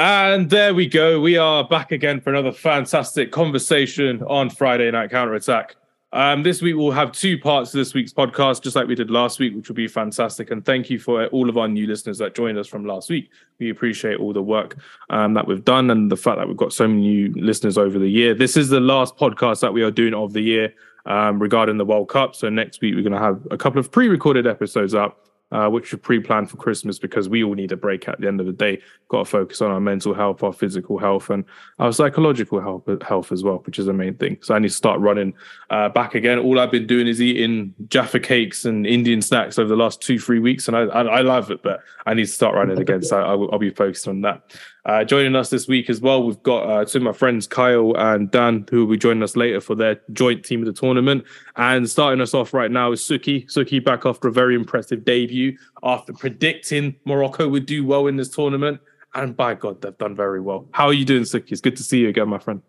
And there we go. We are back again for another fantastic conversation on Friday Night Counter Attack. Um, this week we'll have two parts to this week's podcast, just like we did last week, which will be fantastic. And thank you for all of our new listeners that joined us from last week. We appreciate all the work um, that we've done and the fact that we've got so many new listeners over the year. This is the last podcast that we are doing of the year um, regarding the World Cup. So next week we're going to have a couple of pre-recorded episodes up uh, which we pre-planned for Christmas because we all need a break at the end of the day. Got to focus on our mental health, our physical health, and our psychological health, health as well, which is the main thing. So I need to start running uh, back again. All I've been doing is eating Jaffa cakes and Indian snacks over the last two, three weeks, and I, I, I love it, but I need to start running again. So I, will, I'll be focused on that. Uh, joining us this week as well, we've got uh, two of my friends, Kyle and Dan, who will be joining us later for their joint team of the tournament. And starting us off right now is Suki. Suki back after a very impressive debut after predicting Morocco would do well in this tournament. And by God, they've done very well. How are you doing, Suki? It's good to see you again, my friend.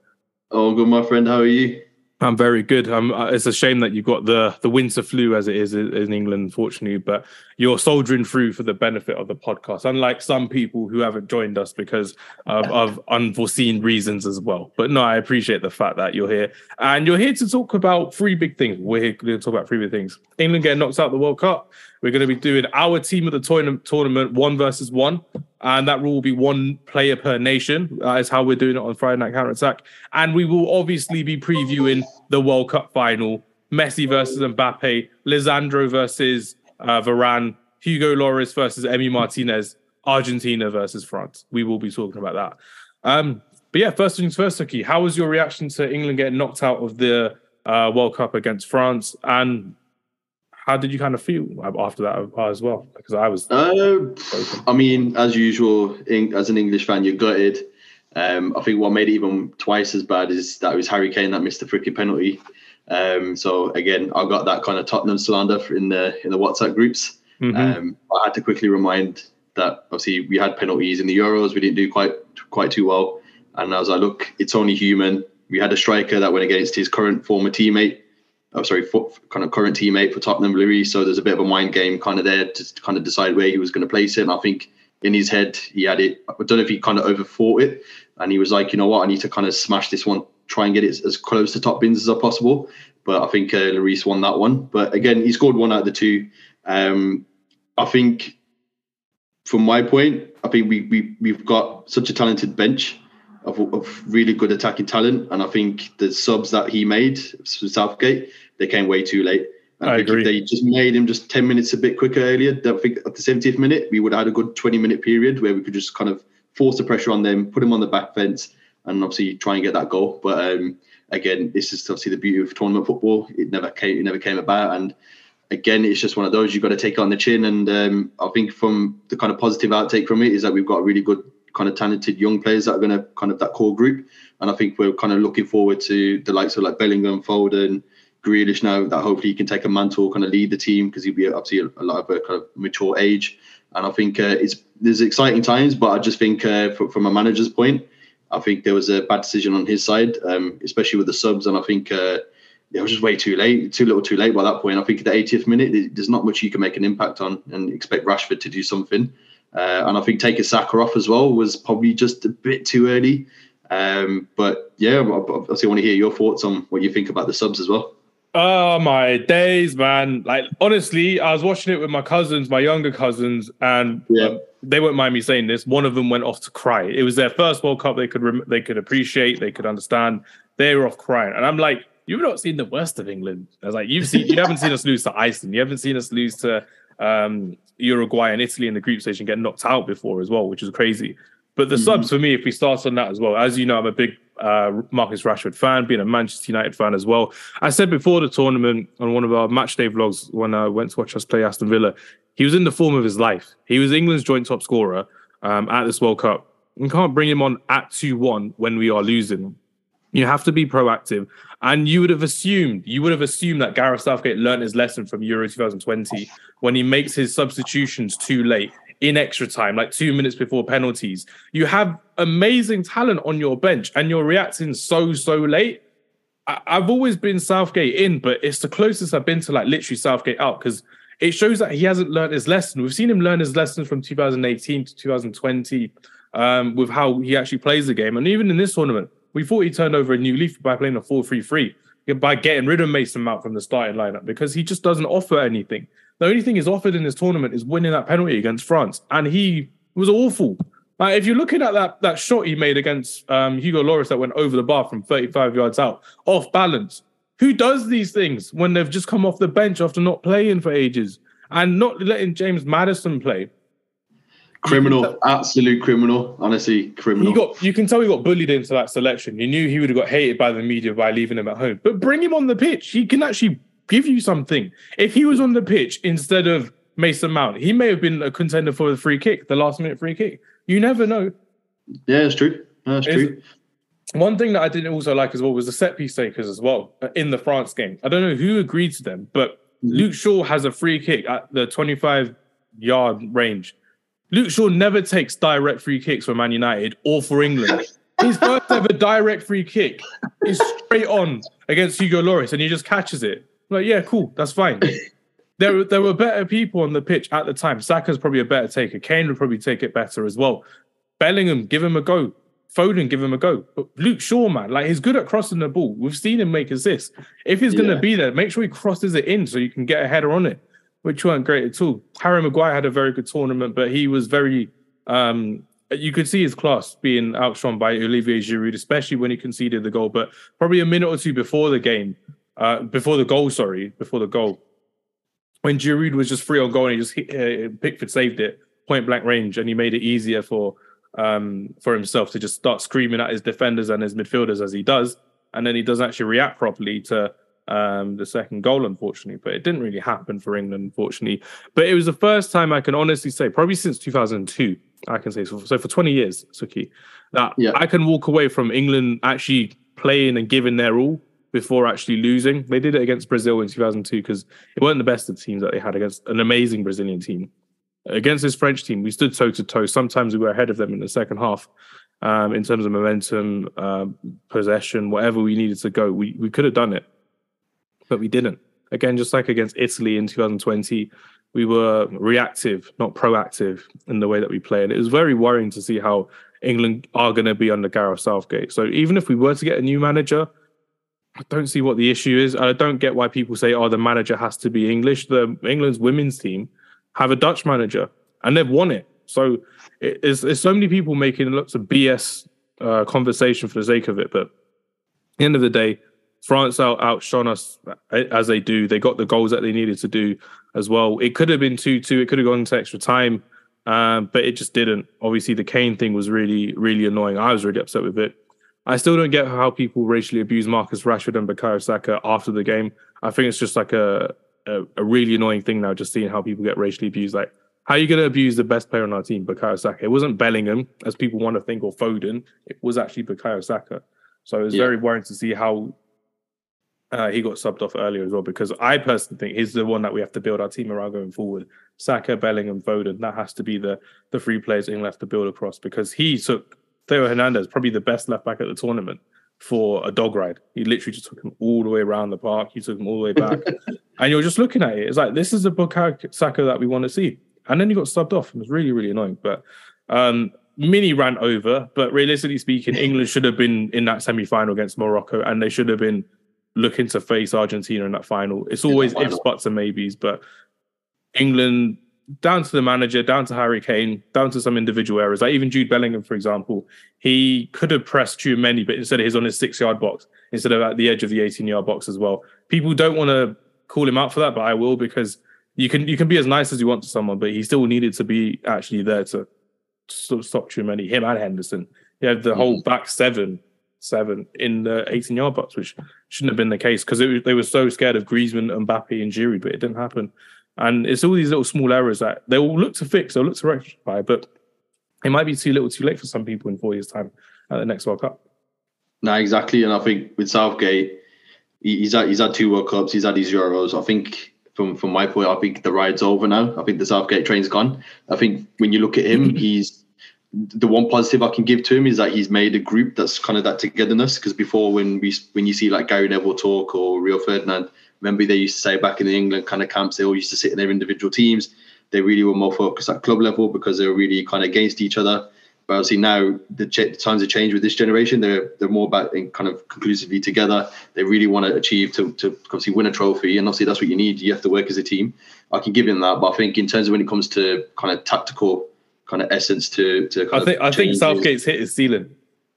Oh, good, my friend. How are you? I'm very good. I'm, uh, it's a shame that you've got the the winter flu as it is in England, unfortunately, but you're soldiering through for the benefit of the podcast. Unlike some people who haven't joined us because of, of unforeseen reasons as well. But no, I appreciate the fact that you're here and you're here to talk about three big things. We're here to talk about three big things. England getting knocked out of the World Cup. We're going to be doing our team of the tournament, one versus one and that rule will be one player per nation. That is how we're doing it on Friday Night Counter Attack. And we will obviously be previewing the World Cup final: Messi versus Mbappe, Lisandro versus uh, Varane, Hugo Lloris versus Emi Martinez, Argentina versus France. We will be talking about that. Um, but yeah, first things first, Suki. How was your reaction to England getting knocked out of the uh, World Cup against France? And how did you kind of feel after that as well? Because I was. Uh, I mean, as usual, in, as an English fan, you're gutted. Um, I think what made it even twice as bad is that it was Harry Kane that missed the freaking penalty. Um, so again, I got that kind of Tottenham slander in the in the WhatsApp groups. Mm-hmm. Um, I had to quickly remind that obviously we had penalties in the Euros, we didn't do quite quite too well, and as I was like, look, it's only human. We had a striker that went against his current former teammate oh, sorry, for, kind of current teammate for Tottenham, Lloris. So there's a bit of a mind game kind of there to kind of decide where he was going to place it. And I think in his head, he had it. I don't know if he kind of overthought it, and he was like, you know what, I need to kind of smash this one, try and get it as close to top bins as possible. But I think uh, Lloris won that one. But again, he scored one out of the two. Um, I think, from my point, I think we we we've got such a talented bench. Of, of really good attacking talent, and I think the subs that he made for Southgate they came way too late. I, I agree. they just made him just 10 minutes a bit quicker earlier, I think at the 70th minute, we would have had a good 20 minute period where we could just kind of force the pressure on them, put them on the back fence, and obviously try and get that goal. But um, again, this is obviously the beauty of tournament football. It never came, it never came about. And again, it's just one of those you've got to take on the chin. And um, I think from the kind of positive outtake from it is that we've got a really good kind of talented young players that are going to kind of that core group. And I think we're kind of looking forward to the likes of like Bellingham, Foden, Grealish now that hopefully he can take a mantle, kind of lead the team because he'll be obviously a, a lot of a kind of mature age. And I think uh, it's there's exciting times, but I just think uh, for, from a manager's point, I think there was a bad decision on his side, um, especially with the subs. And I think uh, it was just way too late, too little, too late by that point. I think at the 80th minute, there's not much you can make an impact on, and expect Rashford to do something. Uh, and I think taking Saka off as well was probably just a bit too early. Um, but yeah, obviously, I want to hear your thoughts on what you think about the subs as well. Oh my days, man! Like honestly, I was watching it with my cousins, my younger cousins, and yeah. um, they won't mind me saying this. One of them went off to cry. It was their first World Cup. They could rem- they could appreciate, they could understand. They were off crying, and I'm like, you've not seen the worst of England. I was like, you've seen, you haven't seen us lose to Iceland. You haven't seen us lose to um, Uruguay and Italy in the group stage and get knocked out before as well, which is crazy. But the mm-hmm. subs for me, if we start on that as well, as you know, I'm a big uh, Marcus Rashford fan, being a Manchester United fan as well. I said before the tournament on one of our match day vlogs when I went to watch us play Aston Villa, he was in the form of his life. He was England's joint top scorer um, at this World Cup. We can't bring him on at 2 1 when we are losing. You have to be proactive. And you would have assumed, you would have assumed that Gareth Southgate learned his lesson from Euro 2020 when he makes his substitutions too late in extra time, like two minutes before penalties. You have amazing talent on your bench and you're reacting so, so late. I- have always been Southgate in, but it's the closest I've been to like literally Southgate out because it shows that he hasn't learned his lesson. We've seen him learn his lesson from 2018 to 2020. um, with how he actually plays the game. And even in this tournament, we thought he turned over a new leaf by playing a 4 3 3 by getting rid of Mason Mount from the starting lineup because he just doesn't offer anything. The only thing he's offered in this tournament is winning that penalty against France, and he was awful. Like if you're looking at that that shot he made against um, Hugo Lloris that went over the bar from 35 yards out, off balance. Who does these things when they've just come off the bench after not playing for ages and not letting James Maddison play? Criminal, absolute criminal. Honestly, criminal. He got. You can tell he got bullied into that selection. You knew he would have got hated by the media by leaving him at home. But bring him on the pitch. He can actually give you something. If he was on the pitch instead of Mason Mount, he may have been a contender for the free kick, the last minute free kick. You never know. Yeah, it's true. That's true. One thing that I didn't also like as well was the set piece takers as well uh, in the France game. I don't know who agreed to them, but mm-hmm. Luke Shaw has a free kick at the 25 yard range Luke Shaw never takes direct free kicks for Man United or for England. His first ever direct free kick is straight on against Hugo Lloris, and he just catches it. I'm like, yeah, cool, that's fine. There, there were better people on the pitch at the time. Saka's probably a better taker. Kane would probably take it better as well. Bellingham, give him a go. Foden, give him a go. But Luke Shaw, man, like he's good at crossing the ball. We've seen him make assists. If he's going to be there, make sure he crosses it in so you can get a header on it which weren't great at all. Harry Maguire had a very good tournament, but he was very um, you could see his class being outshone by Olivier Giroud, especially when he conceded the goal. But probably a minute or two before the game, uh, before the goal, sorry, before the goal, when Giroud was just free on goal and he just hit, uh, Pickford saved it point blank range, and he made it easier for um, for himself to just start screaming at his defenders and his midfielders as he does, and then he doesn't actually react properly to um, the second goal, unfortunately. But it didn't really happen for England, unfortunately. But it was the first time I can honestly say, probably since 2002, I can say so. So for 20 years, Suki, that yeah. I can walk away from England actually playing and giving their all before actually losing. They did it against Brazil in 2002 because it weren't the best of teams that they had against an amazing Brazilian team. Against this French team, we stood toe to toe. Sometimes we were ahead of them in the second half. Um, in terms of momentum, um, possession, whatever we needed to go, we, we could have done it but we didn't. Again, just like against Italy in 2020, we were reactive, not proactive in the way that we play. And it was very worrying to see how England are going to be under Gareth Southgate. So even if we were to get a new manager, I don't see what the issue is. I don't get why people say, oh, the manager has to be English. The England's women's team have a Dutch manager and they've won it. So it's, it's so many people making lots of BS uh, conversation for the sake of it. But at the end of the day, France out outshone us as they do. They got the goals that they needed to do as well. It could have been two two. It could have gone to extra time, um, but it just didn't. Obviously, the Kane thing was really really annoying. I was really upset with it. I still don't get how people racially abuse Marcus Rashford and Bukayo Saka after the game. I think it's just like a, a, a really annoying thing now, just seeing how people get racially abused. Like, how are you going to abuse the best player on our team, Bukayo Saka? It wasn't Bellingham, as people want to think, or Foden. It was actually Bukayo Saka. So it was yeah. very worrying to see how uh, he got subbed off earlier as well because I personally think he's the one that we have to build our team around going forward. Saka, Bellingham, Foden. That has to be the the three players England have to build across because he took Theo Hernandez, probably the best left back at the tournament, for a dog ride. He literally just took him all the way around the park. He took him all the way back, and you're just looking at it. It's like this is the Bukayo Saka that we want to see, and then he got subbed off. It was really really annoying, but. Um, mini rant over, but realistically speaking, England should have been in that semi final against Morocco and they should have been looking to face Argentina in that final. It's always ifs, buts, and maybes, but England, down to the manager, down to Harry Kane, down to some individual errors. Like even Jude Bellingham, for example, he could have pressed too many, but instead he's on his six yard box instead of at the edge of the 18 yard box as well. People don't want to call him out for that, but I will because you can you can be as nice as you want to someone, but he still needed to be actually there to sort of stop Tchouameni, him and Henderson. You had the whole mm. back seven seven in the 18 yard box, which shouldn't have been the case because they were so scared of Griezmann, and Mbappe, and Giroud, but it didn't happen. And it's all these little small errors that they will look to fix, they'll look to rectify, but it might be too little, too late for some people in four years' time at the next World Cup. No, exactly. And I think with Southgate, he's had he's had two World Cups, he's had his Euros. I think from from my point, I think the ride's over now. I think the Southgate train's gone. I think when you look at him, he's the one positive I can give to him is that he's made a group that's kind of that togetherness. Because before, when we when you see like Gary Neville talk or Rio Ferdinand, remember they used to say back in the England kind of camps, they all used to sit in their individual teams. They really were more focused at club level because they were really kind of against each other. But obviously now the, ch- times have changed with this generation. They're they're more about in kind of conclusively together. They really want to achieve to to obviously win a trophy, and obviously that's what you need. You have to work as a team. I can give him that, but I think in terms of when it comes to kind of tactical kind of essence to to I think I think Southgate's hit his ceiling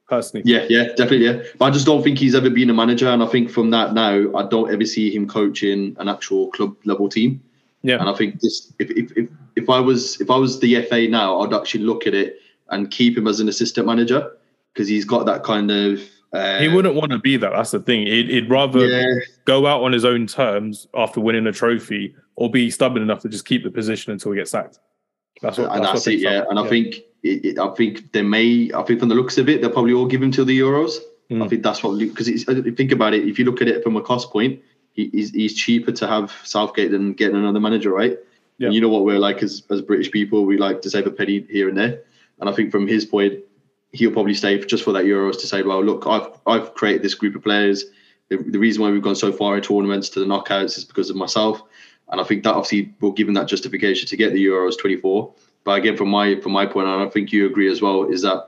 personally. Yeah, yeah, definitely, yeah. But I just don't think he's ever been a manager, and I think from that now, I don't ever see him coaching an actual club level team. Yeah, and I think this, if if if, if I was if I was the FA now, I'd actually look at it and keep him as an assistant manager because he's got that kind of. Uh, he wouldn't want to be that. That's the thing. He'd, he'd rather yeah. go out on his own terms after winning a trophy, or be stubborn enough to just keep the position until he gets sacked. That's what. And that's, that's it. Yeah, and yeah. I think it, it, I think they may. I think from the looks of it, they'll probably all give him to the Euros. Mm. I think that's what because think about it. If you look at it from a cost point, he, he's, he's cheaper to have Southgate than getting another manager, right? Yeah. And you know what we're like as as British people, we like to save a penny here and there. And I think from his point, he'll probably stay just for that Euros to say, well, look, I've I've created this group of players. The, the reason why we've gone so far in tournaments to the knockouts is because of myself. And I think that obviously will give him that justification to get the Euros 24. But again, from my from my point, and I think you agree as well, is that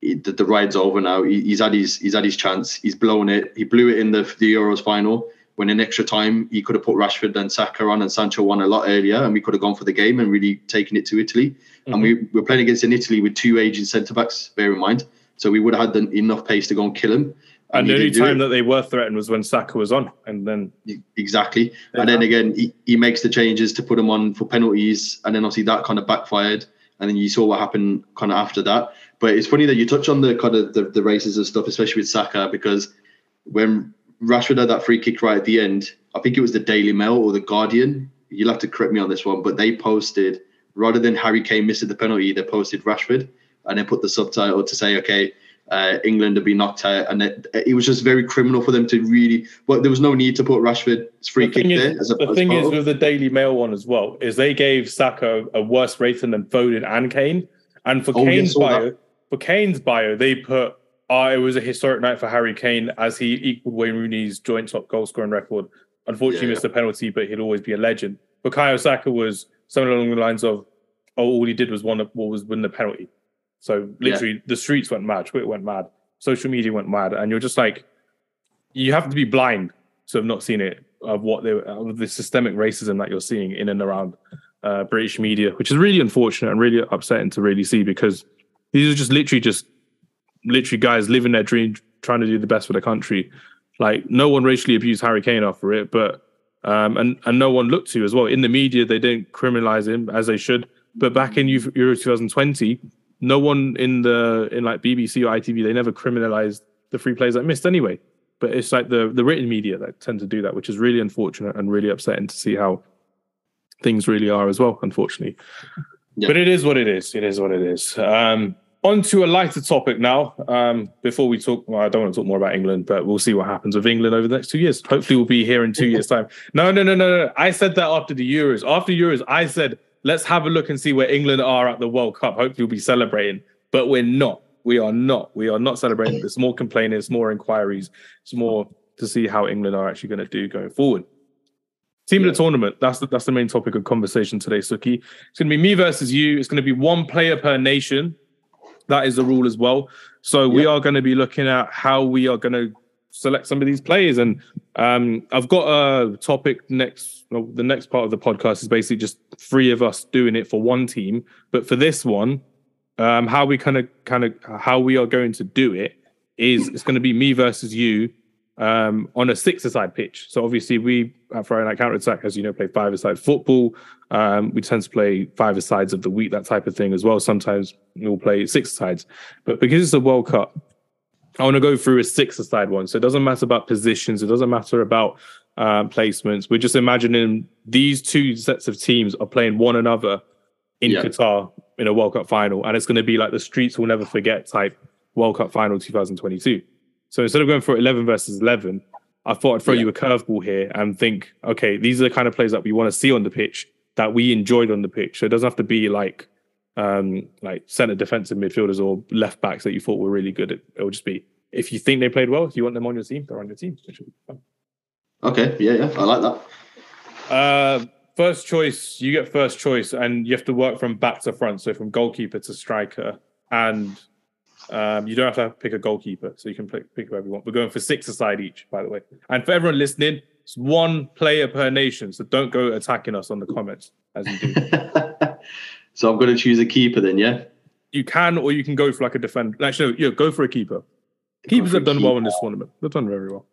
the, the ride's over now. He, he's had his he's had his chance. He's blown it. He blew it in the the Euros final. When in extra time, he could have put Rashford and Saka on, and Sancho won a lot earlier, and we could have gone for the game and really taken it to Italy. Mm-hmm. And we we're playing against in Italy with two aging centre backs. Bear in mind, so we would have had enough pace to go and kill him. And, and the only time that they were threatened was when Saka was on, and then exactly. And then again, he, he makes the changes to put him on for penalties, and then obviously that kind of backfired. And then you saw what happened kind of after that. But it's funny that you touch on the kind of the, the races and stuff, especially with Saka, because when Rashford had that free kick right at the end, I think it was the Daily Mail or the Guardian. You'll have to correct me on this one, but they posted rather than Harry Kane missing the penalty, they posted Rashford and then put the subtitle to say, okay, uh, England had been knocked out, and it, it, was just very criminal for them to really. But there was no need to put Rashford's free the kick is, there. As a, the as thing is with the Daily Mail one as well is they gave Saka a worse rating than Foden and Kane, and for oh, Kane's bio, that. for Kane's bio, they put. Uh, it was a historic night for Harry Kane as he equaled Wayne Rooney's joint top goal scoring record. Unfortunately, yeah, missed the penalty, but he'd always be a legend. But Bukayo Saka was something along the lines of, "Oh, all he did was one what was win the penalty." So literally, yeah. the streets went mad, Twitter went mad, social media went mad, and you're just like, you have to be blind to have not seen it of what they of the systemic racism that you're seeing in and around uh, British media, which is really unfortunate and really upsetting to really see because these are just literally just literally guys living their dream, trying to do the best for the country. Like no one racially abused Harry Kane after it, but um, and and no one looked to as well in the media. They didn't criminalize him as they should. But back in Euro 2020, no one in the in like BBC or ITV they never criminalized the free plays that missed anyway. But it's like the the written media that tend to do that, which is really unfortunate and really upsetting to see how things really are as well. Unfortunately, yeah. but it is what it is. It is what it is. Um, on to a lighter topic now. Um, before we talk, well, I don't want to talk more about England, but we'll see what happens with England over the next two years. Hopefully, we'll be here in two years' time. No, no, no, no, no. I said that after the Euros. After Euros, I said let's have a look and see where England are at the World Cup. Hopefully, we'll be celebrating, but we're not. We are not. We are not celebrating. There's more complaining, more inquiries, it's more to see how England are actually going to do going forward. Team yeah. of the tournament. That's the, that's the main topic of conversation today, Suki. It's going to be me versus you. It's going to be one player per nation. That is the rule as well. So yeah. we are going to be looking at how we are going to select some of these players. And um, I've got a topic next. Well, the next part of the podcast is basically just three of us doing it for one team. But for this one, um, how we kind of kind of how we are going to do it is it's going to be me versus you um, on a six-a-side pitch. So obviously we at Friday Night Counter Attack, as you know, play five-a-side football. Um, we tend to play five-a-sides of the week, that type of thing as well. Sometimes we'll play six-a-sides. But because it's a World Cup, I want to go through a six aside one. So it doesn't matter about positions. It doesn't matter about um, placements. We're just imagining these two sets of teams are playing one another in yeah. Qatar in a World Cup final. And it's going to be like the streets will never forget type World Cup final 2022. So instead of going for 11 versus 11, I thought I'd throw yeah. you a curveball here and think, okay, these are the kind of players that we want to see on the pitch that we enjoyed on the pitch. So it doesn't have to be like um, like centre defensive midfielders or left backs that you thought were really good. It, will just be if you think they played well, if you want them on your team, they're on your team. Okay, yeah, yeah, I like that. Uh, first choice, you get first choice, and you have to work from back to front, so from goalkeeper to striker. and um, you don't have to pick a goalkeeper, so you can pick, pick whoever you want. We're going for six aside each, by the way. And for everyone listening, it's one player per nation, so don't go attacking us on the comments as you do. so I'm going to choose a keeper then, yeah. You can, or you can go for like a defender. Actually, no, yeah, go for a keeper. Keepers have done keeper. well in this tournament. They've done very well.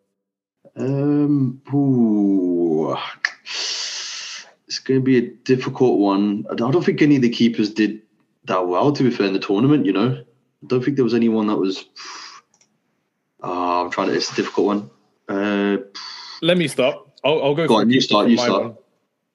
Um, ooh, it's going to be a difficult one. I don't think any of the keepers did that well. To be fair, in the tournament, you know. I don't think there was anyone that was. Uh, I'm trying to. It's a difficult one. Uh, Let me start. I'll, I'll go. Go on, you start. You start.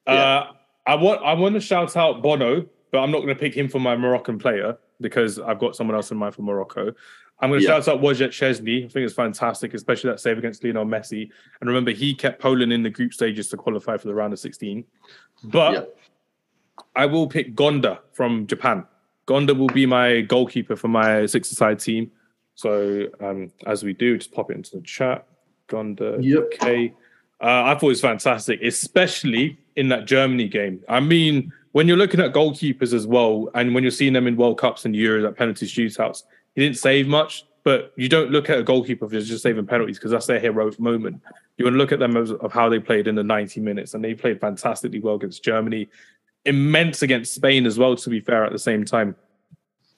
Yeah. Uh, I want. I want to shout out Bono, but I'm not going to pick him for my Moroccan player because I've got someone else in mind for Morocco. I'm going to yeah. shout out Wojciech Szczesny. I think it's fantastic, especially that save against Lionel Messi. And remember, he kept Poland in the group stages to qualify for the round of 16. But yeah. I will pick Gonda from Japan. Gonda will be my goalkeeper for my six-a-side team. So um, as we do, just pop it into the chat. Gonda, yep. okay. Uh, I thought it was fantastic, especially in that Germany game. I mean, when you're looking at goalkeepers as well, and when you're seeing them in World Cups and Euros at penalty shootouts, he didn't save much, but you don't look at a goalkeeper who's just saving penalties because that's their heroic moment. You want to look at them as, of how they played in the 90 minutes, and they played fantastically well against Germany immense against Spain as well, to be fair, at the same time.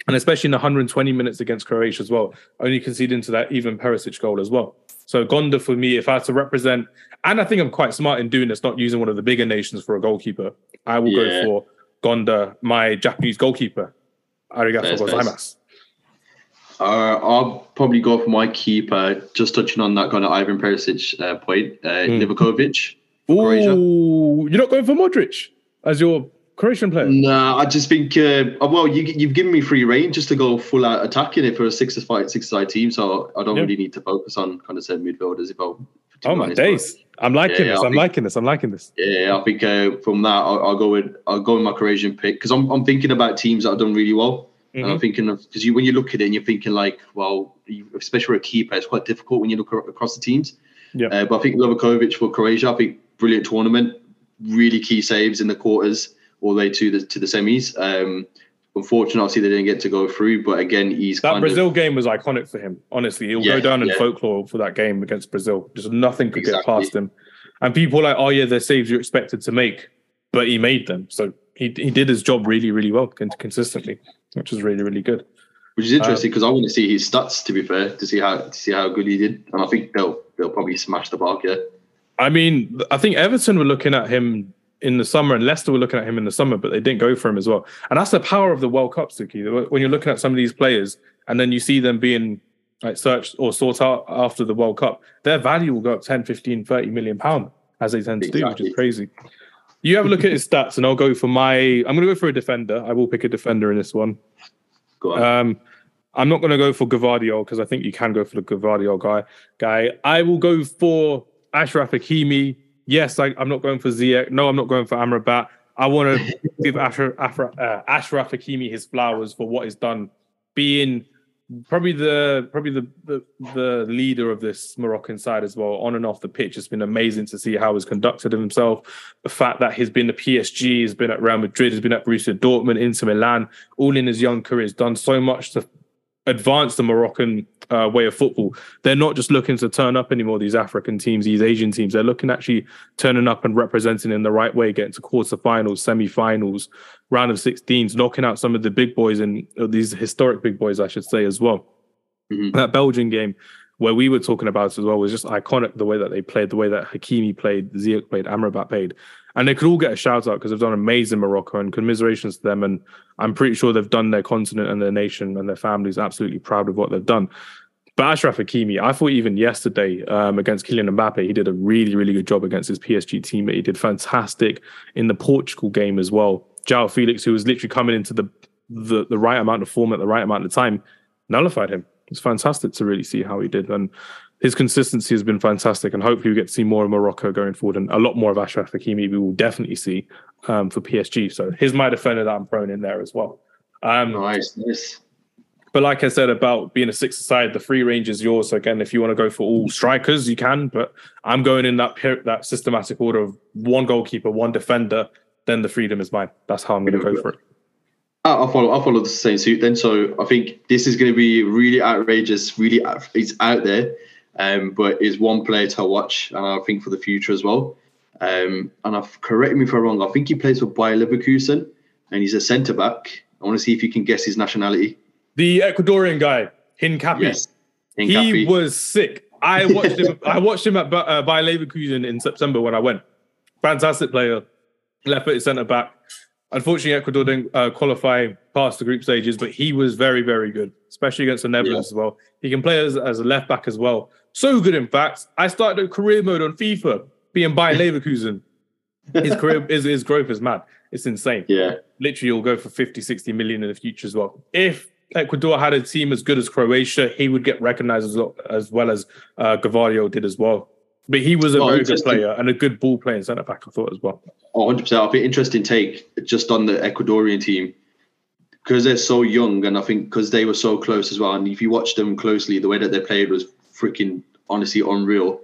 And especially in the 120 minutes against Croatia as well, only conceding to that Ivan Perisic goal as well. So Gonda for me, if I had to represent, and I think I'm quite smart in doing this, not using one of the bigger nations for a goalkeeper, I will yeah. go for Gonda, my Japanese goalkeeper. Arigato gozaimasu. Uh, I'll probably go for my keeper, just touching on that kind of Ivan Perisic uh, point, uh, mm. Livakovic. Ooh, you're not going for Modric as your Croatian player? Nah, I just think. Uh, well, you, you've given me free reign just to go full out attacking it for a six fight six side team, so I don't really need to focus on kind of certain midfielders. If I oh my days, but, I'm liking yeah, this. I'm think, liking this. I'm liking this. Yeah, I think uh, from that I'll, I'll, go with I'll go with my Croatian pick because I'm I'm thinking about teams that have done really well. Mm-hmm. And I'm mm-hmm. thinking of because you when you look at it and you're thinking like, well, you, especially for a keeper, it's quite difficult when you look across the teams. Yeah. Uh, but I think Livakovic for Croatia, I think brilliant tournament, really key saves in the quarters all the way to the to the semis. Um, unfortunately, obviously they didn't get to go through. But again, he's that Brazil of, game was iconic for him. Honestly, he'll yeah, go down in yeah. folklore for that game against Brazil. Just nothing could exactly. get past him. And people are like, oh yeah, they're saves you're expected to make, but he made them. So he he did his job really really well consistently, which is really really good. Which is interesting because um, I want to see his stats. To be fair, to see how to see how good he did, and I think they'll they'll probably smash the bar. Yeah. I mean, I think Everton were looking at him in the summer, and Leicester were looking at him in the summer, but they didn't go for him as well. And that's the power of the World Cup, Suki. When you're looking at some of these players, and then you see them being like searched or sought out after the World Cup, their value will go up 10, 15, 30 million pound as they tend to exactly. do, which is crazy. You have a look at his stats, and I'll go for my. I'm going to go for a defender. I will pick a defender in this one. Go on. Um, I'm not going to go for Gvardiol because I think you can go for the Gvardiol guy. Guy, I will go for Achraf Hakimi yes, I, am not going for Ziyech. No, I'm not going for Amrabat. I want to give Achraf, Achraf, uh, Achraf Hakimi his flowers for what he's done, being probably the probably the, the, the leader of this Moroccan side as well, on and off the pitch. It's been amazing to see how he's conducted himself. The fact that he's been at PSG, he's been at Real Madrid, he's been at Borussia Dortmund, Inter Milan, all in his young career, has done so much to advance the Moroccan uh, way of football. They're not just looking to turn up anymore, these African teams, these Asian teams. They're looking actually turning up and representing in the right way, getting to quarterfinals, semi-finals, round of 16s, knocking out some of the big boys and these historic big boys, I should say, as well. Mm-hmm. That Belgian game where we were talking about as well was just iconic the way that they played, the way that Hakimi played, Ziyech played, Amrabat played. And they could all get a shout out because they've done amazing Morocco and commiserations to them. And I'm pretty sure they've done their continent and their nation and their families absolutely proud of what they've done. But Achraf Hakimi, I thought even yesterday um, against Kylian Mbappe, he did a really, really good job against his PSG teammate. He did fantastic in the Portugal game as well. João Felix, who was literally coming into the, the, the right amount of form at the right amount of time, nullified him. It's fantastic to really see how he did. And his consistency has been fantastic, and hopefully we get to see more of Morocco going forward, and a lot more of Achraf Hakimi we will definitely see um, for PSG. So here's my defender that I'm thrown in there as well. Um, nice, nice. But like I said about being a six side, the free range is yours. So again, if you want to go for all strikers, you can. But I'm going in that that systematic order of one goalkeeper, one defender. Then the freedom is mine. That's how I'm going to go for it. I'll follow. I'll follow the same suit then. So I think this is going to be really outrageous. Really, it's out there, um, but is one player to watch, and I think for the future as well. Um, and I've, correct me if I'm wrong. I think he plays for Bayer Leverkusen, and he's a centre back. I want to see if you can guess his nationality. The Ecuadorian guy, Hincapié. Yes, He was sick. I watched him. I watched him at uh, Bayer Leverkusen in September when I went. Fantastic player, left-footed centre back Unfortunately, Ecuador didn't uh, qualify past the group stages, but he was very, very good, especially against the Netherlands yeah. as well. He can play as, as a left back as well. So good, in fact. I started a career mode on FIFA, being by Leverkusen. His career, his, his growth is mad. It's insane. Yeah. Literally, he'll go for 50, 60 million in the future as well. If Ecuador had a team as good as Croatia, he would get recognized as, as well as uh, Gvardiol did as well. But he was a oh, very good player and a good ball playing centre back, I thought as well. Oh, 100%. I think interesting take just on the Ecuadorian team because they're so young and I think because they were so close as well. And if you watch them closely, the way that they played was freaking honestly unreal.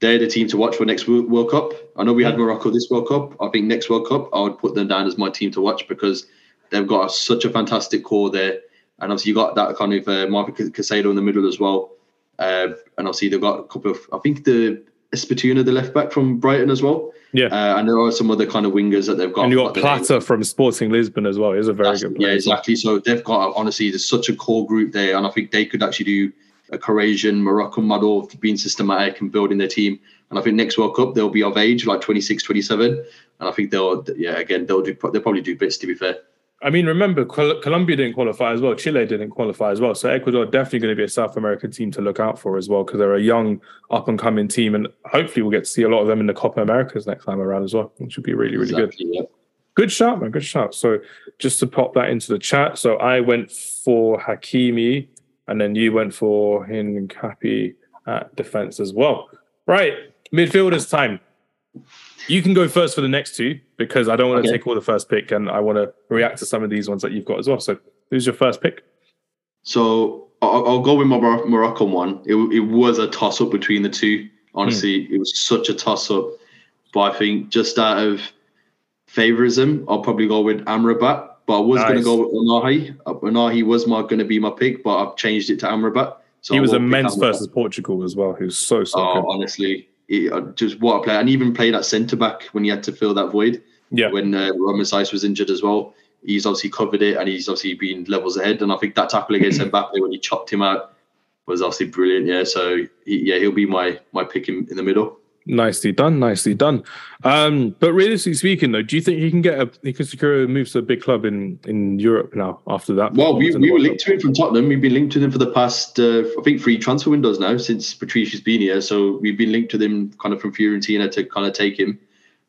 They're the team to watch for next World Cup. I know we had Morocco this World Cup. I think next World Cup, I would put them down as my team to watch because they've got such a fantastic core there. And obviously, you got that kind of uh, Marco Caicedo in the middle as well. Uh, and obviously, they've got a couple of, I think the Espituna, the left back from Brighton as well. Yeah. Uh, and there are some other kind of wingers that they've got. And you got Plata from Sporting Lisbon as well. He's a very That's, good player. Yeah, exactly. So they've got, honestly, there's such a core group there. And I think they could actually do a Croatian, Moroccan model of being systematic and building their team. And I think next World Cup, they'll be of age, like 26, 27. And I think they'll, yeah, again, they'll do, they'll probably do bits, to be fair. I mean, remember, Colombia didn't qualify as well. Chile didn't qualify as well. So Ecuador definitely going to be a South American team to look out for as well because they're a young, up and coming team, and hopefully we'll get to see a lot of them in the Copa Americas next time around as well, which would be really, really exactly, good. Yeah. Good shot, man. Good shot. So just to pop that into the chat. So I went for Hakimi, and then you went for Hincapié at defense as well. Right, midfielders time. You can go first for the next two because I don't want to okay. take all the first pick and I want to react to some of these ones that you've got as well. So, who's your first pick? So, I'll, I'll go with my Moroccan one. It, it was a toss up between the two. Honestly, mm. it was such a toss up. But I think just out of favorism, I'll probably go with Amrabat. But I was nice. going to go with Ounahi. Ounahi was going to be my pick, but I've changed it to Amrabat. So he was immense versus Portugal as well. He was so so oh, good. Honestly, he, uh, just what a player, and even played at centre back when he had to fill that void. Yeah. When uh, Romain Saïss was injured as well, he's obviously covered it, and he's obviously been levels ahead. And I think that tackle against Mbappe when he chopped him out was obviously brilliant. Yeah. So he, yeah, he'll be my my pick in, in the middle. Nicely done, nicely done. Um, but realistically speaking, though, do you think he can get a he can secure a move to a big club in in Europe now after that? Well, we, we were linked to him from Tottenham. We've been linked to him for the past uh, I think three transfer windows now since Paratici's been here. So we've been linked to them kind of from Fiorentina to kind of take him.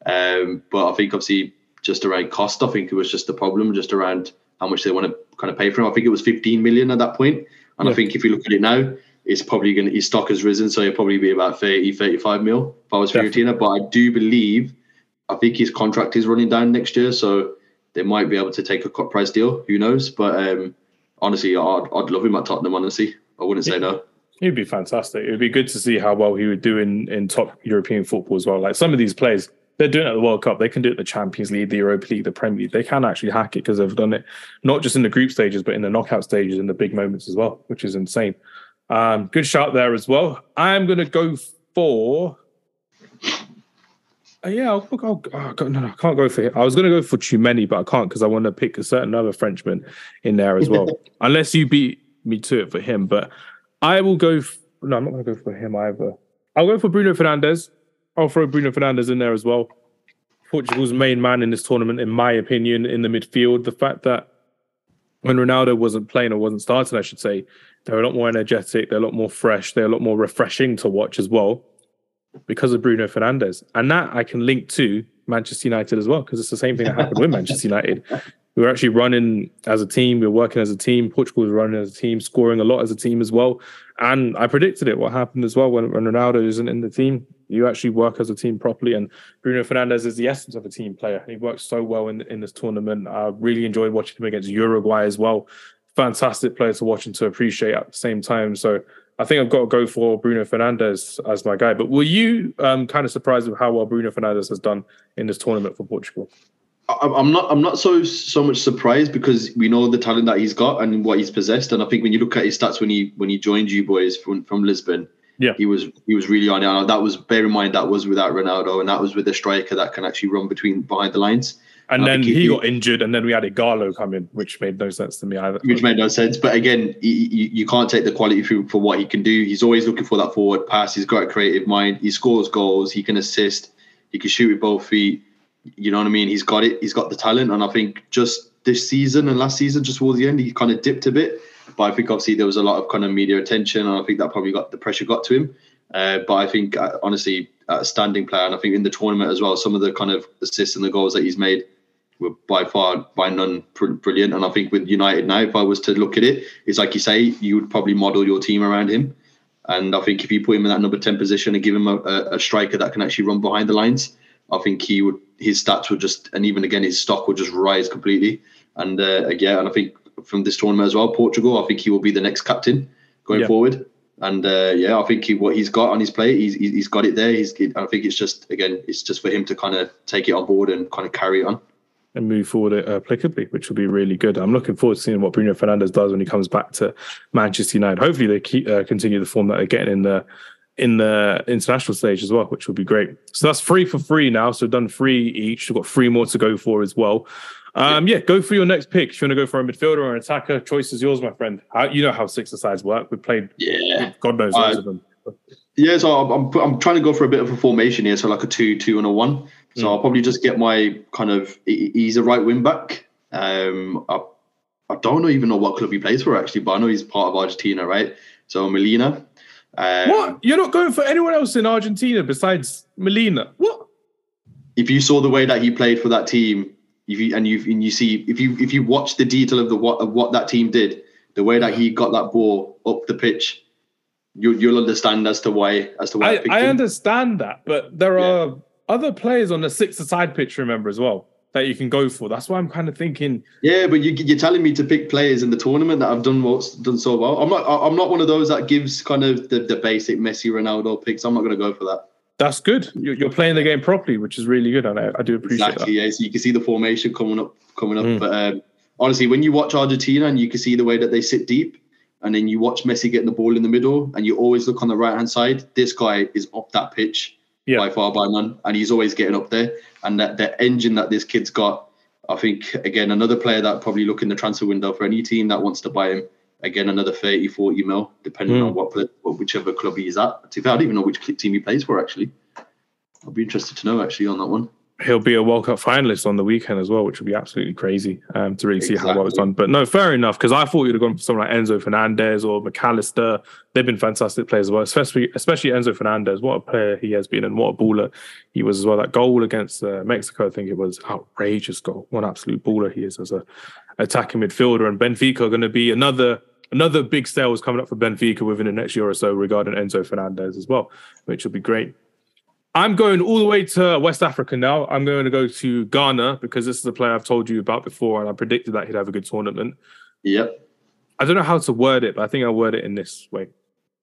Um, but I think obviously just around cost, I think it was just the problem, just around how much they want to kind of pay for him. I think it was 15 million at that point. And yeah. I think if you look at it now, it's probably going to, his stock has risen, so he'll probably be about 30, 35 mil if I was Fiorentina. But I do believe, I think his contract is running down next year, so they might be able to take a cut price deal. Who knows? But um, honestly, I'd, I'd love him at Tottenham, honestly. I wouldn't say no. He'd be fantastic. It would be good to see how well he would do in, in top European football as well. Like some of these players, they're doing it at the World Cup. They can do it in the Champions League, the Europa League, the Premier League. They can actually hack it because they've done it not just in the group stages, but in the knockout stages and the big moments as well, which is insane. Um, good shot there as well. I'm going to go for. Uh, yeah, I'll, I'll, oh, no, no, I can't go for him. I was going to go for Tchouameni, but I can't because I want to pick a certain other Frenchman in there as well. Unless you beat me to it for him, but I will go. No, I'm not going to go for him either. I'll go for Bruno Fernandes. I'll throw Bruno Fernandes in there as well. Portugal's main man in this tournament, in my opinion, in the midfield. The fact that when Ronaldo wasn't playing or wasn't starting, I should say, they're a lot more energetic. They're a lot more fresh. They're a lot more refreshing to watch as well because of Bruno Fernandes. And that I can link to Manchester United as well because it's the same thing that happened with Manchester United. We were actually running as a team. We were working as a team. Portugal was running as a team, scoring a lot as a team as well. And I predicted it. What happened as well when, when Ronaldo isn't in the team, you actually work as a team properly. And Bruno Fernandes is the essence of a team player. He works so well in in this tournament. I really enjoyed watching him against Uruguay as well fantastic player to watch and to appreciate at the same time. So I think I've got to go for Bruno Fernandes as my guy. But were you um, kind of surprised with how well Bruno Fernandes has done in this tournament for Portugal? I'm not. I'm not so so much surprised because we know the talent that he's got and what he's possessed. And I think when you look at his stats when he when he joined you boys from from Lisbon, yeah, he was he was really on it. That was bear in mind that was without Ronaldo and that was with a striker that can actually run between behind the lines. And then he, he, got injured, and then we had Ighalo come in, which made no sense to me either. Which made no sense. But again, he, you, you can't take the quality for, for what he can do. He's always looking for that forward pass. He's got a creative mind. He scores goals. He can assist. He can shoot with both feet. You know what I mean? He's got it. He's got the talent. And I think just this season and last season, just towards the end, he kind of dipped a bit. But I think obviously there was a lot of kind of media attention, and I think that probably got the pressure got to him. Uh, but I think uh, honestly, a standing player, and I think in the tournament as well, some of the kind of assists and the goals that he's made were by far by none brilliant. And I think with United now, if I was to look at it, it's like you say, you would probably model your team around him. And I think if you put him in that number ten position and give him a, a striker that can actually run behind the lines, I think he would his stats would just and even again his stock would just rise completely. And uh, yeah, and I think from this tournament as well, Portugal, I think he will be the next captain going yeah. forward. And uh, yeah, I think he, what he's got on his plate, he's he's got it there. He's I think it's just again, it's just for him to kind of take it on board and kind of carry it on and move forward uh, applicably, which will be really good. I'm looking forward to seeing what Bruno Fernandes does when he comes back to Manchester United. Hopefully, they keep, uh, continue the form that they're getting in the in the international stage as well, which will be great. So that's three for free now. So done three each. We've got three more to go for as well. Um, yeah, go for your next pick. If you want to go for a midfielder or an attacker, choice is yours, my friend. How, you know how six sides work. We played, yeah, God knows loads of them. Yeah, so I'm I'm trying to go for a bit of a formation here, so like a two, two, and a one. So mm. I'll probably just get my kind of he's a right wing back. Um, I, I don't even know what club he plays for actually, but I know he's part of Argentina, right? So Molina. Um, what? You're not going for anyone else in Argentina besides Molina? What? If you saw the way that he played for that team, if you, and you and you see if you if you watch the detail of the what of what that team did, the way that he got that ball up the pitch, you, you'll understand as to why as to why. I, I understand that, but there yeah. are other players on the six-a-side pitch. Remember as well that you can go for. That's why I'm kind of thinking. Yeah, but you, are telling me to pick players in the tournament that I've done what's done so well. I'm not. I'm not one of those that gives kind of the, the basic Messi, Ronaldo picks. I'm not going to go for that. That's good. You're, playing the game properly, which is really good, and I, I do appreciate exactly, that. Yeah, so you can see the formation coming up, coming up. Mm. But um, honestly, when you watch Argentina and you can see the way that they sit deep, and then you watch Messi getting the ball in the middle, and you always look on the right hand side. This guy is up that pitch yeah. by far by none, and he's always getting up there. And that the engine that this kid's got, I think again another player that probably look in the transfer window for any team that wants to buy him. Again, another 30, 40 mil, depending mm. on what, what whichever club he's at. I don't even know which team he plays for. Actually, I'll be interested to know actually on that one he'll be a World Cup finalist on the weekend as well, which would be absolutely crazy um, to really exactly. see how well it's done. But no, fair enough, because I thought you'd have gone for someone like Enzo Fernandez or Mac Allister. They've been fantastic players as well, especially especially Enzo Fernandez. What a player he has been and what a baller he was as well. That goal against uh, Mexico, I think it was outrageous goal. What an absolute baller he is as a attacking midfielder. And Benfica are going to be another another big sales coming up for Benfica within the next year or so regarding Enzo Fernandez as well, which will be great. I'm going all the way to West Africa now. I'm going to go to Ghana because this is a player I've told you about before, and I predicted that he'd have a good tournament. Yep. I don't know how to word it, but I think I'll word it in this way.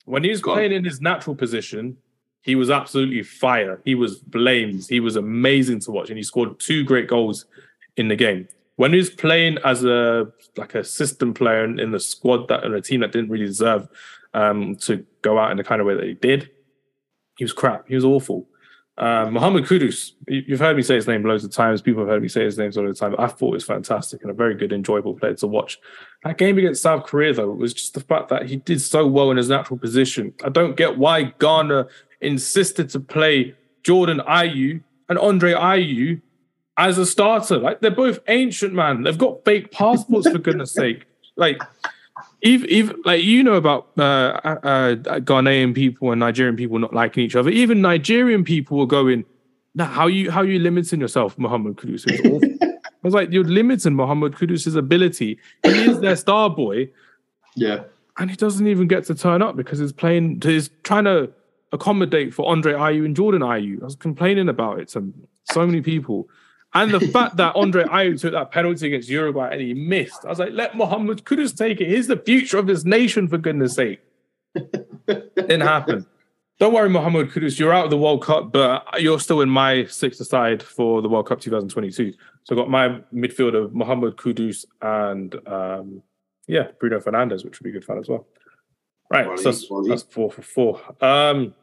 When he was playing in his natural position, he was absolutely fire. He was blamed. He was amazing to watch, and he scored two great goals in the game. When he was playing as a like a system player in, in the squad that in a team that didn't really deserve um, to go out in the kind of way that he did, he was crap. He was awful. Uh, Mohamed Kudus, you've heard me say his name loads of times. People have heard me say his name all the time. I thought it was fantastic and a very good, enjoyable player to watch. That game against South Korea, though, was just the fact that he did so well in his natural position. I don't get why Ghana insisted to play Jordan Ayew and Andre Ayew as a starter. Like they're both ancient, man. They've got fake passports for goodness sake. Like even, even like you know about uh, uh, uh, Ghanaian people and Nigerian people not liking each other. Even Nigerian people were going, "Nah, how you how you limiting yourself, Mohamed Kudus?" I was like, "You're limiting Mohamed Kudus's ability. He is their star boy." Yeah, and he doesn't even get to turn up because he's playing. He's trying to accommodate for Andre Ayew and Jordan Ayew. I was complaining about it to so many people. And the fact that Andre Ayew took that penalty against Uruguay and he missed, I was like, let Mohamed Kudus take it. He's the future of this nation, for goodness sake. Didn't happen. Don't worry, Mohamed Kudus. You're out of the World Cup, but you're still in my sixth aside for the World Cup 2022. So I've got my midfielder, Mohamed Kudus, and um, yeah, Bruno Fernandes, which would be good fun as well. Right, so that's, that's, four for four. Um,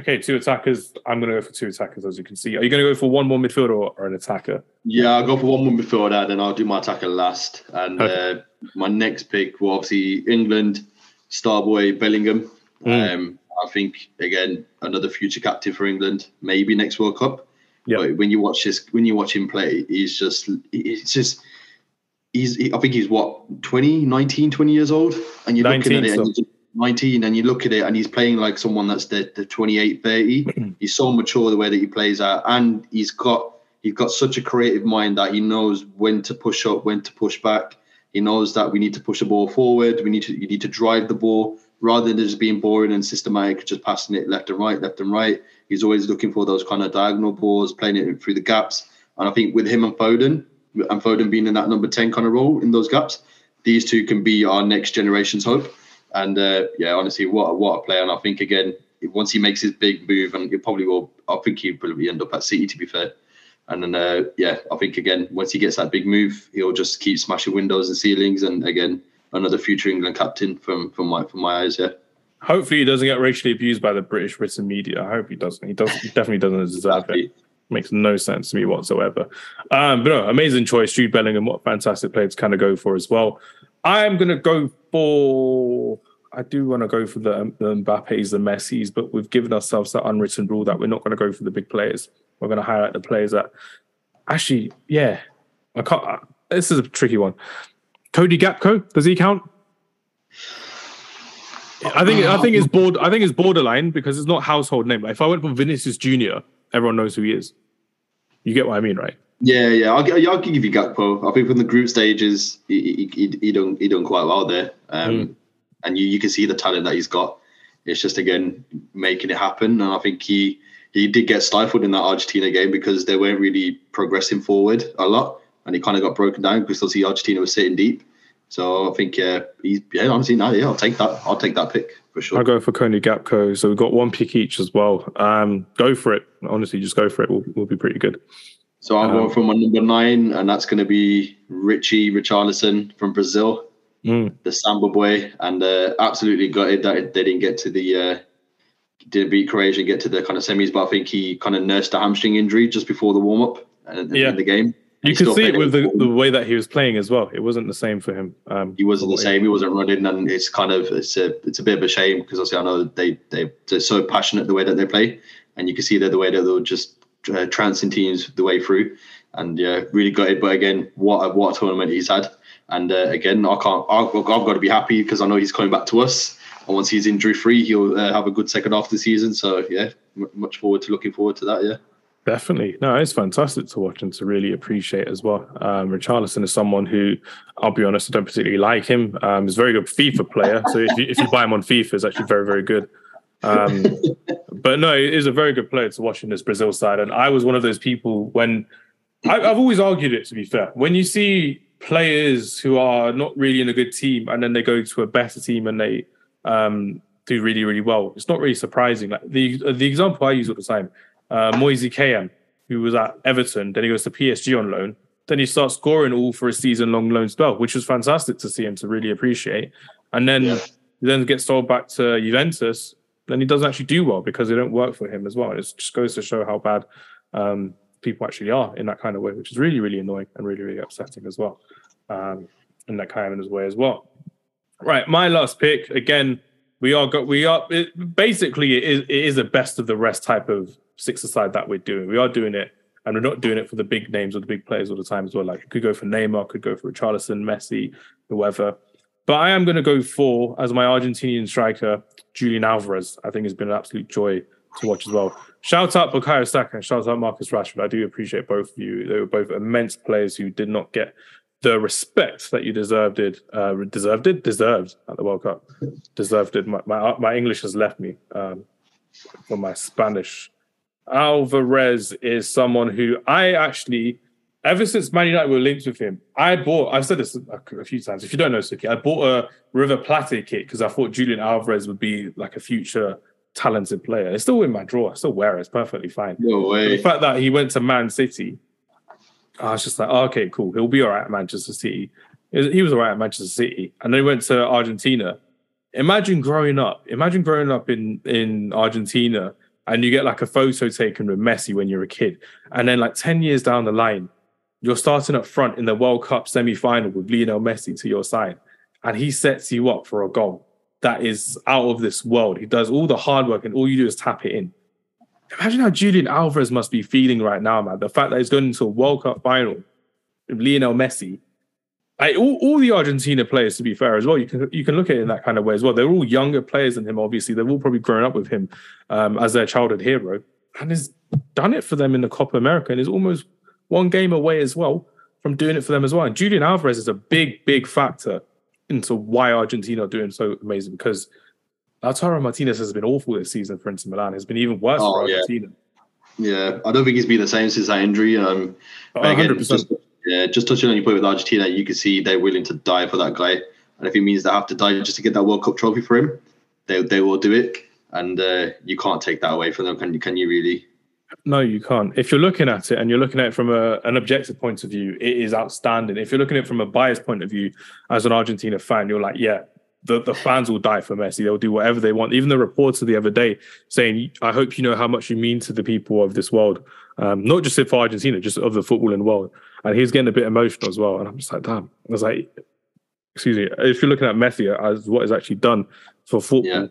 okay, two attackers. I'm going to go for two attackers, as you can see. Are you going to go for one more midfielder or, or an attacker? Yeah, I'll go for one more midfielder, and then I'll do my attacker last. And uh, my next pick will obviously England star boy Bellingham. Mm. Um, I think again another future captain for England, maybe next World Cup. Yeah. But when you watch this, when you watch him play, he's just, he's just, he's, he, I think he's what 20, 19, 20 years old, and you're 19, looking at it. 19, and you look at it, and he's playing like someone that's the, the 28, 30. he's so mature the way that he plays out, and he's got, he's got such a creative mind that he knows when to push up, when to push back. He knows that we need to push the ball forward. We need to, you need to drive the ball rather than just being boring and systematic, just passing it left and right, left and right. He's always looking for those kind of diagonal balls, playing it through the gaps. And I think with him and Foden, and Foden being in that number 10 kind of role in those gaps, these two can be our next generation's hope. And uh, yeah, honestly, what, a, what a player. And I think, again, once he makes his big move, and he probably will, I think he'll probably end up at City, to be fair. And then, uh, yeah, I think, again, once he gets that big move, he'll just keep smashing windows and ceilings. And again, another future England captain from from my from my eyes. Yeah. Hopefully, he doesn't get racially abused by the British written media. I hope he doesn't. He does. He definitely doesn't deserve it. Makes no sense to me whatsoever. Um, but no, amazing choice, Jude Bellingham. What a fantastic player to kind of go for as well. I'm going to go for. I do want to go for the, um, the Mbappes, the Messis, but we've given ourselves that unwritten rule that we're not going to go for the big players. We're going to highlight the players that actually, yeah, I can't. Uh, this is a tricky one. Cody Gakpo, does he count? I think I think it's board I think it's borderline because it's not household name. Like if I went for Vinicius Junior, everyone knows who he is. You get what I mean, right? Yeah, yeah. I'll, I'll give you Gakpo. I think from the group stages, he he, he done he done quite well there, um, mm. and you you can see the talent that he's got. It's just again making it happen, and I think he he did get stifled in that Argentina game because they weren't really progressing forward a lot and he kind of got broken down because obviously Argentina was sitting deep. So I think uh, he's yeah, honestly, no, yeah, I'll take that. I'll take that pick for sure. I'll go for Cody Gakpo. So we've got one pick each as well. Um, go for it. Honestly, just go for it. We'll, we'll be pretty good. So I'm um, going for my number nine, and that's going to be Richie Richarlison from Brazil, mm. the Samba boy, and uh, absolutely gutted that they didn't get to the uh, didn't beat Croatia, and get to the kind of semis. But I think he kind of nursed a hamstring injury just before the warm up and yeah. in the game. You could see it with the, the way that he was playing as well. It wasn't the same for him. Um, he wasn't the same. He wasn't running, and it's kind of it's a it's a bit of a shame because obviously I know they they they're so passionate the way that they play, and you can see that the way that they'll just uh, trouncing teams the way through, and yeah, really it. But again, what a, what a tournament he's had, and uh, again, I can't. I've, I've, got to be happy because I know he's coming back to us, and once he's injury free, he'll uh, have a good second half of the season. So yeah, m- much forward to looking forward to that. Yeah. Definitely. No, it's fantastic to watch and to really appreciate as well. Um, Richarlison is someone who, I'll be honest, I don't particularly like him. Um, he's a very good FIFA player. So if you, if you buy him on FIFA, it's actually very, very good. Um, but no, is a very good player to watch in this Brazil side. And I was one of those people when I, I've always argued it, to be fair. When you see players who are not really in a good team and then they go to a better team and they um, do really, really well, it's not really surprising. Like the, the example I use all the time uh, Moise Kean, who was at Everton. Then he goes to PSG on loan. Then he starts scoring all for a season long loan spell, which was fantastic to see him to really appreciate. And then yeah. he then gets sold back to Juventus. Then he doesn't actually do well because they don't work for him as well. It just goes to show how bad um, people actually are in that kind of way, which is really, really annoying and really, really upsetting as well. Um, in that kind of his way as well. Right, my last pick again. We are got we are it, basically it is, it is a best of the rest type of six aside that we're doing. We are doing it, and we're not doing it for the big names or the big players all the time as well. Like it could go for Neymar, could go for Richarlison, Messi, whoever. But I am going to go for as my Argentinian striker, Julian Alvarez. I think has been an absolute joy to watch as well. Shout out Bukayo Saka and shout out Marcus Rashford. I do appreciate both of you. They were both immense players who did not get the respect that you deserved it, uh, deserved it, deserved at the World Cup. Deserved it. My, my, my English has left me um, from my Spanish Alvarez is someone who I actually, ever since Man United were linked with him, I bought, I've said this a, few times. If you don't know Suki, I bought a River Plate kit because I thought Julian Alvarez would be like a future talented player. It's still in my drawer. I still wear it. It's perfectly fine. No way. But the fact that he went to Man City, I was just like, oh, okay, cool. He'll be all right at Manchester City. He was all right at Manchester City, and then he went to Argentina. Imagine growing up. Imagine growing up in in Argentina, and you get like a photo taken with Messi when you're a kid, and then like ten years down the line, you're starting up front in the World Cup semi final with Lionel Messi to your side, and he sets you up for a goal that is out of this world. He does all the hard work, and all you do is tap it in. Imagine how Julian Alvarez must be feeling right now, man. The fact that he's going into a World Cup final with Lionel Messi. I, all, all the Argentina players, to be fair, as well, you can you can look at it in that kind of way as well. They're all younger players than him. Obviously, they've all probably grown up with him um, as their childhood hero, and has done it for them in the Copa America, and is almost one game away as well from doing it for them as well. And Julian Alvarez is a big, big factor into why Argentina are doing so amazing because Lautaro Martinez has been awful this season for Inter Milan. It's been even worse oh, for Argentina. Yeah. yeah. I don't think he's been the same since that injury. Um, oh, again, just, yeah, just touching on your point with Argentina, you can see they're willing to die for that guy. And if it means they have to die just to get that World Cup trophy for him, they they will do it. And uh, you can't take that away from them, can you? Can you really? No, you can't. If you're looking at it and you're looking at it from a, an objective point of view, it is outstanding. If you're looking at it from a biased point of view, as an Argentina fan, you're like, yeah, the, the fans will die for Messi. They'll do whatever they want. Even the reporter the other day saying, I hope you know how much you mean to the people of this world. Um, not just for Argentina, just of the footballing world. And he's getting a bit emotional as well. And I'm just like, damn. I was like, excuse me, if you're looking at Messi as what is actually done for football, yeah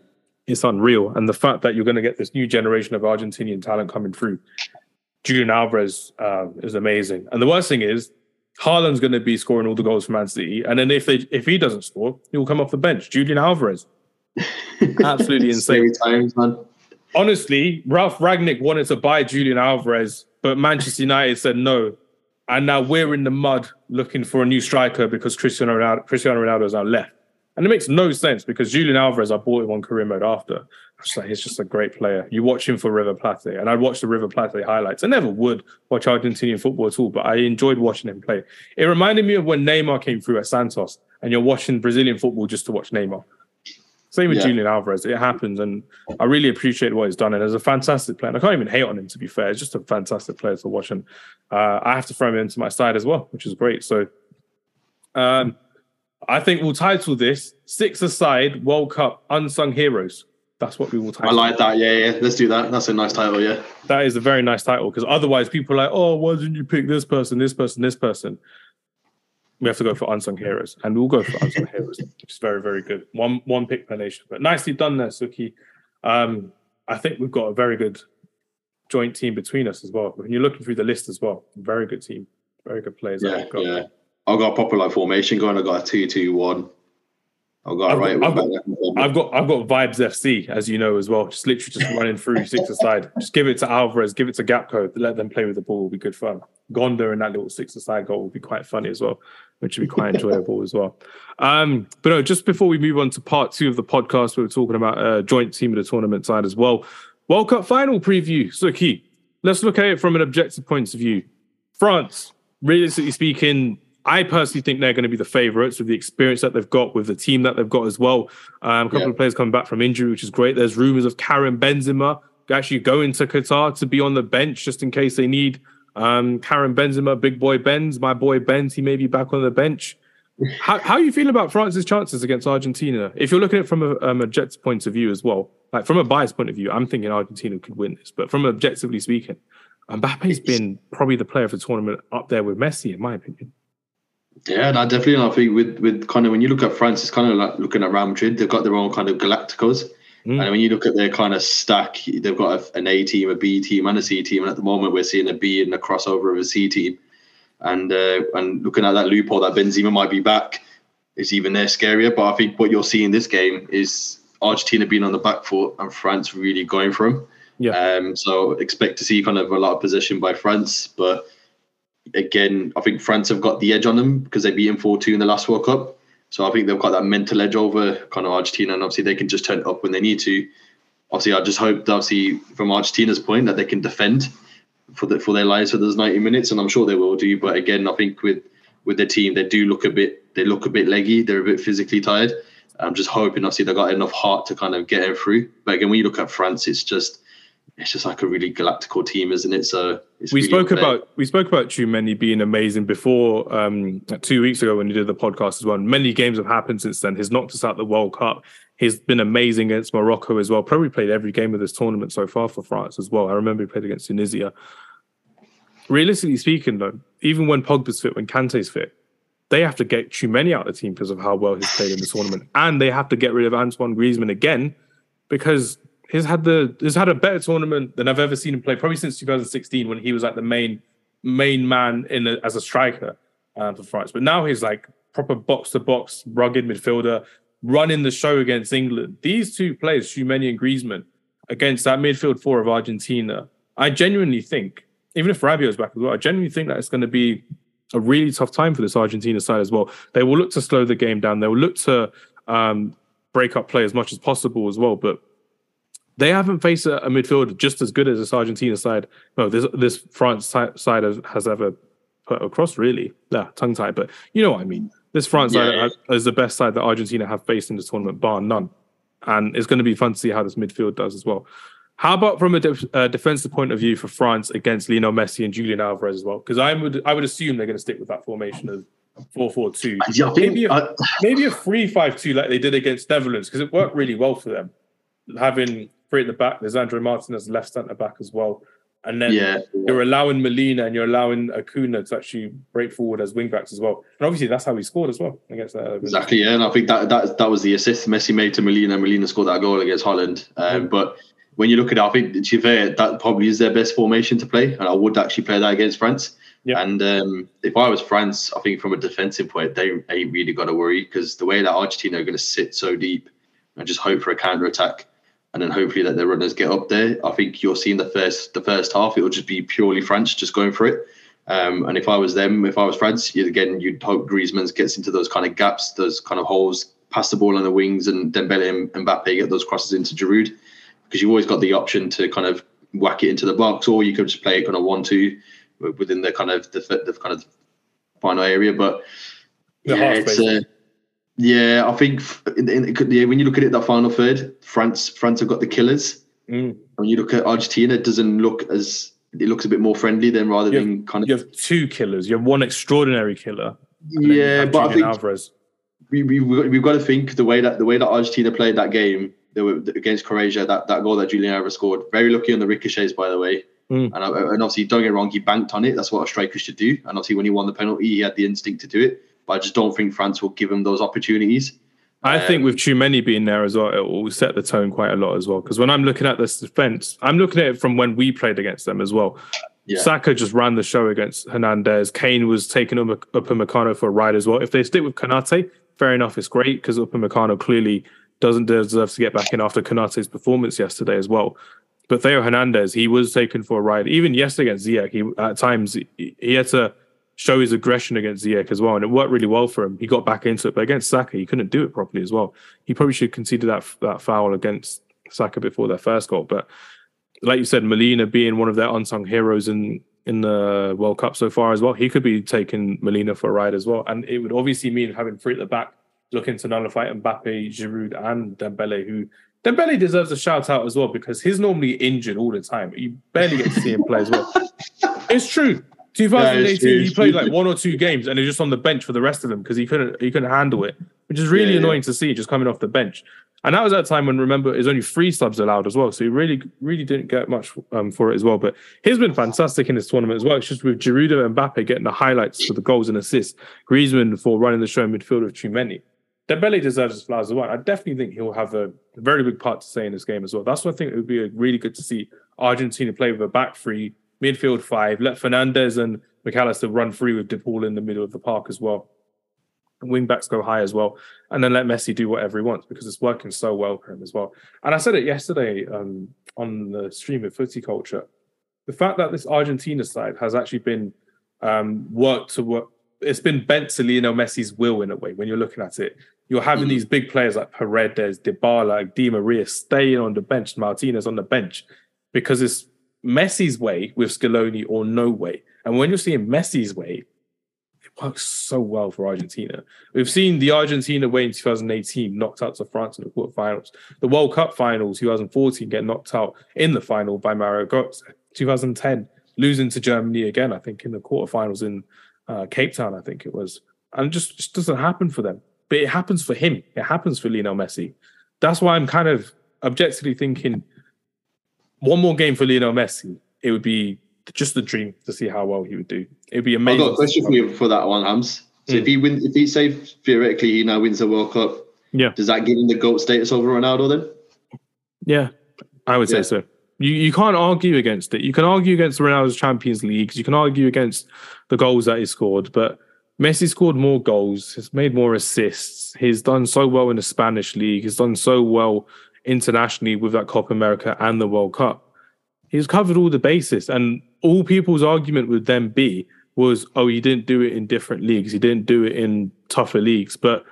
it's unreal. And the fact that you're going to get this new generation of Argentinian talent coming through, Julian Alvarez uh, is amazing. And the worst thing is, Haaland's going to be scoring all the goals for Man City, and then if they if he doesn't score, he will come off the bench. Julian Alvarez, absolutely insane. Times, man. Honestly, Ralf Rangnick wanted to buy Julian Alvarez, but Manchester United said no, and now we're in the mud looking for a new striker because Cristiano Ronaldo, Cristiano Ronaldo is now left. And it makes no sense because Julian Alvarez, I bought him on career mode after. I was like, he's just a great player. You watch him for River Plate, and I watched the River Plate highlights. I never would watch Argentinian football at all, but I enjoyed watching him play. It reminded me of when Neymar came through at Santos, and you're watching Brazilian football just to watch Neymar. Same with yeah. Julian Alvarez. It happens, and I really appreciate what he's done. And as a fantastic player, and I can't even hate on him to be fair. It's just a fantastic player to watch, and uh, I have to throw him into my side as well, which is great. So, um, I think we'll title this Six Aside World Cup Unsung Heroes. That's what we will title. I like that. Yeah, yeah. Let's do that. That's a nice title. Yeah. That is a very nice title because otherwise people are like, oh, why didn't you pick this person, this person, this person? We have to go for unsung heroes, and we'll go for unsung heroes, which is very, very good. One one pick per nation, but nicely done there, Suki. Um, I think we've got a very good joint team between us as well. When you're looking through the list as well, very good team, very good players. Yeah, yeah. I've got a proper like formation going. I've got a two two one. I've got I've right. Got, I've, got, I've got I've got vibes FC as you know as well. Just literally just running through six aside. Just give it to Alvarez, give it to Gakpo, let them play with the ball will be good fun. Gonda and that little six aside goal will be quite funny as well, which will be quite enjoyable as well. Um, but no, just before we move on to part two of the podcast, we were talking about a joint team of the tournament side as well. World Cup final preview. Suki. Let's look at it from an objective point of view. France, realistically speaking, I personally think they're going to be the favourites with the experience that they've got, with the team that they've got as well. Um, a couple yeah. of players coming back from injury, which is great. There's rumours of Karim Benzema actually going to Qatar to be on the bench just in case they need um, Karim Benzema, big boy Benz, my boy Benz. He may be back on the bench. How how you feel about France's chances against Argentina? If you're looking at it from a um, objective point of view as well, like from a biased point of view, I'm thinking Argentina could win this. But from objectively speaking, Mbappe's been probably the player of the tournament up there with Messi, in my opinion. Yeah, no, definitely. I think with with kind of when you look at France, it's kind of like looking at Real Madrid. They've got their own kind of Galacticos, mm. and when you look at their kind of stack, they've got an A team, a B team, and a C team. And at the moment, we're seeing a B and a crossover of a C team. And uh, and looking at that loophole that Benzema might be back is even there scarier. But I think what you'll see in this game is Argentina being on the back foot and France really going for them. Yeah. Um, so expect to see kind of a lot of possession by France, but again, I think France have got the edge on them because they beat them 4 2 in the last World Cup. So I think they've got that mental edge over kind of Argentina, and obviously they can just turn up when they need to. Obviously, I just hope, that obviously, from Argentina's point, that they can defend for the, for their lives for those 90 minutes, and I'm sure they will do. But again, I think with with the team, they do look a bit they look a bit leggy. They're a bit physically tired. I'm just hoping, obviously, they've got enough heart to kind of get him through. But again, when you look at France, it's just it's just like a really galactical team, isn't it? So we really spoke about we spoke about Tchouameni being amazing before um, two weeks ago when you did the podcast as well. Many games have happened since then. He's knocked us out the World Cup. He's been amazing against Morocco as well. Probably played every game of this tournament so far for France as well. I remember he played against Tunisia. Realistically speaking, though, even when Pogba's fit, when Kante's fit, they have to get Tchouameni out of the team because of how well he's played in this tournament, and they have to get rid of Antoine Griezmann again because he's had the he's had a better tournament than I've ever seen him play, probably since 2016 when he was like the main main man in a, as a striker uh, for France. But now he's like proper box to box, rugged midfielder, running the show against England. These two players, Tchouameni and Griezmann, against that midfield four of Argentina, I genuinely think, even if Rabiot's back as well, I genuinely think that it's going to be a really tough time for this Argentina side as well. They will look to slow the game down. They will look to um, break up play as much as possible as well. But they haven't faced a, a midfield just as good as this Argentina side. No, this this France side has, has ever put across. Really, yeah, tongue tied. But you know what I mean. This France yeah. side is the best side that Argentina have faced in this tournament, bar none. And it's going to be fun to see how this midfield does as well. How about from a de- uh, defensive point of view for France against Lionel Messi and Julian Alvarez as well? Because I would I would assume they're going to stick with that formation of 4-4-2. Maybe, a, I, maybe a 3-5-2 like they did against Netherlands because it worked really well for them. Having three at the back, there's Andre Martinez as left centre back as well. And then yeah, you're allowing Molina and you're allowing Acuna to actually break forward as wingbacks as well. And obviously that's how he scored as well against that. Exactly, yeah. And I think that that that was the assist Messi made to Molina. Molina scored that goal against Holland. Um, mm. But when you look at it, I think Chivet, that probably is their best formation to play. And I would actually play that against France. Yeah. And um, if I was France, I think from a defensive point, they ain't really got to worry because the way that Argentina are going to sit so deep and just hope for a counter attack and then hopefully that their runners get up there. I think you're seeing the first the first half. It will just be purely France just going for it. Um, and if I was them, if I was France, you'd, again, you'd hope Griezmann gets into those kind of gaps, those kind of holes, pass the ball on the wings, and Dembele and Mbappe get those crosses into Giroud, because you've always got the option to kind of whack it into the box, or you could just play it kind of one-two within the kind of the, the kind of final area. But the yeah, it's. Uh, yeah, I think in, in, yeah, when you look at it, that final third, France France have got the killers. Mm. When you look at Argentina, it doesn't look as it looks a bit more friendly than rather you than kind of. You have two killers. You have one extraordinary killer. Yeah, but I think Alvarez. We, we we've got to think the way that the way that Argentina played that game they were against Croatia. That that goal that Julian Alvarez scored, very lucky on the ricochets, by the way. Mm. And, and obviously, don't get wrong, he banked on it. That's what a striker should do. And obviously, when he won the penalty, he had the instinct to do it but I just don't think France will give him those opportunities. I um, think with Tchouameni being there as well, it will set the tone quite a lot as well. Because when I'm looking at this defense, I'm looking at it from when we played against them as well. Yeah. Saka just ran the show against Hernandez. Kane was taking up Upamecano for a ride as well. If they stick with Konate, fair enough, it's great because Upamecano clearly doesn't deserve to get back in after Konate's performance yesterday as well. But Theo Hernandez, he was taken for a ride. Even yesterday against Ziyech, he at times he, he had to show his aggression against Ziyech as well, and it worked really well for him. He got back into it, but against Saka, he couldn't do it properly as well. He probably should concede that that foul against Saka before their first goal. But like you said, Molina being one of their unsung heroes in in the World Cup so far as well, he could be taking Molina for a ride as well, and it would obviously mean having three at the back looking to nullify Mbappe, Giroud, and Dembele, who Dembele deserves a shout out as well because he's normally injured all the time. You barely get to see him play as well. It's true. 2018, he played like one or two games and he's just on the bench for the rest of them because he couldn't he couldn't handle it, which is really yeah, annoying yeah. to see just coming off the bench. And that was that time when remember there's only three subs allowed as well, so he really really didn't get much um, for it as well. But he's been fantastic in this tournament as well. It's just with Giroud and Mbappe getting the highlights for the goals and assists, Griezmann for running the show in midfield with Tchouameni. Dembele deserves his flowers as well. I definitely think he'll have a very big part to say in this game as well. That's why I think it would be really good to see Argentina play with a back three midfield five. Let Fernandez and Mac Allister run free with De Paul in the middle of the park as well. Wing backs go high as well, and then let Messi do whatever he wants because it's working so well for him as well. And I said it yesterday um, on the stream of Footy Culture. The fact that this Argentina side has actually been um, worked to work, it's been bent to Lionel Messi's will in a way. When you're looking at it, you're having mm. these big players like Paredes, Dybala, Di Maria staying on the bench, Martinez on the bench, because it's Messi's way with Scaloni or no way. And when you're seeing Messi's way, it works so well for Argentina. We've seen the Argentina way in 2018 knocked out to France in the quarterfinals. The World Cup finals 2014 get knocked out in the final by Mario Götze. 2010 losing to Germany again, I think in the quarterfinals in uh, Cape Town, I think it was, and it just just doesn't happen for them. But it happens for him. It happens for Lionel Messi. That's why I'm kind of objectively thinking one more game for Lionel Messi, it would be just the dream to see how well he would do. It'd be amazing. I've got a question for you for that one, Hams. So mm. if he wins, if he say theoretically he now wins the World Cup, yeah, does that give him the GOAT status over Ronaldo then? Yeah, I would yeah. say so. You you can't argue against it. You can argue against Ronaldo's Champions Leagues. You can argue against the goals that he scored, but Messi scored more goals. He's made more assists. He's done so well in the Spanish league. He's done so well internationally with that Copa America and the World Cup. He's covered all the bases, and all people's argument would then be was, oh, he didn't do it in different leagues. He didn't do it in tougher leagues, but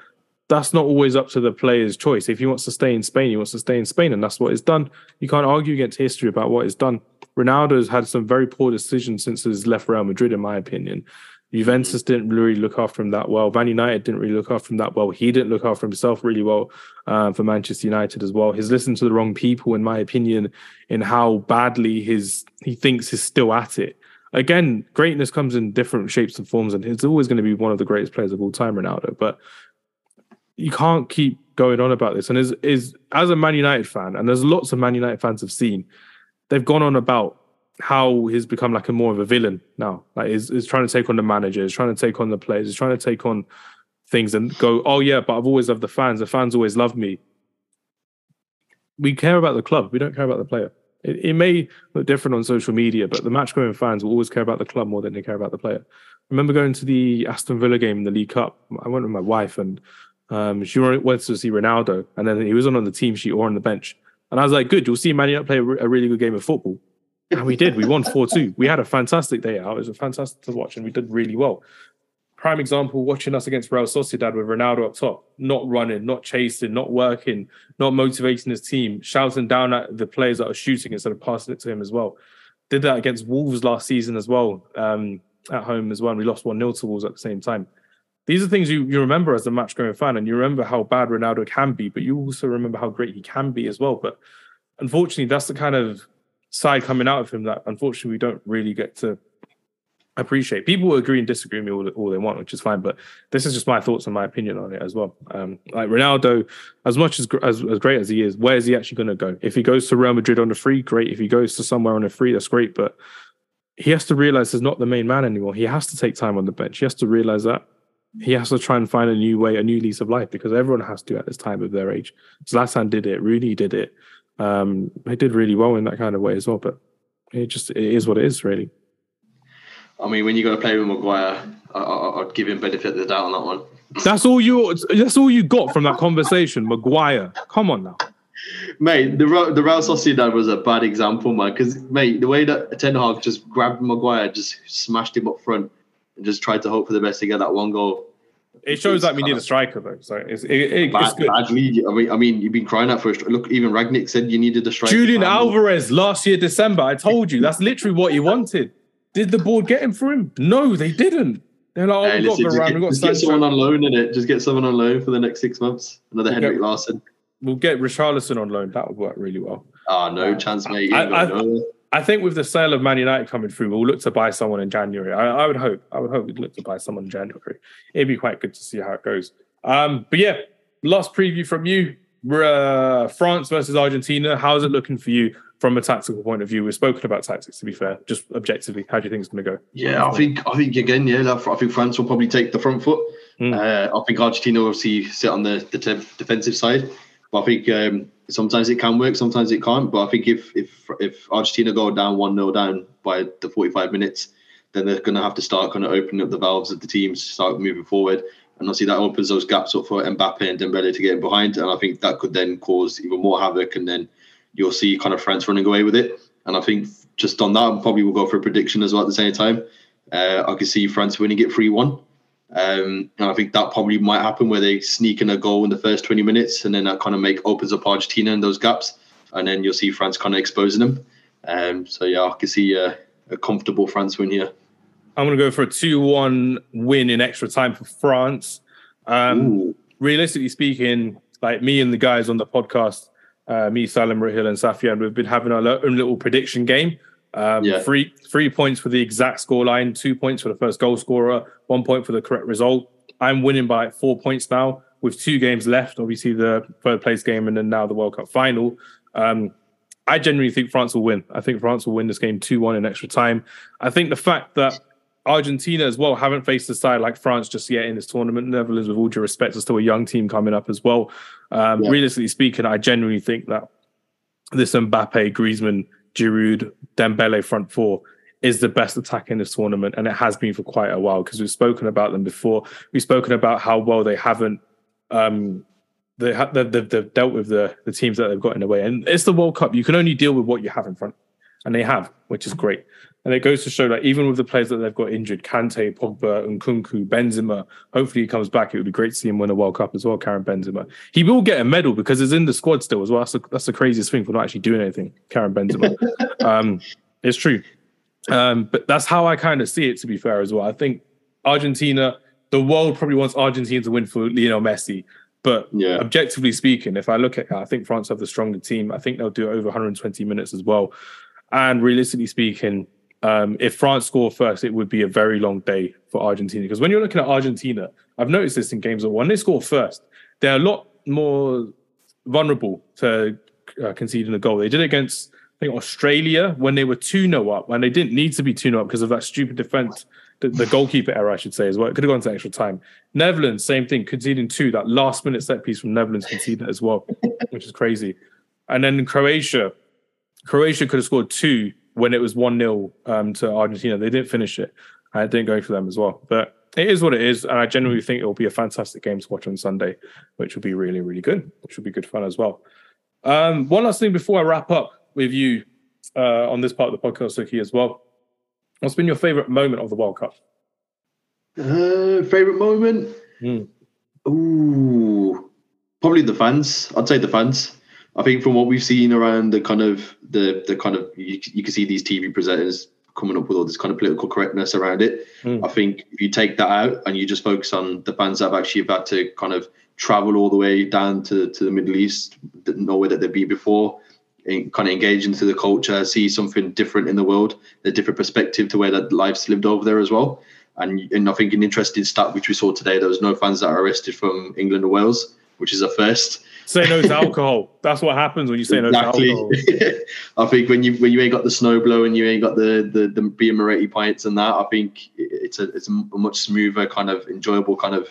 that's not always up to the player's choice. If he wants to stay in Spain, he wants to stay in Spain, and that's what he's done. You can't argue against history about what he's done. Ronaldo has had some very poor decisions since he's left Real Madrid, in my opinion. Juventus didn't really look after him that well. Man United didn't really look after him that well. He didn't look after himself really well uh, for Manchester United as well. He's listened to the wrong people, in my opinion, in how badly his he thinks he's still at it. Again, greatness comes in different shapes and forms, and he's always going to be one of the greatest players of all time, Ronaldo. But you can't keep going on about this. And as is as a Man United fan, and there's lots of Man United fans have seen, they've gone on about how he's become like a more of a villain now. Like he's, he's trying to take on the manager, he's trying to take on the players, he's trying to take on things and go, oh yeah, but I've always loved the fans. The fans always love me. We care about the club. We don't care about the player. It, it may look different on social media, but the match going fans will always care about the club more than they care about the player. I remember going to the Aston Villa game in the League Cup. I went with my wife and um, she went to see Ronaldo, and then he wasn't on the team sheet or on the bench. And I was like, good, you'll see Man United play a really good game of football. And we did. We won 4 2. We had a fantastic day out. It was a fantastic to watch, and we did really well. Prime example watching us against Real Sociedad with Ronaldo up top, not running, not chasing, not working, not motivating his team, shouting down at the players that are shooting instead of passing it to him as well. Did that against Wolves last season as well, um, at home as well. And we lost 1 0 to Wolves at the same time. These are things you, you remember as a match going fan, and you remember how bad Ronaldo can be, but you also remember how great he can be as well. But unfortunately, that's the kind of side coming out of him that unfortunately we don't really get to appreciate. People will agree and disagree with me all, all they want, which is fine. But this is just my thoughts and my opinion on it as well. Um, like Ronaldo, as much as, as as great as he is, where is he actually going to go? If he goes to Real Madrid on a free, great. If he goes to somewhere on a free, that's great. But he has to realize he's not the main man anymore. He has to take time on the bench. He has to realize that he has to try and find a new way, a new lease of life, because everyone has to at this time of their age. Zlatan did it, Rooney did it. Um, he did really well in that kind of way as well. But it just it is what it is, really. I mean, when you got to play with Maguire, I, would give him benefit of the doubt on that one. That's all you. That's all you got from that conversation, Maguire. Come on now, mate. The the Real Sociedad was a bad example, man. Because mate, the way that Ten Hag just grabbed Maguire, just smashed him up front, and just tried to hope for the best to get that one goal. It shows that we need a striker though, so it's it, it, bad, it's good. Bad league. I mean, I mean, you've been crying out for a. Look, even Rangnick said you needed a striker. Julian um, Alvarez last year December. I told you that's literally what he wanted. Did the board get him for him? No, they didn't. They're like, oh, hey, listen, got Varane, got just get someone on loan in it. Just get someone on loan for the next six months. Another we'll Henrik get, Larsson. We'll get Richarlison on loan. That would work really well. Oh, no chance, mate. I, I, I, think with the sale of Man United coming through, we'll look to buy someone in January. I, I, would hope. I would hope we'd look to buy someone in January. It'd be quite good to see how it goes. Um, but yeah, last preview from you. Uh, France versus Argentina. How's it looking for you? from a tactical point of view, we've spoken about tactics. To be fair, just objectively, how do you think it's going to go? Yeah, I think I think again, yeah, I think France will probably take the front foot. Mm. Uh, I think Argentina obviously sit on the the defensive side, but I think um, sometimes it can work, sometimes it can't. But I think if if if Argentina go down one 0 down by the forty five minutes, then they're going to have to start kind of opening up the valves of the teams, start moving forward. And obviously that opens those gaps up for Mbappe and Dembele to get in behind. And I think that could then cause even more havoc and then you'll see kind of France running away with it. And I think just on that, probably we'll go for a prediction as well at the same time. Uh, I could see France winning it 3 1. Um, and I think that probably might happen where they sneak in a goal in the first 20 minutes and then that kind of make opens up Argentina in those gaps. And then you'll see France kind of exposing them. Um, so, yeah, I can see a comfortable France win here. I'm going to go for a 2 1 win in extra time for France. Um, realistically speaking, like me and the guys on the podcast, uh, me, Salim Rahil, and Safian, we've been having our own little prediction game. Um, yeah. Three three points for the exact score line, two points for the first goal scorer, one point for the correct result. I'm winning by four points now with two games left. Obviously, the third place game and then now the World Cup final. Um, I genuinely think France will win. I think France will win this game 2 1 in extra time. I think the fact that Argentina as well haven't faced a side like France just yet in this tournament. Netherlands, with all due respect, are still a young team coming up as well. Um, yeah. Realistically speaking, I genuinely think that this Mbappe, Griezmann, Giroud, Dembele front four is the best attack in this tournament, and it has been for quite a while because we've spoken about them before. We've spoken about how well they haven't um, they have they've, they've, dealt with the the teams that they've got in the way, and it's the World Cup. You can only deal with what you have in front, and they have, which is great. And it goes to show that even with the players that they've got injured, Kante, Pogba, and Nkunku, Benzema, hopefully he comes back. It would be great to see him win a World Cup as well, Karim Benzema. He will get a medal because he's in the squad still as well. That's the, that's the craziest thing for not actually doing anything, Karim Benzema. um, it's true. Um, but that's how I kind of see it, to be fair, as well. I think Argentina, the world probably wants Argentina to win for Lionel Messi. But yeah. objectively speaking, if I look at, I think France have the stronger team. I think they'll do over 120 minutes as well. And realistically speaking, um, if France score first, it would be a very long day for Argentina. Because when you're looking at Argentina, I've noticed this in games that when they score first, they're a lot more vulnerable to uh, conceding a goal. They did against, I think, Australia when they were 2 0 up, and they didn't need to be 2 0 up because of that stupid defense the, the goalkeeper error, I should say, as well. It could have gone to extra time. Netherlands, same thing, conceding two. That last minute set piece from Netherlands conceded as well, which is crazy. And then Croatia, Croatia could have scored two when it was 1 0 um, to Argentina. They didn't finish it. And it didn't go for them as well. But it is what it is. And I genuinely think it will be a fantastic game to watch on Sunday, which will be really, really good, which will be good fun as well. Um, one last thing before I wrap up with you uh, on this part of the podcast, Suki, as well. What's been your favorite moment of the World Cup? Uh, favorite moment? Mm. Ooh, probably the fans. I'd say the fans. I think from what we've seen around the kind of the the kind of you, you can see these TV presenters coming up with all this kind of political correctness around it. Mm. I think if you take that out and you just focus on the fans that have actually had to kind of travel all the way down to, to the Middle East, nowhere that they've been before, kind of engage into the culture, see something different in the world, a different perspective to where that life's lived over there as well. And, and I think an interesting stat which we saw today, there was no fans that are arrested from England or Wales, which is a first. Say no to alcohol. That's what happens when you say exactly. no to alcohol. I think when you when you ain't got the snow blow and you ain't got the the, the beer Moretti pints and that, I think it's a it's a much smoother kind of enjoyable kind of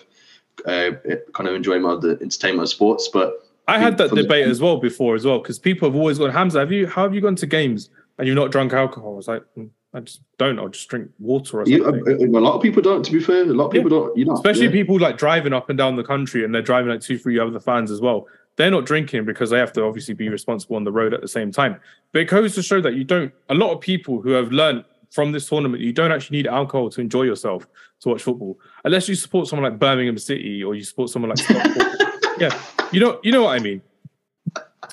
uh, kind of enjoyment of the entertainment of sports. But I had that debate as well before as well because people have always gone, Hamza, have you how have you gone to games and you've not drunk alcohol? I was like, mm, I just don't. I'll just drink water or something. Yeah, a, a, lot of people don't. To be fair, a lot of people yeah. don't. You know, especially yeah. people like driving up and down the country and they're driving like two, three other fans as well. They're not drinking because they have to obviously be responsible on the road at the same time. But it goes to show that you don't. A lot of people who have learned from this tournament, you don't actually need alcohol to enjoy yourself to watch football, unless you support someone like Birmingham City or you support someone like. yeah, you know, you know what I mean.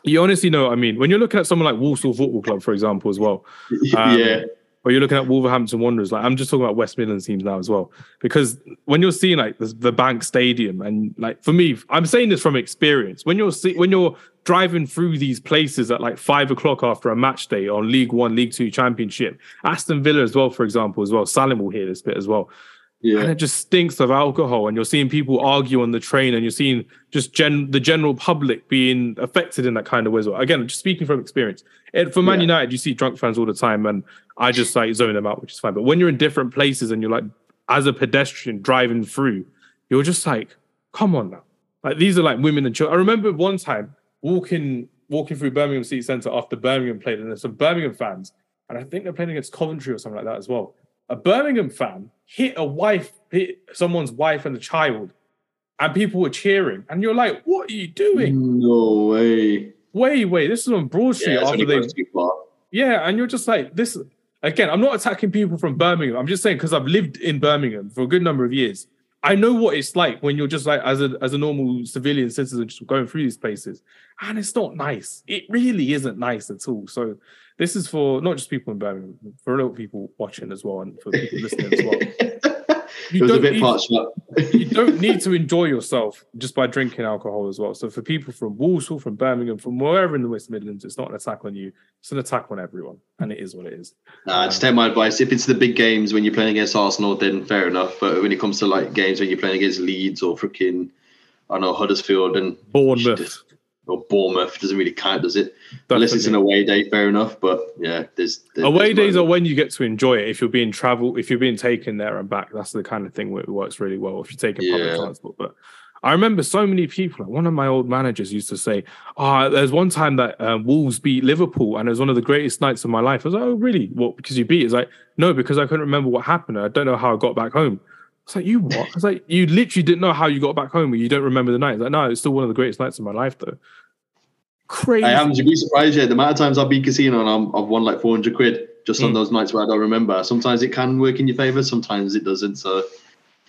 You honestly know what I mean. When you're looking at someone like Walsall Football Club, for example, as well. Um, yeah. Or you're looking at Wolverhampton Wanderers. Like I'm just talking about West Midlands teams now as well. Because when you're seeing like the, the Bank Stadium, and like for me, I'm saying this from experience. When you're see, when you're driving through these places at like five o'clock after a match day on League One, League Two Championship, Aston Villa as well, for example, as well. Salim will hear this bit as well. Yeah. And it just stinks of alcohol. And you're seeing people argue on the train and you're seeing just gen- the general public being affected in that kind of way as well. Again, just speaking from experience. It, for Man yeah. United, you see drunk fans all the time and I just like zone them out, which is fine. But when you're in different places and you're like, as a pedestrian driving through, you're just like, come on now. Like these are like women and children. I remember one time walking walking through Birmingham City Centre after Birmingham played, and there's some Birmingham fans, and I think they're playing against Coventry or something like that as well a Birmingham fan hit a wife, hit someone's wife and a child, and people were cheering. And you're like, what are you doing? No way. Wait, wait. This is on Broad Street yeah, after they. Yeah, and you're just like, this. Again, I'm not attacking people from Birmingham. I'm just saying because I've lived in Birmingham for a good number of years. I know what it's like when you're just like as a as a normal civilian citizen just going through these places, and it's not nice. It really isn't nice at all. So this is for not just people in Birmingham, for a lot of people watching as well, and for people listening as well. You it was a bit parched you don't need to enjoy yourself just by drinking alcohol as well. So for people from Walsall, from Birmingham, from wherever in the West Midlands, it's not an attack on you. It's an attack on everyone, and it is what it is. Nah, um, just take my advice. If it's the big games when you're playing against Arsenal, then fair enough. But when it comes to like games when you're playing against Leeds or freaking, I don't know Huddersfield and Bournemouth, or Bournemouth doesn't really count, does it? Definitely. Unless it's an away day, fair enough. But yeah, there's, there's away there's days are when you get to enjoy it. If you're being travel, if you're being taken there and back, that's the kind of thing where it works really well. If you're taking yeah. public transport, but. I remember so many people. Like one of my old managers used to say, "Ah, oh, there's one time that um, Wolves beat Liverpool, and it was one of the greatest nights of my life." I was like, "Oh, really? What? Because you beat?" It's like, "No, because I couldn't remember what happened. I don't know how I got back home." It's like, "You what?" I was like, "You literally didn't know how you got back home, and you don't remember the night." It's like, "No, it's still one of the greatest nights of my life, though." Crazy. I am. You'd be surprised yet. The amount of times I've been casino and i have won like 400 quid just mm. on hmm. those nights where I don't remember. Sometimes it can work in your favor. Sometimes it doesn't. So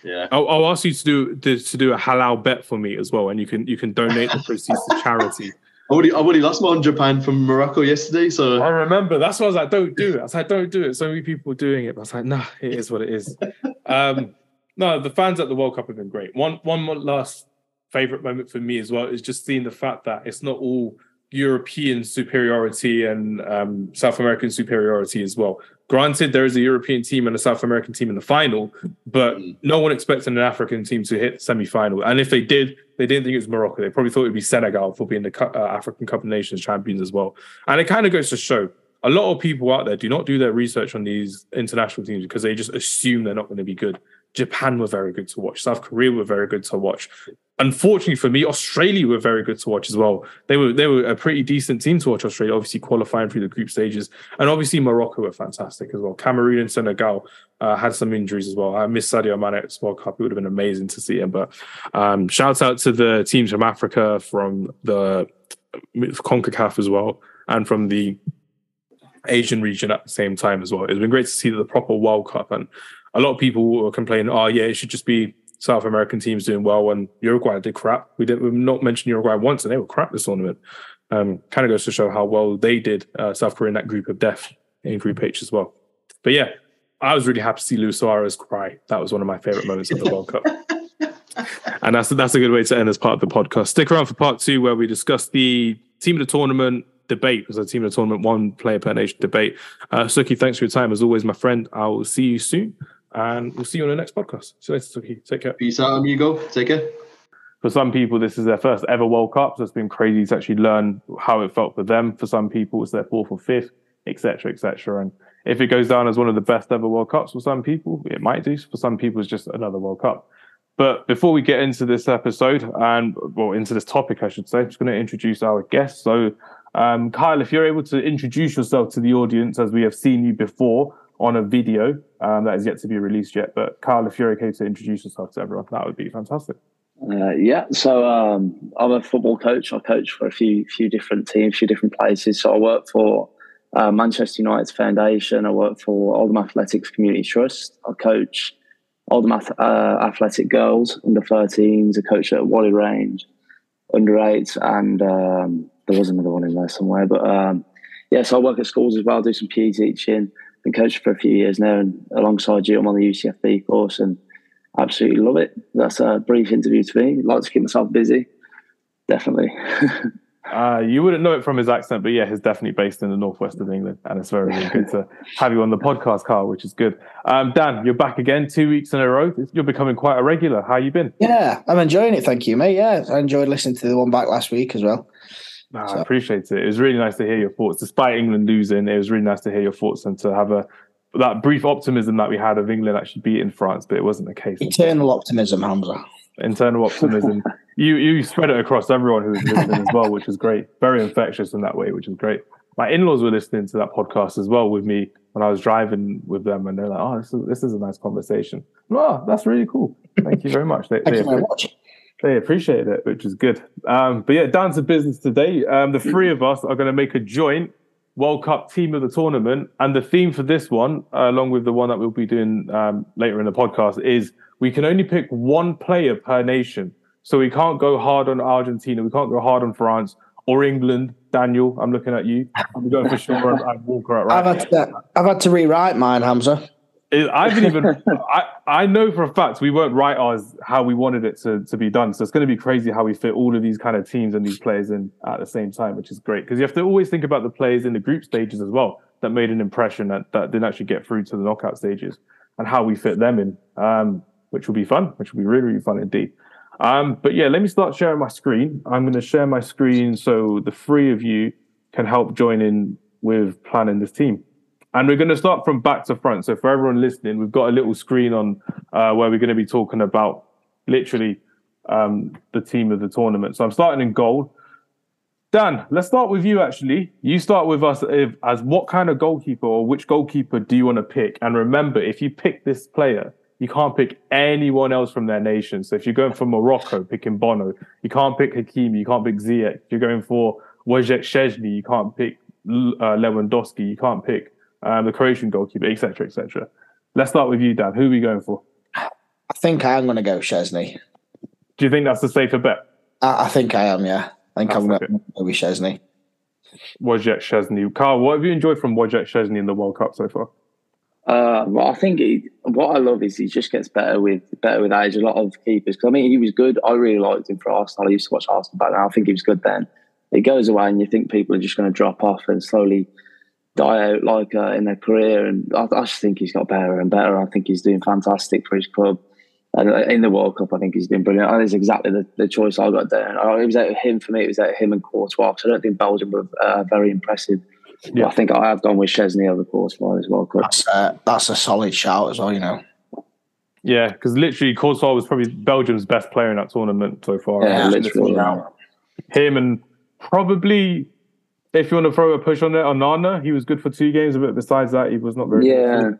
yeah. I'll, I'll ask you to do to, to, do a halal bet for me as well, and you can you can donate the proceeds to charity. I already, I already lost my hundred pound from Morocco yesterday, so I remember. That's why I was like, "Don't do it." I was like, "Don't do it." So many people doing it, but I was like, "Nah, it is what it is." um, no, the fans at the World Cup have been great. One one last favorite moment for me as well is just seeing the fact that it's not all European superiority and um, South American superiority as well. Granted, there is a European team and a South American team in the final, but no one expected an African team to hit semi final. And if they did, they didn't think it was Morocco. They probably thought it would be Senegal for being the uh, African Cup of Nations champions as well. And it kind of goes to show a lot of people out there do not do their research on these international teams because they just assume they're not going to be good. Japan were very good to watch. South Korea were very good to watch. Unfortunately for me, Australia were very good to watch as well. They were they were a pretty decent team to watch. Australia, obviously qualifying through the group stages, and obviously Morocco were fantastic as well. Cameroon and Senegal uh, had some injuries as well. I miss Sadio Mane at World Cup. It would have been amazing to see him. But um, shouts out to the teams from Africa, from the Concacaf as well, and from the Asian region at the same time as well. It's been great to see the proper World Cup and a lot of people were complaining, oh yeah, it should just be South American teams doing well and Uruguay did crap. We did we've not mention Uruguay once and they were crap this tournament. Um, kind of goes to show how well they did uh, South Korea in that group of death in Group H as well. But yeah, I was really happy to see Luis Suarez cry. That was one of my favorite moments of the World Cup. and that's that's a good way to end as part of the podcast. Stick around for part two where we discuss the team of the tournament debate because the team of the tournament one player per nation debate. Uh, Suki, thanks for your time as always, my friend. I will see you soon. And we'll see you on the next podcast. See you later, Suki. Take care. Peace out, amigo. Take care. For some people, this is their first ever World Cup, so it's been crazy to actually learn how it felt for them. For some people, it's their fourth or fifth, etc., etc. And if it goes down as one of the best ever World Cups for some people, it might do. For some people, it's just another World Cup. But before we get into this episode and well, into this topic, I should say, I'm just going to introduce our guest. So, um, Kyle, if you're able to introduce yourself to the audience as we have seen you before on a video um, that is yet to be released yet. But Carl, if you're okay to introduce yourself to everyone, that would be fantastic. Uh, yeah, so um, I'm a football coach. I coach for a few few different teams, few different places. So I work for uh, Manchester United Foundation. I work for Oldham Athletics Community Trust. I coach Oldham Ath- uh, Athletic Girls under 13s. I coach at Whalley Range under eight, and um, there was another one in there somewhere. But um, yeah, so I work at schools as well. Do some PE teaching been coaching for a few years now, and alongside you, I'm on the UCFB course, and absolutely love it. That's a brief interview to me. Like to keep myself busy, definitely. uh, you wouldn't know it from his accent, but yeah, he's definitely based in the northwest of England, and it's very, very good to have you on the podcast, Carl, which is good. Um, Dan, you're back again, two weeks in a row. You're becoming quite a regular. How you been? Yeah, I'm enjoying it. Thank you, mate. Yeah, I enjoyed listening to the one back last week as well. No, so. I appreciate it. It was really nice to hear your thoughts. Despite England losing, it was really nice to hear your thoughts and to have a that brief optimism that we had of England actually beating France, but it wasn't the case. Internal optimism, Hamza. Internal optimism. you you spread it across everyone who was listening as well, which was great. Very infectious in that way, which is great. My in-laws were listening to that podcast as well with me when I was driving with them, and they're like, "Oh, this is this is a nice conversation." Oh, that's really cool. Thank you very much. They, Thank they, you very much. They appreciated it, which is good. Um, but yeah, down to business today. Um, the three of us are going to make a joint World Cup team of the tournament, and the theme for this one, uh, along with the one that we'll be doing um, later in the podcast, is we can only pick one player per nation. So we can't go hard on Argentina, we can't go hard on France or England. Daniel, I'm looking at you. I'm going for Shaw and Walker right. I've had, to, I've had to rewrite mine, Hamza. It, I haven't even. I, I know for a fact we won't write ours how we wanted it to, to be done. So it's going to be crazy how we fit all of these kind of teams and these players in at the same time, which is great because you have to always think about the players in the group stages as well that made an impression that, that didn't actually get through to the knockout stages and how we fit them in, um, which will be fun, which will be really, really fun indeed. Um, but yeah, let me start sharing my screen. I'm going to share my screen so the three of you can help join in with planning this team. And we're going to start from back to front. So for everyone listening, we've got a little screen on uh, where we're going to be talking about literally um, the team of the tournament. So I'm starting in goal. Dan, let's start with you. Actually, you start with us if, as what kind of goalkeeper or which goalkeeper do you want to pick? And remember, if you pick this player, you can't pick anyone else from their nation. So if you're going for Morocco, picking Bono, you can't pick Hakimi, you can't pick Ziyech. You're going for Wojciech Szczesny, you can't pick uh, Lewandowski, you can't pick um, the Croatian goalkeeper, etc., etc. Let's start with you, Dan. Who are we going for? I think I am going to go Szczesny. Do you think that's the safer bet? I, I think I am. Yeah, I think that's I'm going to go with Szczesny. Wojciech Szczesny, Carl, what have you enjoyed from Wojciech Szczesny in the World Cup so far? Uh, well, I think he, what I love is he just gets better with better with age. A lot of keepers, because I mean, he was good. I really liked him for Arsenal. I used to watch Arsenal back then. I think he was good then. It goes away, and you think people are just going to drop off and slowly die out like uh, in their career. And I, I, just think he's got better and better. I think he's doing fantastic for his club. And uh, in the World Cup, I think he's been brilliant. That is exactly the, the choice I got there. it was out of him for me. It was out of him and Courtois. So I don't think Belgium were uh, very impressive. Yeah. I think I have gone with Szczesny over Courtois as well. That's, uh, that's a solid shout as well, you know. Yeah, because literally Courtois was probably Belgium's best player in that tournament so far. Yeah, literally. Him and probably if you want to throw a push on it, Onana, he was good for two games, but besides that, he was not very yeah. good.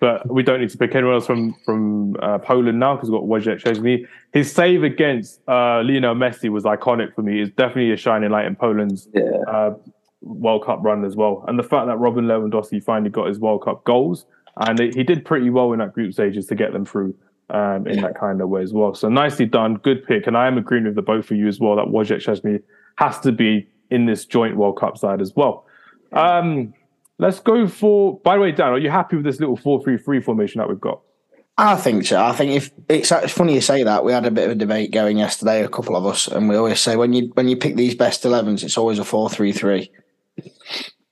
But we don't need to pick anyone else from from uh, Poland now because we've got Wojciech Szczesny. His save against uh, Lionel Messi was iconic for me. It's definitely a shining light in Poland's yeah. uh, World Cup run as well. And the fact that Robin Lewandowski finally got his World Cup goals, and it, he did pretty well in that group stages to get them through um, in that kind of way as well. So nicely done, good pick. And I am agreeing with the both of you as well that Wojciech Szczesny has to be in this joint World Cup side as well. Um, let's go for. By the way, Dan, are you happy with this little four-three-three formation that we've got? I think so. I think if it's, it's funny you say that. We had a bit of a debate going yesterday, a couple of us, and we always say when you when you pick these best 11s, it's always a four-three-three.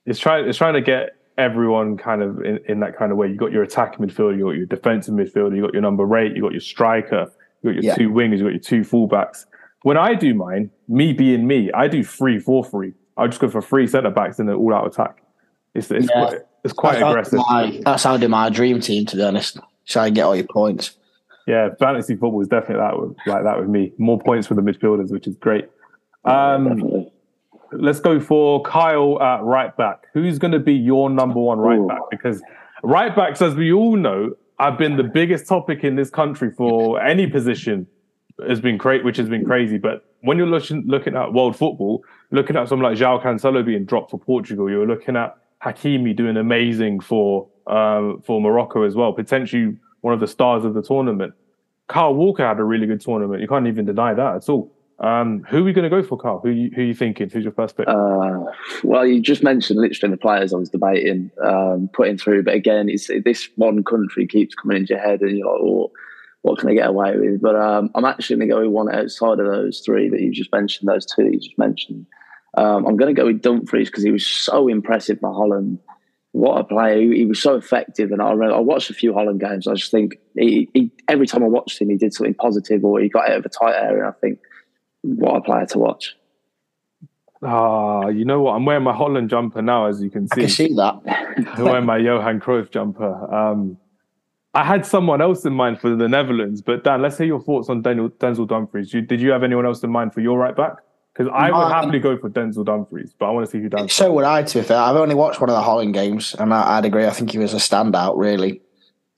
It's trying. It's trying to get everyone kind of in, in that kind of way. You got your attacking midfielder, you got your defensive midfielder, you got your number eight, you got your striker, you got your yeah. two wingers, you got your two fullbacks. When I do mine, me being me, I do three four three. I just go for three centre backs in an all out attack. It's it's yeah. quite, it's quite that's aggressive. My, that's how I do my dream team, to be honest. Try and get all your points. Yeah, fantasy football is definitely that with, like that with me. More points for the midfielders, which is great. Um, let's go for Kyle at right back. Who's going to be your number one right Ooh. back? Because right backs, as we all know, have been the biggest topic in this country for any position has been great, which has been crazy. But when you're looking looking at world football, looking at someone like João Cancelo being dropped for Portugal, you're looking at Hakimi doing amazing for um, for Morocco as well, potentially one of the stars of the tournament. Kyle Walker had a really good tournament. You can't even deny that at all. Um, who are we going to go for, Carl? Who, you, who are you thinking? Who's your first pick? Uh, well, you just mentioned literally the players I was debating um, putting through, but again, it's this one country keeps coming into your head, and you're like, oh, what can I get away with? But um, I'm actually going to go with one outside of those three that you just mentioned, those two that you just mentioned. Um, I'm going to go with Dumfries because he was so impressive for Holland. What a player! He, he was so effective, and I, remember, I watched a few Holland games. I just think he, he, every time I watched him, he did something positive, or he got out of a tight area. I think what a player to watch. Ah, you know what? I'm wearing my Holland jumper now, as you can see. I can see that. I'm wearing my Johan Cruyff jumper. Um, I had someone else in mind for the Netherlands, but Dan, let's hear your thoughts on Daniel, Denzel Dumfries. You, did you have anyone else in mind for your right back? Because I would happily go for Denzel Dumfries, but I want to see who Dan. So would I, to be fair. I've only watched one of the Holland games, and I, would agree. I think he was a standout, really.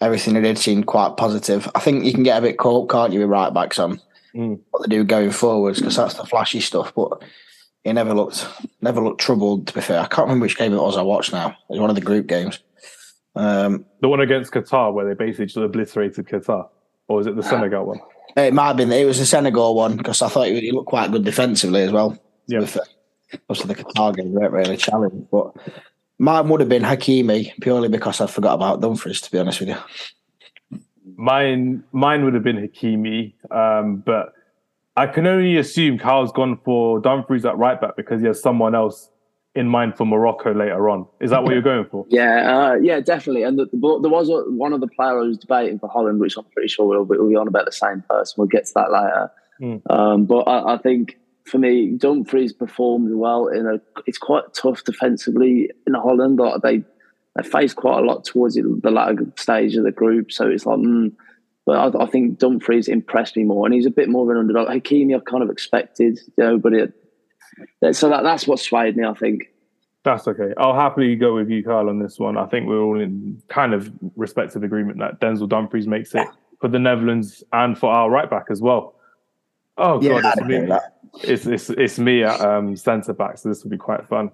Everything he did seemed quite positive. I think you can get a bit caught, can't you, with right backs on mm. what they do going forwards, because that's the flashy stuff. But he never looked never looked troubled, to be fair. I can't remember which game it was I watched now. It was one of the group games. Um, the one against Qatar, where they basically just obliterated Qatar. or is it the Senegal one? It might have been. It was the Senegal one because I thought he looked quite good defensively as well. Yeah. With, uh, obviously, the Qatar game weren't really challenged, but mine would have been Hakimi purely because I forgot about Dumfries. To be honest with you, Mine, mine would have been Hakimi, um, but I can only assume Carl's gone for Dumfries at right back because he has someone else in mind for Morocco later on. Is that what you're going for? Yeah, uh, yeah, definitely. And the, the, there was a, one of the players I was debating for Holland, which I'm pretty sure we'll, we'll be on about the same person. We'll get to that later. Mm. Um, but I, I, think for me, Dumfries performed well in a. It's quite tough defensively in Holland. Like they they face quite a lot towards the latter stage of the group, so it's like. Mm, but I, I, think Dumfries impressed me more, and he's a bit more of an underdog. Hakimi, I kind of expected, you know, but it, so that, that's what swayed me, I think. That's okay. I'll happily go with you, Kyle, on this one. I think we're all in kind of respective agreement that Denzel Dumfries makes it for the Netherlands and for our right back as well. Oh yeah, god, it's me. It's, it's it's me at um, centre back, so this will be quite fun.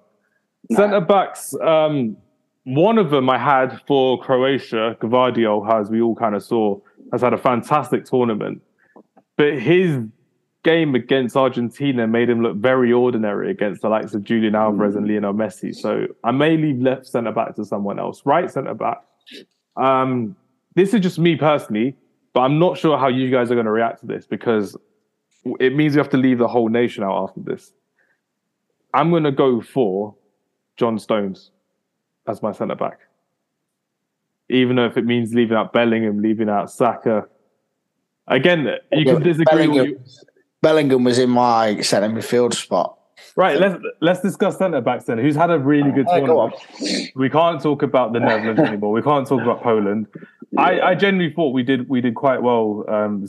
Nah. Centre backs. Um, one of them I had for Croatia, Gvardiol, as we all kind of saw, has had a fantastic tournament, but his game against Argentina made him look very ordinary against the likes of Julian Alvarez and Lionel Messi. So I may leave left centre back to someone else. Right centre back. Um, this is just me personally, but I'm not sure how you guys are going to react to this because it means we have to leave the whole nation out after this. I'm going to go for John Stones as my centre back. Even though if it means leaving out Bellingham, leaving out Saka. Again, you can disagree. Bellingham, Bellingham was in my centre midfield spot. Right, let's let's discuss centre backs then. Who's had a really good tournament? We can't talk about the Netherlands anymore. We can't talk about Poland. I, I genuinely thought we did we did quite well um,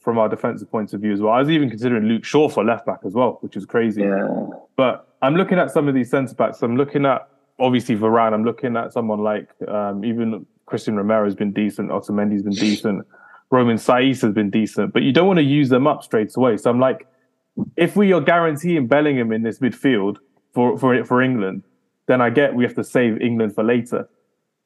from our defensive points of view as well. I was even considering Luke Shaw for left back as well, which is crazy. Yeah. But I'm looking at some of these centre backs. I'm looking at obviously Varane. I'm looking at someone like um, even Cristian Romero has been decent. Otamendi's been decent. Romain Saiss has been decent, but you don't want to use them up straight away. So I'm like, if we are guaranteeing Bellingham in this midfield for for for England, then I get we have to save England for later.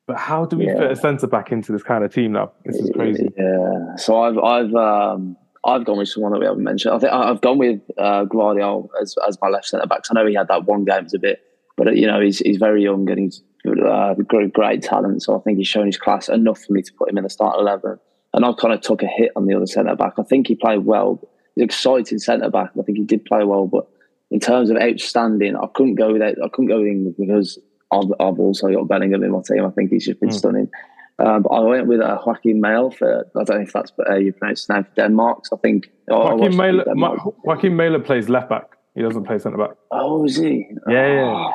But how do we yeah. fit a centre back into this kind of team now? This is crazy. Yeah. So I've I've um, I've gone with someone that we haven't mentioned. I think I've gone with uh, Gvardiol as as my left centre back. I know he had that one game a bit, but you know he's he's very young and he's uh, great, great talent. So I think he's shown his class enough for me to put him in the start eleven and I kind of took a hit on the other centre back. I think he played well. He's an exciting centre back. I think he did play well, but in terms of outstanding, I couldn't go with it. I couldn't go with England because I've, I've also got Bellingham in my team. I think he's just been mm. stunning. Um, but I went with uh, Joachim Mæhle for I don't know if that's uh, you pronounce his name for Denmark. So I think oh, Joachim Mæhle, Joachim Mæhle plays left back. He doesn't play centre back. Oh, is he? Yeah, yeah.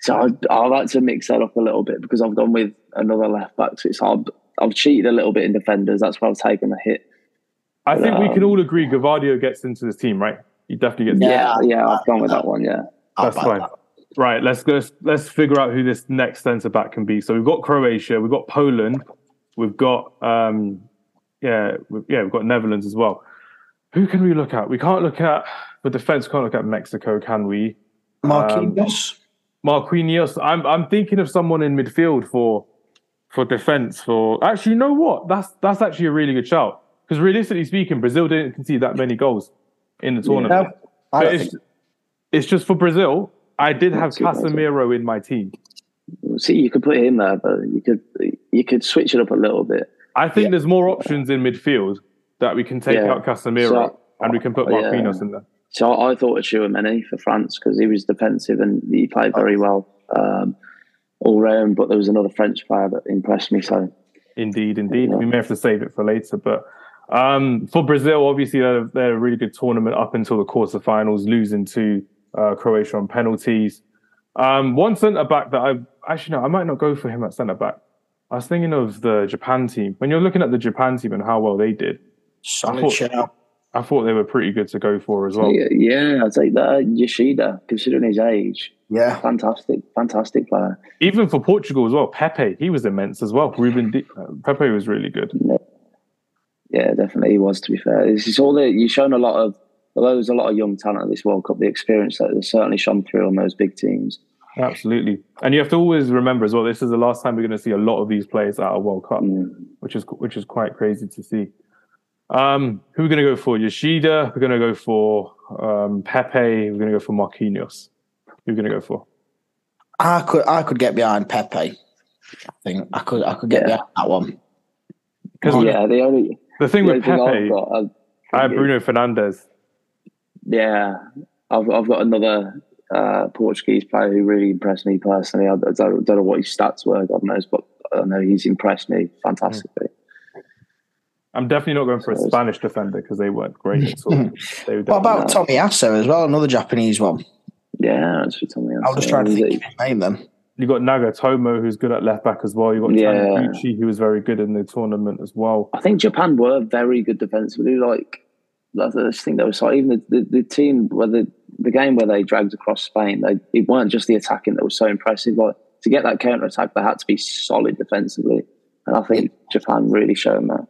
So I, I like to mix that up a little bit because I've gone with another left back. So it's hard. I've cheated a little bit in defenders. That's why I've taken the hit. I think um, we can all agree Gvardiol gets into this team, right? He definitely gets. Yeah, yeah, I've gone with that one. Yeah, that's fine. Right, let's go. Let's figure out who this next centre back can be. So we've got Croatia, we've got Poland, we've got um, yeah, we've, yeah, we've got Netherlands as well. Who can we look at? We can't look at the defense. Can't look at Mexico, can we? Marquinhos. Um, Marquinhos. I'm I'm thinking of someone in midfield for for defense. For actually, you know what? That's that's actually a really good shout because realistically speaking, Brazil didn't concede that many goals in the tournament. Yeah, it's, it's, just for Brazil. I did have Casemiro in my team. See, you could put him there, but you could you could switch it up a little bit. I think yeah. there's more options in midfield that we can take yeah. out Casemiro so, and we can put Marquinhos in there. So I thought of Tchouameni for France because he was defensive and he played very well. Um, all round. But there was another French player that impressed me. So, indeed, indeed, yeah. we may have to save it for later. But um, for Brazil, obviously, they're, they're, a really good tournament up until the quarterfinals, losing to uh, Croatia on penalties. Um, one centre back that I actually no, I might not go for him at centre back. I was thinking of the Japan team. When you're looking at the Japan team and how well they did, solid I thought, shout. I thought they were pretty good to go for as well. Yeah, I'd say that Yoshida, considering his age, yeah, fantastic, fantastic player. Even for Portugal as well, Pepe, he was immense as well. Ruben, D- uh, Pepe was really good. Yeah. yeah, definitely he was. To be fair, this is all that you've shown a lot of. Although there's a lot of young talent at this World Cup, the experience that has certainly shone through on those big teams. Absolutely, and you have to always remember as well. This is the last time we're going to see a lot of these players at a World Cup, mm. which is which is quite crazy to see. Um, who are we going to go for? Yoshida. We're going to go for um, Pepe. We're going to go for Marquinhos. Who are we going to go for? I could I could get behind Pepe. I think I could I could get Yeah. behind that one. Because yeah, the only the thing the with only thing Pepe, I've got, I've- I have Bruno Fernandes. Yeah, I've I've got another uh, Portuguese player who really impressed me personally. I, I don't, don't know what his stats were, God knows, but I know he's impressed me fantastically. I'm definitely not going for a Spanish defender because they weren't great at all. Hmm. They were What about definitely- Tomiyasu as well? Another Japanese one. Yeah, that's what something. I was just trying to think of his name then. You've got Nagatomo, who's good at left back as well. You've got Yeah. Taniguchi, who was very good in the tournament as well. I think Japan were very good defensively. Like, I just think that was so even the, the, the team where the, the game where they dragged across Spain, they it weren't just the attacking that was so impressive. Like to get that counter attack, they had to be solid defensively, and I think Japan really shown that.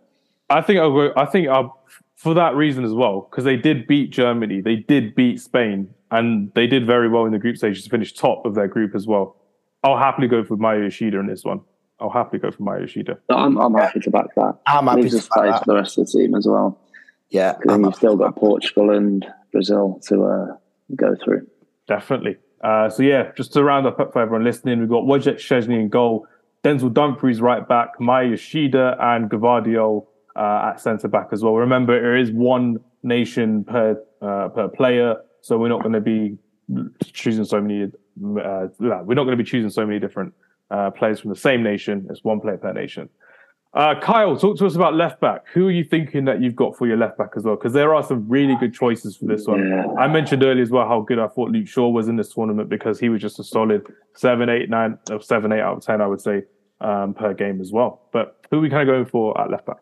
I think I'll go. I think I'll, for that reason as well, because they did beat Germany, they did beat Spain, and they did very well in the group stages, to finish top of their group as well. I'll happily go for Mario Yoshida in this one. I'll happily go for Mario Yoshida. I'm I'm happy to back that. I'm happy Leaves to a space back for the rest of the team as well. Yeah, And then I'm you've still got Portugal and Brazil to uh, go through. Definitely. Uh, so yeah, just to round up for everyone listening, we've got Wojciech Szczesny in goal, Denzel Dumfries right back, Maya Yoshida and Gvardiol uh, at centre back as well. Remember, there is one nation per uh, per player, so we're not going to be choosing so many. Uh, we're not going to be choosing so many different uh, players from the same nation. It's one player per nation. Uh, Kyle, talk to us about left back. Who are you thinking that you've got for your left back as well? Because there are some really good choices for this one. Yeah. I mentioned earlier as well how good I thought Luke Shaw was in this tournament because he was just a solid seven, eight, nine, seven, eight out of ten, I would say, um, per game as well. But who are we kind of going for at left back?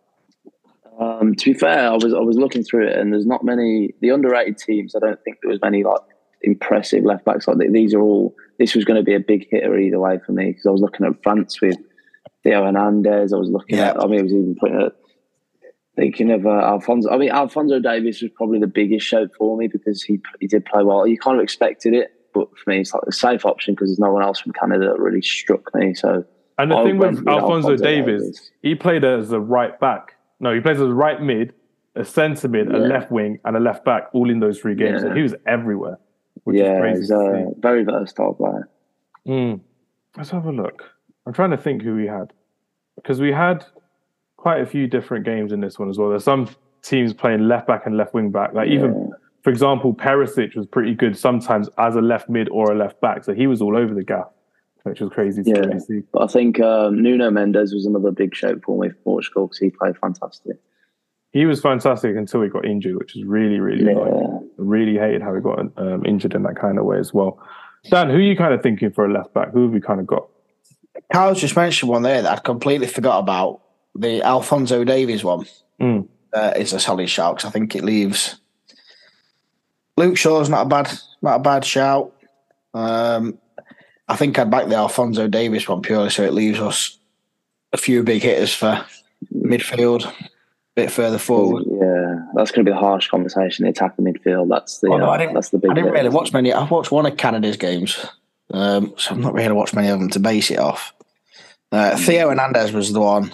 Um, to be fair, I was I was looking through it, and there's not many the underrated teams. I don't think there was many like impressive left backs. Like these are all. This was going to be a big hitter either way for me because I was looking at France with Theo Hernandez. I was looking Yeah. at. I mean, I was even putting it. Thinking of uh, Alphonso, I mean Alphonso Davies was probably the biggest shout for me because he he did play well. You kind of expected it, but for me it's like a safe option because there's no one else from Canada that really struck me. So And the I thing with with Alfonso, Alphonso Davies, he played as a right back. No, he plays as a right mid, a centre mid, a left wing, and a left back, all in those three games. Yeah. So he was everywhere, which yeah, is crazy. he's a very versatile player. Mm. Let's have a look. I'm trying to think who we had because we had quite a few different games in this one as well. There's some teams playing left back and left wing back. Like even, Yeah. for example, Perisic was pretty good sometimes as a left mid or a left back. So he was all over the gap, which was crazy to Yeah. really see. But I think um, Nuno Mendes was another big shout for me for Portugal because he played fantastic. He was fantastic until he got injured, which is really, really annoying. Really hated how he got um, injured in that kind of way as well. Dan, who are you kind of thinking for a left back? Who have we kind of got? Carl's just mentioned one there that I completely forgot about. The Alphonso Davies one Mm. uh, is a solid shout 'cause I think it leaves Luke Shaw's not a bad not a bad shout. Um, I think I'd back the Alphonso Davies one purely so it leaves us a few big hitters for midfield, a bit further forward. Yeah, that's going to be a harsh conversation. The attack the midfield. That's the Oh, no, uh, I didn't- that's the big. I didn't really watch many. I've watched one of Canada's games, um, so I'm not really watched many of them to base it off. Uh, Theo Hernandez was the one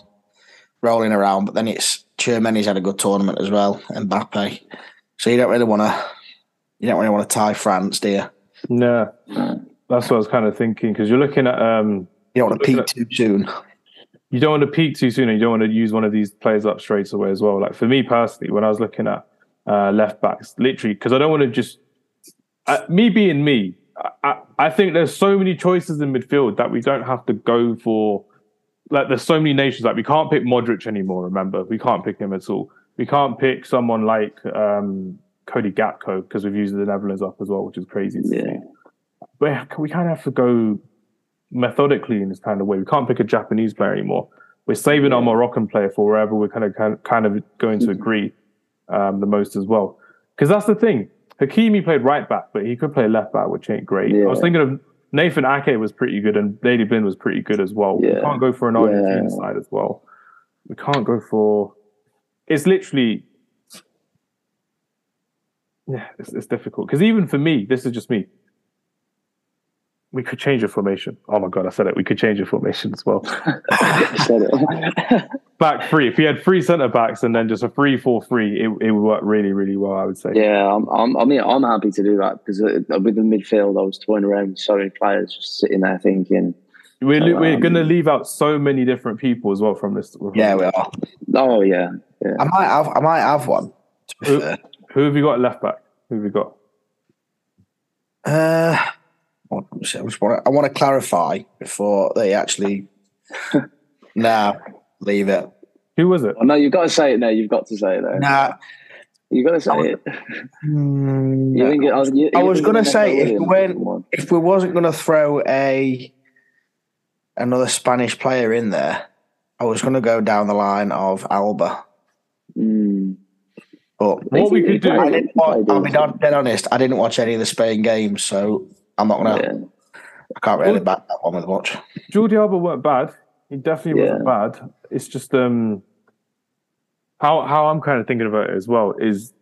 rolling around, but then it's Tchouameni's had a good tournament as well, and Mbappe. So you don't really want to, you don't really want to tie France, do you? No, that's what I was kind of thinking because you're looking at um, You don't want to peak too soon. you don't want to peak too soon and you don't want to use one of these players up straight away as well. Like for me personally, when I was looking at uh, left backs, literally, because I don't want to just uh, me being me. I, I, think there's so many choices in midfield that we don't have to go for. Like there's so many nations. Like we can't pick Modric anymore. Remember, we can't pick him at all. We can't pick someone like um, Cody Gakpo because we've used the Netherlands up as well, which is crazy. Yeah. see. But we kind of have to go methodically in this kind of way. We can't pick a Japanese player anymore. We're saving our Moroccan player for wherever we're kind of kind of going to agree um, the most as well. Because that's the thing. Hakimi played right back, but he could play left back, which ain't great. I was thinking of Nathan Ake was pretty good, and Daley Blind was pretty good as well. We can't go for an Argentine Yeah. side as well. We can't go for. It's literally. Yeah, it's, it's difficult because even for me, this is just me. We could change the formation. Oh my god, I said it. We could change the formation as well. said it. back three. If he had three centre backs and then just a three four three, it, it would work really really well. I would say. Yeah, I'm, I'm, I mean, I'm happy to do that because uh, with the midfield, I was toying around with so many players, just sitting there thinking. We're, um, we're going to leave out so many different people as well from this. Yeah, we are. Oh yeah, yeah. I might have I might have one. Who, who, have you got left back? Who have you got? Uh, I just want to, I want to clarify before they actually. nah, leave it. Who was it? Oh, no, you've got to say it now. You've got to say it now. Nah. You got to say it. Mm, you think it I was, was going to say if we if we wasn't going to throw a another Spanish player in there, I was going to go down the line of Alba. Mm. But what we could do, I didn't I'll be dead honest. I didn't watch any of the Spain games, so I'm not gonna. Yeah. I can't really back that one with much. Jordi Alba weren't bad. He definitely yeah. wasn't bad. It's just um how how I'm kind of thinking about it as well is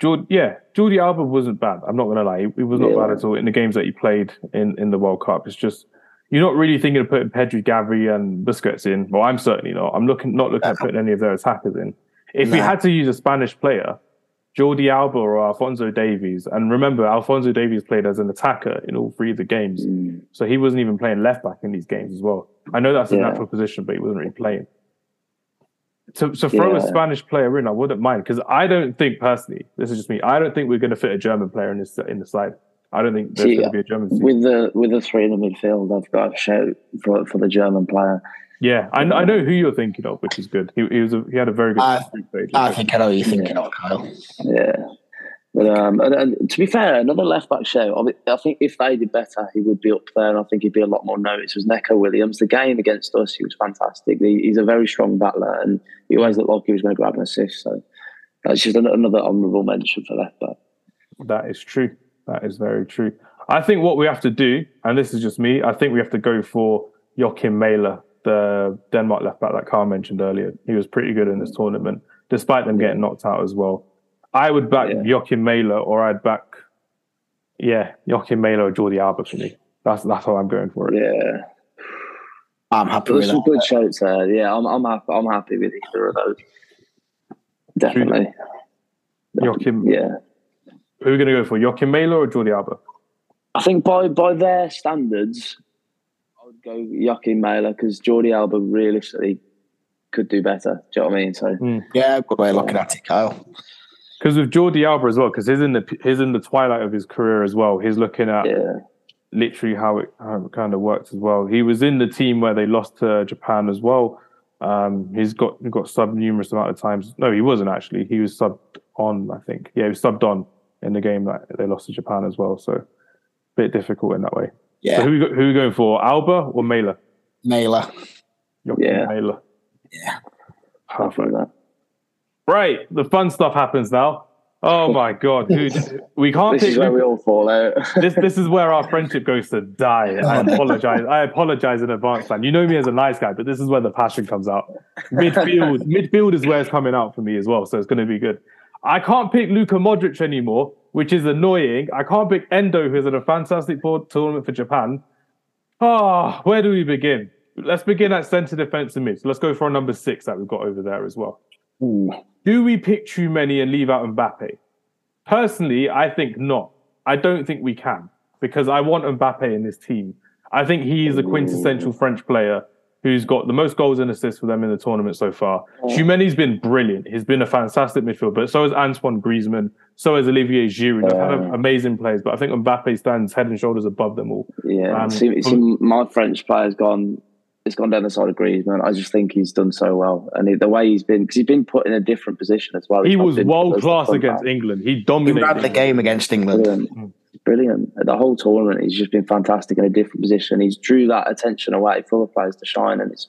Jordi, yeah, Jordi Alba wasn't bad. I'm not gonna lie, he, he was not yeah. bad at all in the games that he played in in the World Cup. It's just you're not really thinking of putting Pedri, Gavi, and Busquets in. Well, I'm certainly not. I'm looking not looking at putting any of their attackers in. If nah. we had to use a Spanish player, Jordi Alba or Alphonso Davies, and remember, Alphonso Davies played as an attacker in all three of the games, mm. so he wasn't even playing left back in these games as well. I know that's a yeah. natural position, but he wasn't really playing. To, to throw yeah. a Spanish player in, I wouldn't mind because I don't think personally, this is just me. I don't think we're going to fit a German player in this in the side. I don't think there's going to be a German. With the with the three in the midfield, I've got a shout for for the German player. Yeah, I, I know who you're thinking of, which is good. He, he was a, he had a very good. I, I think I know who you're thinking yeah. of, Kyle. Yeah, but um, and, and, to be fair, another left back show. I, think if they did better, he would be up there. And I think he'd be a lot more noticed. Was Neco Williams? The game against us, he was fantastic. He, he's a very strong battler, and he always looked like he was going to grab an assist. So that's just another honourable mention for left back. That is true. That is very true. I think what we have to do, and this is just me, I think we have to go for Joachim Mæhle, the Denmark left back that Carl mentioned earlier. He was pretty good in this tournament, despite them getting knocked out as well. I would back yeah. Joachim Mæhle, or I'd back, yeah, Joachim Mæhle or Jordi Alba for me. That's that's how I'm going for it. Yeah, I'm happy. There's some good shouts there. Yeah, I'm I'm happy. I'm happy with either of those. Definitely. Joachim. Yeah. Who are we going to go for, Joachim Mæhle or Jordi Alba? I think by by their standards, I would go Joachim Mæhle because Jordi Alba realistically could do better. Do you know what I mean? So mm. yeah, good way of looking at it, Kyle. Because with Jordi Alba as well, because he's in the he's in the twilight of his career as well. He's looking at yeah. literally how it, how it kind of works as well. He was in the team where they lost to Japan as well. Um, he's got he got subbed numerous amount of times. No, he wasn't actually. He was subbed on, I think. Yeah, he was subbed on in the game that they lost to Japan as well. So a bit difficult in that way. Yeah. So who who are we going for? Alba or Mæhle? Mæhle. Yeah. Mæhle. Yeah. Perfect. Right, the fun stuff happens now. Oh my god, dude, we can't. this is where we all fall out. this this is where our friendship goes to die. I apologize. I apologize in advance, man. You know me as a nice guy, but this is where the passion comes out. Midfield, midfield is where it's coming out for me as well, so it's going to be good. I can't pick Luka Modric anymore, which is annoying. I can't pick Endo, who's at a fantastic tournament for Japan. Ah, oh, where do we begin? Let's begin at centre defence and mid. So let's go for a number six that we've got over there as well. Ooh. Do we pick Tchouameni and leave out Mbappe? Personally, I think not. I don't think we can because I want Mbappe in this team. I think he is a quintessential French player who's got the most goals and assists for them in the tournament so far. Oh. has been brilliant. He's been a fantastic midfielder, but so has Antoine Griezmann, so has Olivier Giroud. Had amazing players, but I think Mbappe stands head and shoulders above them all. Yeah, um, see, see, my French player's gone. It's gone down the side of Griezmann. I just think he's done so well, and the way he's been because he's been put in a different position as well. He was world class against England. He dominated he the game against England. Brilliant. Mm brilliant. The whole tournament, he's just been fantastic in a different position. He's drew that attention away for the players to shine, and it's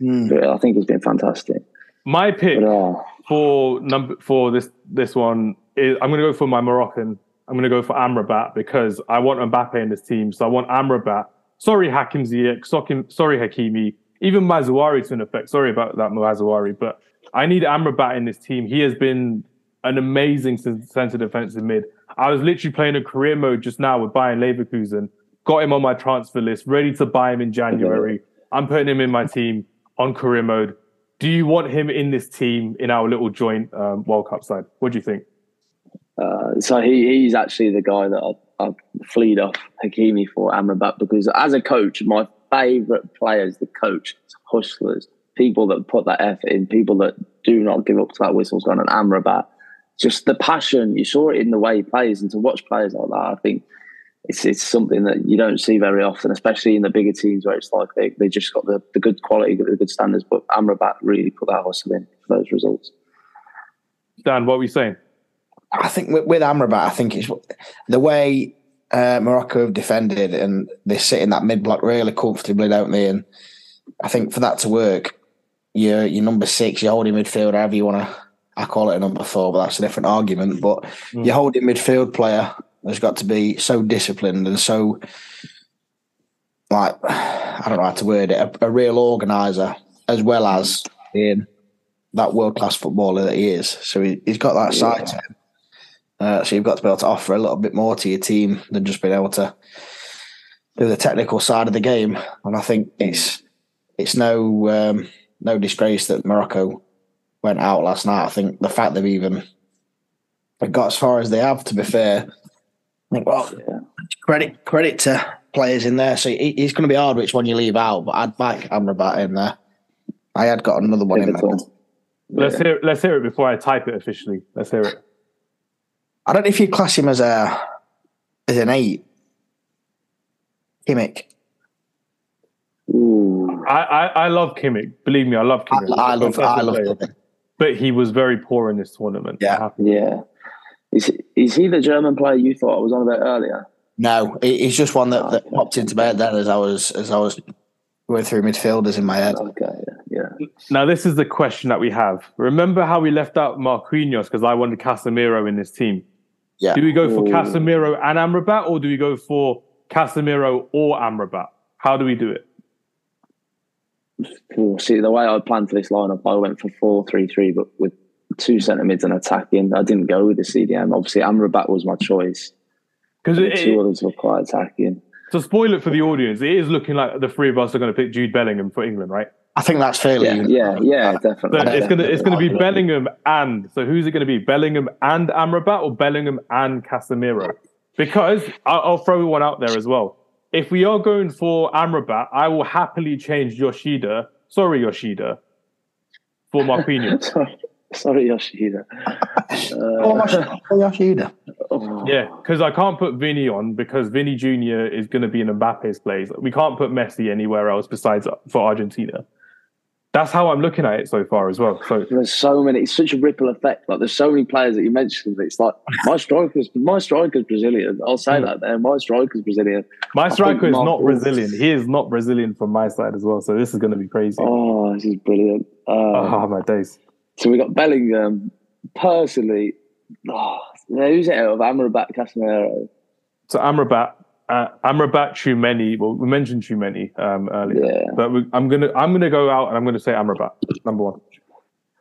Mm. I think he's been fantastic. My pick but, uh, for number for this this one is I'm going to go for my Moroccan. I'm going to go for Amrabat because I want Mbappe in this team. So I want Amrabat. Sorry, Hakim Ziyech. Sorry, Hakimi. Even Mazraoui to an effect. Sorry about that, Mazraoui. But I need Amrabat in this team. He has been an amazing centre defensive mid. I was literally playing a career mode just now with Bayern Leverkusen got him on my transfer list, ready to buy him in January. I'm putting him in my team on career mode. Do you want him in this team in our little joint um, World Cup side? What do you think? Uh, so he, he's actually the guy that I, I fleed off Hakimi for Amrabat because as a coach, my favourite players, the coach, hustlers, people that put that effort in, people that do not give up to that whistle's gone, and Amrabat, just the passion, you saw it in the way he plays, and to watch players like that, I think it's it's something that you don't see very often, especially in the bigger teams where it's like they, they just got the, the good quality, the good standards, but Amrabat really put that hustle in for those results. Dan, what were you saying? I think with, with Amrabat, I think it's the way uh, Morocco have defended and they sit in that mid block really comfortably, don't they? And I think for that to work, your your number six, your holding midfield, however you want to, I call it a number four, but that's a different argument. But mm. your holding midfield player has got to be so disciplined and so like I don't know how to word it, a, a real organizer as well as in that world class footballer that he is. So he, has got that side to him. Uh, so you've got to be able to offer a little bit more to your team than just being able to do the technical side of the game. And I think it's it's no um, no disgrace that Morocco went out last night. I think the fact they've even got as far as they have, to be fair, I think well, yeah. credit credit to players in there. So it's going to be hard which one you leave out, but I'd back Amrabat in there. I had got another one in there. Let's hear. Let's hear it before I type it officially. Let's hear it. I don't know if you class him as a as an eight. Kimmich. Ooh. I, I, I love Kimmich. Believe me, I love Kimmich. I, I love I love Kimmich. But he was very poor in this tournament. Yeah, yeah. Is is he the German player you thought I was on about earlier? No, he's just one that, that popped into my head then as I was as I was going through midfielders in my head. Okay, yeah. Now this is the question that we have. Remember how we left out Marquinhos because I wanted Casemiro in this team. Yeah. Do we go for Ooh. Casemiro and Amrabat, or do we go for Casemiro or Amrabat? How do we do it? See, the way I planned for this lineup, I went for four three three, but with two centre mids and attacking. I didn't go with the CDM. Obviously, Amrabat was my choice because two others were quite attacking. To spoil it for the audience, it is looking like the three of us are going to pick Jude Bellingham for England, right? I think that's fairly. Yeah, yeah, yeah definitely. So it's gonna it's gonna be Bellingham and so who's it gonna be? Bellingham and Amrabat or Bellingham and Casemiro? Because I'll, I'll throw one out there as well. If we are going for Amrabat, I will happily change Yoshida. Sorry, Yoshida, for Marquinhos. sorry, sorry, Yoshida. Uh, oh, Yoshida. Oh. Yeah, because I can't put Vinny on because Vinny Junior is going to be in Mbappe's place. We can't put Messi anywhere else besides for Argentina that's how I'm looking at it so far as well. So there's so many, it's such a ripple effect. Like there's so many players that you mentioned. It's like my striker's my striker's Brazilian. I'll say mm. that there. My striker's Brazilian. My striker is not Brazilian. He is not Brazilian from my side as well. So this is going to be crazy. Oh, this is brilliant. Um, oh my days. So we got Bellingham. Personally, oh, who's it out of Amrabat Casemiro? So Amrabat uh, Amrabat Tchouameni. Well, we mentioned Tchouameni um, earlier, yeah. but we, I'm gonna I'm gonna go out and I'm gonna say Amrabat number one.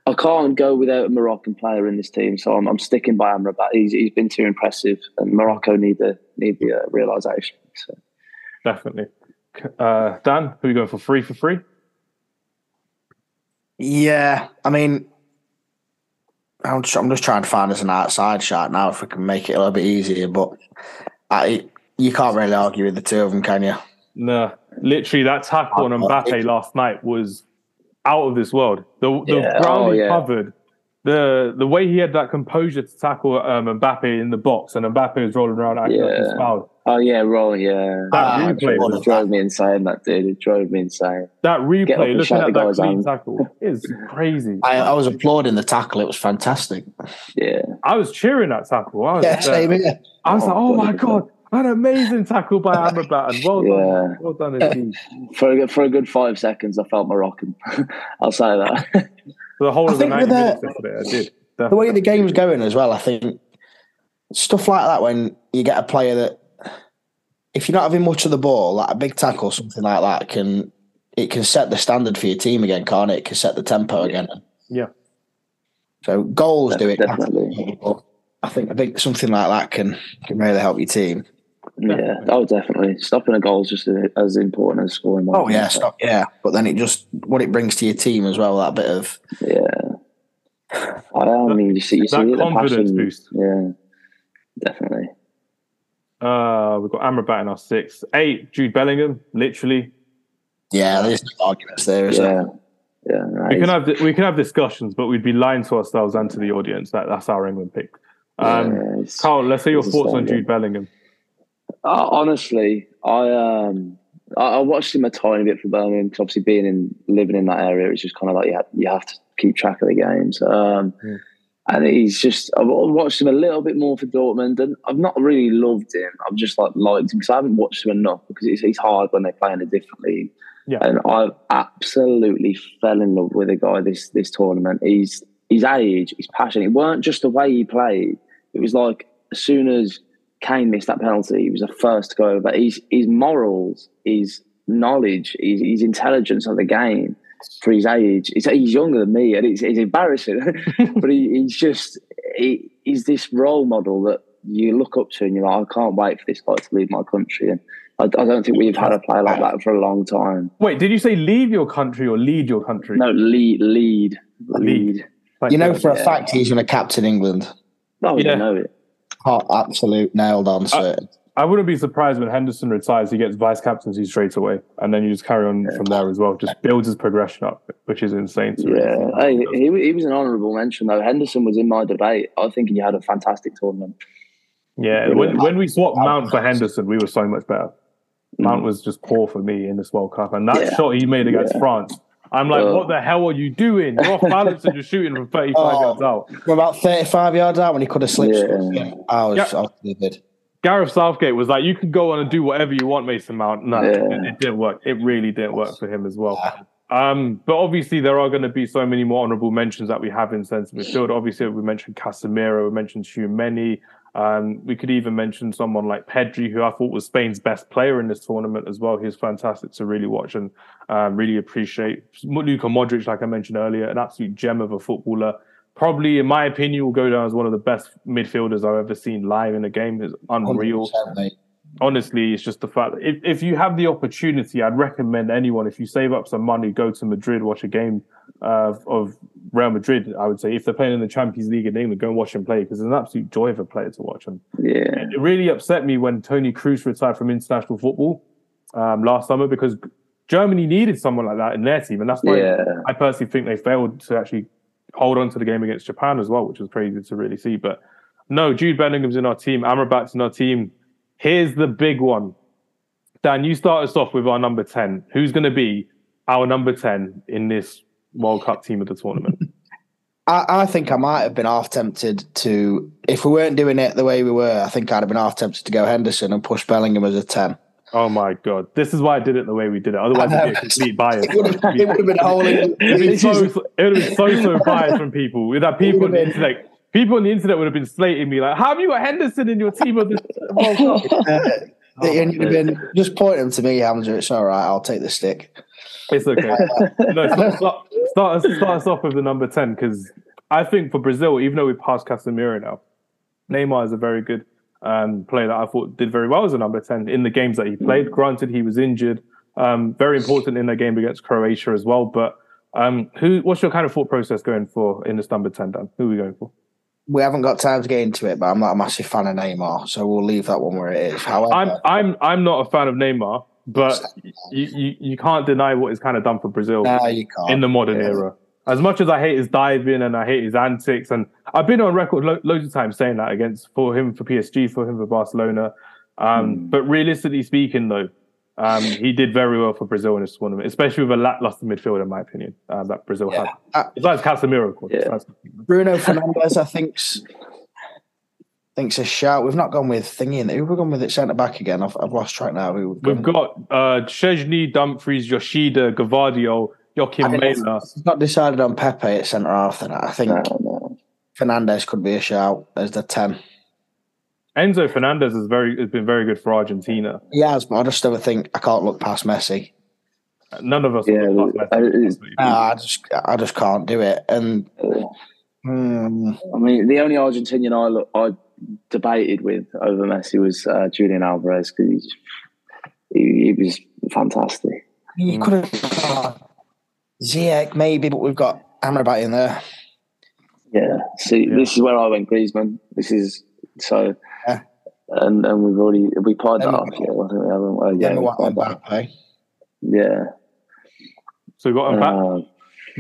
I can't go without a Moroccan player in this team, so I'm, I'm sticking by Amrabat. He's he's been too impressive, and Morocco need the need the uh, realization. So. Definitely, uh, Dan. Who are you going for? Free for free? Yeah, I mean, I'm just, I'm just trying to find us an outside shot now if we can make it a little bit easier. But I you can't really argue with the two of them, can you? No, literally that tackle on Mbappe last night was out of this world. The the yeah. ground oh, he yeah. covered, the the way he had that composure to tackle um, Mbappe in the box, and Mbappe was rolling around acting yeah. like he's fouled. Oh yeah, roll, yeah. That ah, replay it drove me insane. That dude, it drove me insane. That replay, looking at that clean tackle, is crazy. I, I, was applauding the tackle. It was fantastic. Yeah, I was cheering that tackle. I was, yeah, same here. I was oh, like, oh my god. An amazing tackle by Amrabat, and well yeah. done, well done indeed. For a good, for a good five seconds, I felt Moroccan. I'll say that. For the whole I of the ninety minutes yesterday, I did. Definitely. The way the game's going as well, I think stuff like that when you get a player that, if you're not having much of the ball, like a big tackle, or something like that, can it can set the standard for your team again, can't it? It can set the tempo again. Yeah. So goals do it. Definitely. I think I think something like that can can really help your team. Yeah, oh, definitely. Stopping a goal is just as important as scoring one. Oh yeah, stop. Yeah, but then it just what it brings to your team as well. That bit of yeah. I mean, you see, you see that the confidence passion. boost. Yeah, definitely. Uh, we've got Amrabat in our six, eight. Jude Bellingham, literally. yeah. There's no arguments there, is Yeah, yeah. no, We can have we can have discussions, but we'd be lying to ourselves and to the audience that that's our England pick. Um, yeah, Carl, let's hear your thoughts on. Jude Bellingham. Uh, honestly, I um I, I watched him a tiny bit for Birmingham because obviously being in living in that area, it's just kind of like you have, you have to keep track of the games. Um, Yeah. And he's just I've watched him a little bit more for Dortmund, and I've not really loved him. I've just like liked him because I haven't watched him enough because it's, it's hard when they play in a different league. Yeah. And I absolutely fell in love with a guy this this tournament. He's his age, his passion. It weren't just the way he played. It was like as soon as Kane missed that penalty, he was the first to go over. His his morals, his knowledge, his, his intelligence of the game for his age. He's, he's younger than me, and it's, it's embarrassing. but he, he's just he, he's this role model that you look up to, and you're like, I can't wait for this guy to leave my country. And I, I don't think we've had a player like that for a long time. Wait, did you say leave your country or lead your country? No, lead, lead, lead. Thank You know for a fact he's going to captain England. Oh, Yeah. you know it. Hot, absolute nailed on certain. I wouldn't be surprised when Henderson retires, he gets vice captaincy straight away, and then you just carry on from there as well. Just builds his progression up, which is insane. Yeah, hey, he, he was an honourable mention though. Henderson was in my debate. I think he had a fantastic tournament. yeah. When when we swapped Mount for Henderson, we were so much better. Mount Mm. was just poor for me in this World Cup, and that Yeah. shot he made against Yeah. France, I'm like, Uh, what the hell are you doing? You're off balance and you're shooting from 35 Oh. yards out. We're about 35 yards out when he could have slipped. Yeah. I was, Yeah. I was livid. Gareth Southgate was like, you can go on and do whatever you want, Mason Mount. No, Yeah. it, it didn't work. It really didn't work for him as well. Um, but obviously, there are going to be so many more honourable mentions that we have in centre midfield. Obviously, we mentioned Casemiro, we mentioned Tchouameni. Um, we could even mention someone like Pedri, who I thought was Spain's best player in this tournament as well. He was fantastic to really watch and um, really appreciate. Luka Modric, like I mentioned earlier, an absolute gem of a footballer. Probably, in my opinion, will go down as one of the best midfielders I've ever seen live in a game. Is unreal 100%, mate. Honestly, it's just the fact that if, if you have the opportunity, I'd recommend anyone, if you save up some money, go to Madrid, watch a game uh, of Real Madrid. I would say if they're playing in the Champions League in England, go and watch them play because it's an absolute joy of a player to watch. And Yeah, it really upset me when Toni Kroos retired from international football um, last summer because Germany needed someone like that in their team. And that's why yeah, I personally think they failed to actually hold on to the game against Japan as well, which was crazy to really see. But no, Jude Bellingham's in our team. Amrabat's in our team. Here's the big one. Dan, you start us off with our number 10. Who's going to be our number 10 in this World Cup team of the tournament? I, I think I might have been half tempted to, if we weren't doing it the way we were, I think I'd have been half tempted to go Henderson and push Bellingham as a 10. Oh my God. This is why I did it the way we did it. Otherwise, it'd be a complete bias. It would have, it would have been a whole. It'd be so, have been so, so biased from people. With that people on the would've been- internet, people on the internet would have been slating me like, "How have you got Henderson in your team of the World Cup?" Uh, Oh, and you'd have been just point them to me, Hamza. It's all right. I'll take the stick. It's okay. no, start, start, start, us, start us off with the number 10 because I think for Brazil, even though we passed Casemiro now, Neymar is a very good um, player that I thought did very well as a number 10 in the games that he played. Granted, he was injured. Um, very important in the game against Croatia as well. But um, who? what's your kind of thought process going for in this number 10, Dan? Who are we going for? We haven't got time to get into it, but I'm not a massive fan of Neymar, so we'll leave that one where it is. However, I'm I'm I'm not a fan of Neymar, but you, you, you can't deny what he's kind of done for Brazil. no, in the modern Yeah. era. As much as I hate his diving and I hate his antics, and I've been on record lo- loads of times saying that against for him for PSG, for him for Barcelona. Um, Mm. But realistically speaking, though, um, he did very well for Brazil in this tournament, especially with a lackluster midfield, in my opinion, uh, that Brazil Yeah. had. Uh, Besides Casemiro, of. Yeah. Besides- Bruno Fernandes, I think's thinks a shout. We've not gone with thingy. in- Who have we gone with at centre back again? I've, I've lost track now. Who We've got uh, Szczesny, Dumfries, Yoshida, Gvardiol, Joachim I mean, Mæhle. We've not decided on Pepe at centre half. Then I think no, no. Fernandez could be a shout as the ten. Enzo Fernandez has very has been very good for Argentina. He has, but I just don't think I can't look past Messi. None of us. Yeah, look past I- Messi. No, I just I just can't do it. And Uh, hmm, I mean, the only Argentinian I look, I debated with over Messi was uh, Julian Alvarez because he, he, was fantastic. You could have got Ziyech maybe, but we've got Amrabat in there. Yeah. See, yeah. this is where I went Griezmann. This is so. Yeah. And and we've already we played that off. Yeah, I think we haven't. Well, yeah, yeah, we yeah. So we've got a, uh,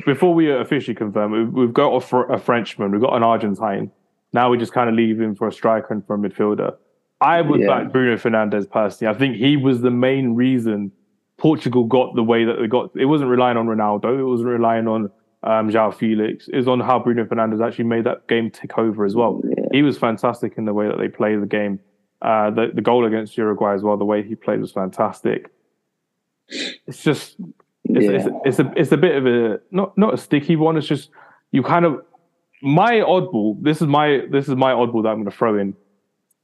before we officially confirm, we've, we've got a, a, Frenchman, we've got an Argentine. Now we just kind of leave him for a striker and for a midfielder. I would yeah. back Bruno Fernandes personally. I think he was the main reason Portugal got the way that they got. It wasn't relying on Ronaldo. It wasn't relying on um, João Felix. It was on how Bruno Fernandes actually made that game tick over as well. Yeah. He was fantastic in the way that they played the game. Uh, the, the goal against Uruguay as well, the way he played was fantastic. It's just it's, yeah. it's, it's, a it's a bit of a not not a sticky one. It's just you kind of my oddball. This is my this is my oddball that I'm going to throw in.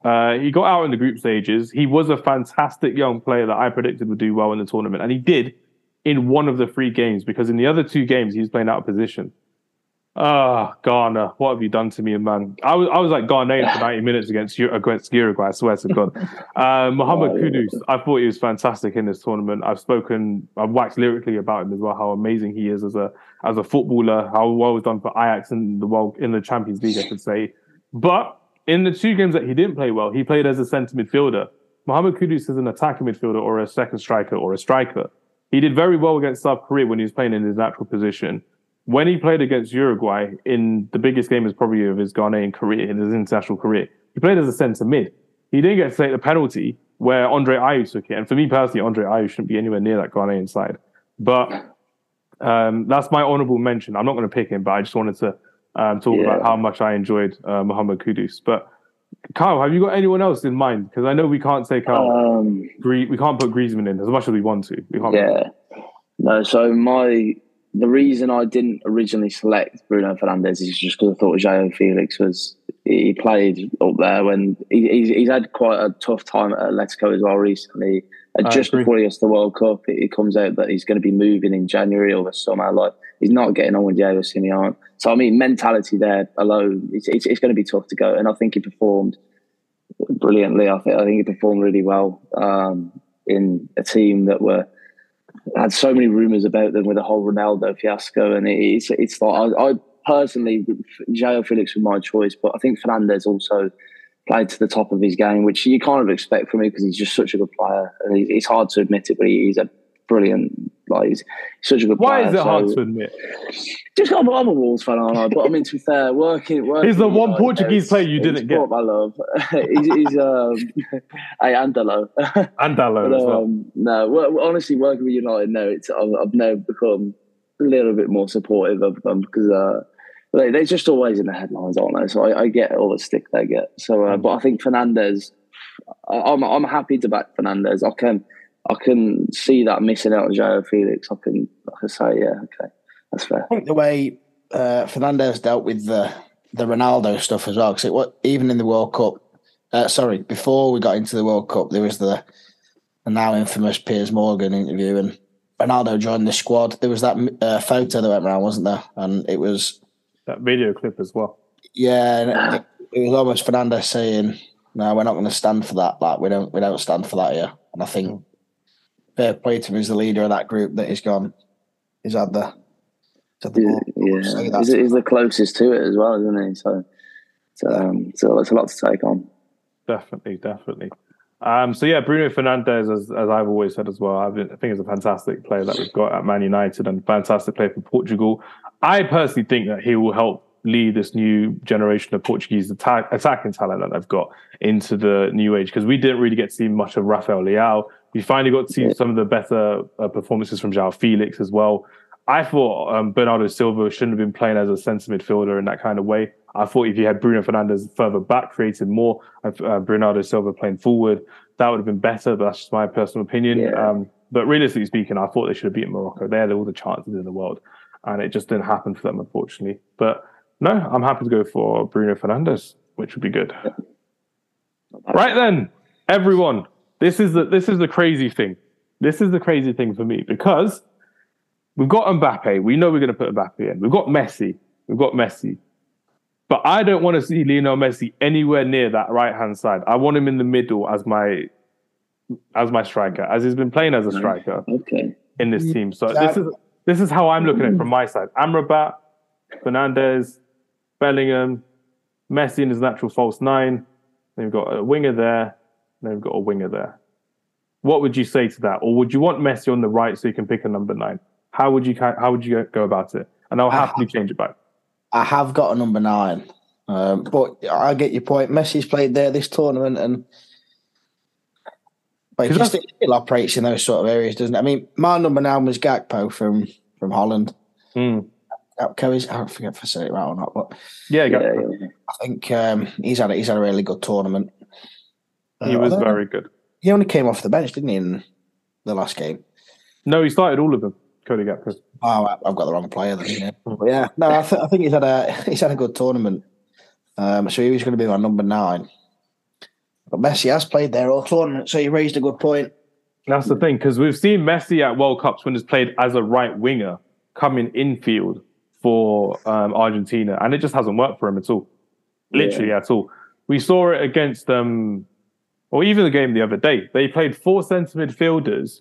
Uh, he got out in the group stages. He was a fantastic young player that I predicted would do well in the tournament, and he did in one of the three games because in the other two games he was playing out of position. Ah, oh, Ghana, what have you done to me, man? I was I was like Ghanaian for 90 minutes against against Uruguay, I swear to God. Uh, Mohamed oh, Kudus, yeah. I thought he was fantastic in this tournament. I've spoken, I've waxed lyrically about him as well, how amazing he is as a as a footballer, how well he's done for Ajax in the world in the Champions League, I should say. But in the two games that he didn't play well, he played as a centre midfielder. Mohamed Kudus is an attacking midfielder or a second striker or a striker. He did very well against South Korea when he was playing in his natural position when he played against Uruguay in the biggest game is probably of his Ghanaian career, in his international career, he played as a centre mid. He didn't get to take the penalty where Andre Ayew took it. And for me personally, Andre Ayew shouldn't be anywhere near that Ghanaian side. But um, that's my honourable mention. I'm not going to pick him, but I just wanted to um, talk yeah. about how much I enjoyed uh, Mohamed Kudus. But Kyle, have you got anyone else in mind? Because I know we can't take out um, Gre- we can't put Griezmann in as much as we want to. We can't. Yeah. No, so my the reason I didn't originally select Bruno Fernandes is just because I thought João Felix was he played up there when he, he's, he's had quite a tough time at Atletico as well recently. And just before he gets the World Cup, it, it, comes out that he's going to be moving in January or the summer. Like he's not getting on with Diego Simeone. So I mean, mentality there alone, it's, it's, it's going to be tough to go. And I think he performed brilliantly. I think I think he performed really well um, in a team that were had so many rumors about them with the whole Ronaldo fiasco, and it's it's like I, I personally, João Felix was my choice, but I think Fernandes also played to the top of his game, which you kind of expect from him because he's just such a good player, and it's hard to admit it, but he's a brilliant. Like he's such a good Why player. is it so, hard to admit? Just I'm, I'm a Wolves fan, aren't I? But I mean, to be fair, working, working he's the one like, Portuguese player you didn't get. My love, he's, he's um, hey Andalou, Andalou but, as well. Um, no, honestly, working with United no, it's I've, I've now become a little bit more supportive of them because. Uh, they, they're just always in the headlines, aren't they? So I, I get all the stick they get. So, uh, but I think Fernandes, I'm I'm happy to back Fernandes. I can I can see that missing out on João Felix. I can I can say, yeah, okay, that's fair. I think the way uh, Fernandes dealt with the the Ronaldo stuff as well, because it even in the World Cup. Uh, sorry, before we got into the World Cup, there was the, the now infamous Piers Morgan interview, and Ronaldo joined the squad. There was that uh, photo that went around, wasn't there? And it was that video clip as well. Yeah, it, it was almost Fernandes saying, "No, we're not going to stand for that. Like we don't, we don't stand for that here." And I think fair play to him as the leader of that group that he's gone. He's had the. He's had the yeah, yeah. He's, he's, the closest to it as well, isn't he? So, so, um, so it's a lot to take on. Definitely, definitely. Um, so yeah, Bruno Fernandes, as, as I've always said as well, I think is a fantastic player that we've got at Man United and fantastic player for Portugal. I personally think that he will help lead this new generation of Portuguese attack, attacking talent that they've got into the new age because we didn't really get to see much of Rafael Leao. We finally got to see some of the better uh, performances from João Felix as well. I thought um, Bernardo Silva shouldn't have been playing as a centre midfielder in that kind of way. I thought if you had Bruno Fernandes further back, created more, uh, Bernardo Silva playing forward, that would have been better. But that's just my personal opinion. Yeah. Um, but realistically speaking, I thought they should have beaten Morocco. They had all the chances in the world, and it just didn't happen for them, unfortunately. But no, I'm happy to go for Bruno Fernandes, which would be good. Right then, everyone, this is the this is the crazy thing. This is the crazy thing for me because we've got Mbappe. We know we're going to put Mbappe in. We've got Messi. We've got Messi. But I don't want to see Lionel Messi anywhere near that right hand side. I want him in the middle as my as my striker, as he's been playing as a striker Okay. in this team. So this is this is how I'm looking at it from my side. Amrabat, Fernandes, Bellingham, Messi in his natural false nine. Then you've got a winger there. Then you've got a winger there. What would you say to that? Or would you want Messi on the right so you can pick a number nine? How would you how would you go about it? And I'll happily change it back. I have got a number nine, um, but I get your point. Messi's played there this tournament, and but he still, operates in those sort of areas, doesn't it? I mean, my number nine was Gakpo from from Holland. Mm. Is I don't forget if I said it right or not, but Yeah, yeah. I think um, he's had a, he's had a really good tournament. He Uh, was although very good. He only came off the bench, didn't he, in the last game? No, he started all of them. Cody Gakpo. Oh, I've got the wrong player then. Yeah, but yeah. No, I, th- I think he's had a he's had a good tournament. Um, so he was going to be my number nine. But Messi has played there all tournament, so he raised a good point. That's the thing, because we've seen Messi at World Cups when he's played as a right winger coming infield for um, Argentina, and it just hasn't worked for him at all. Literally at all. We saw it against um or even the game the other day. They played four centre midfielders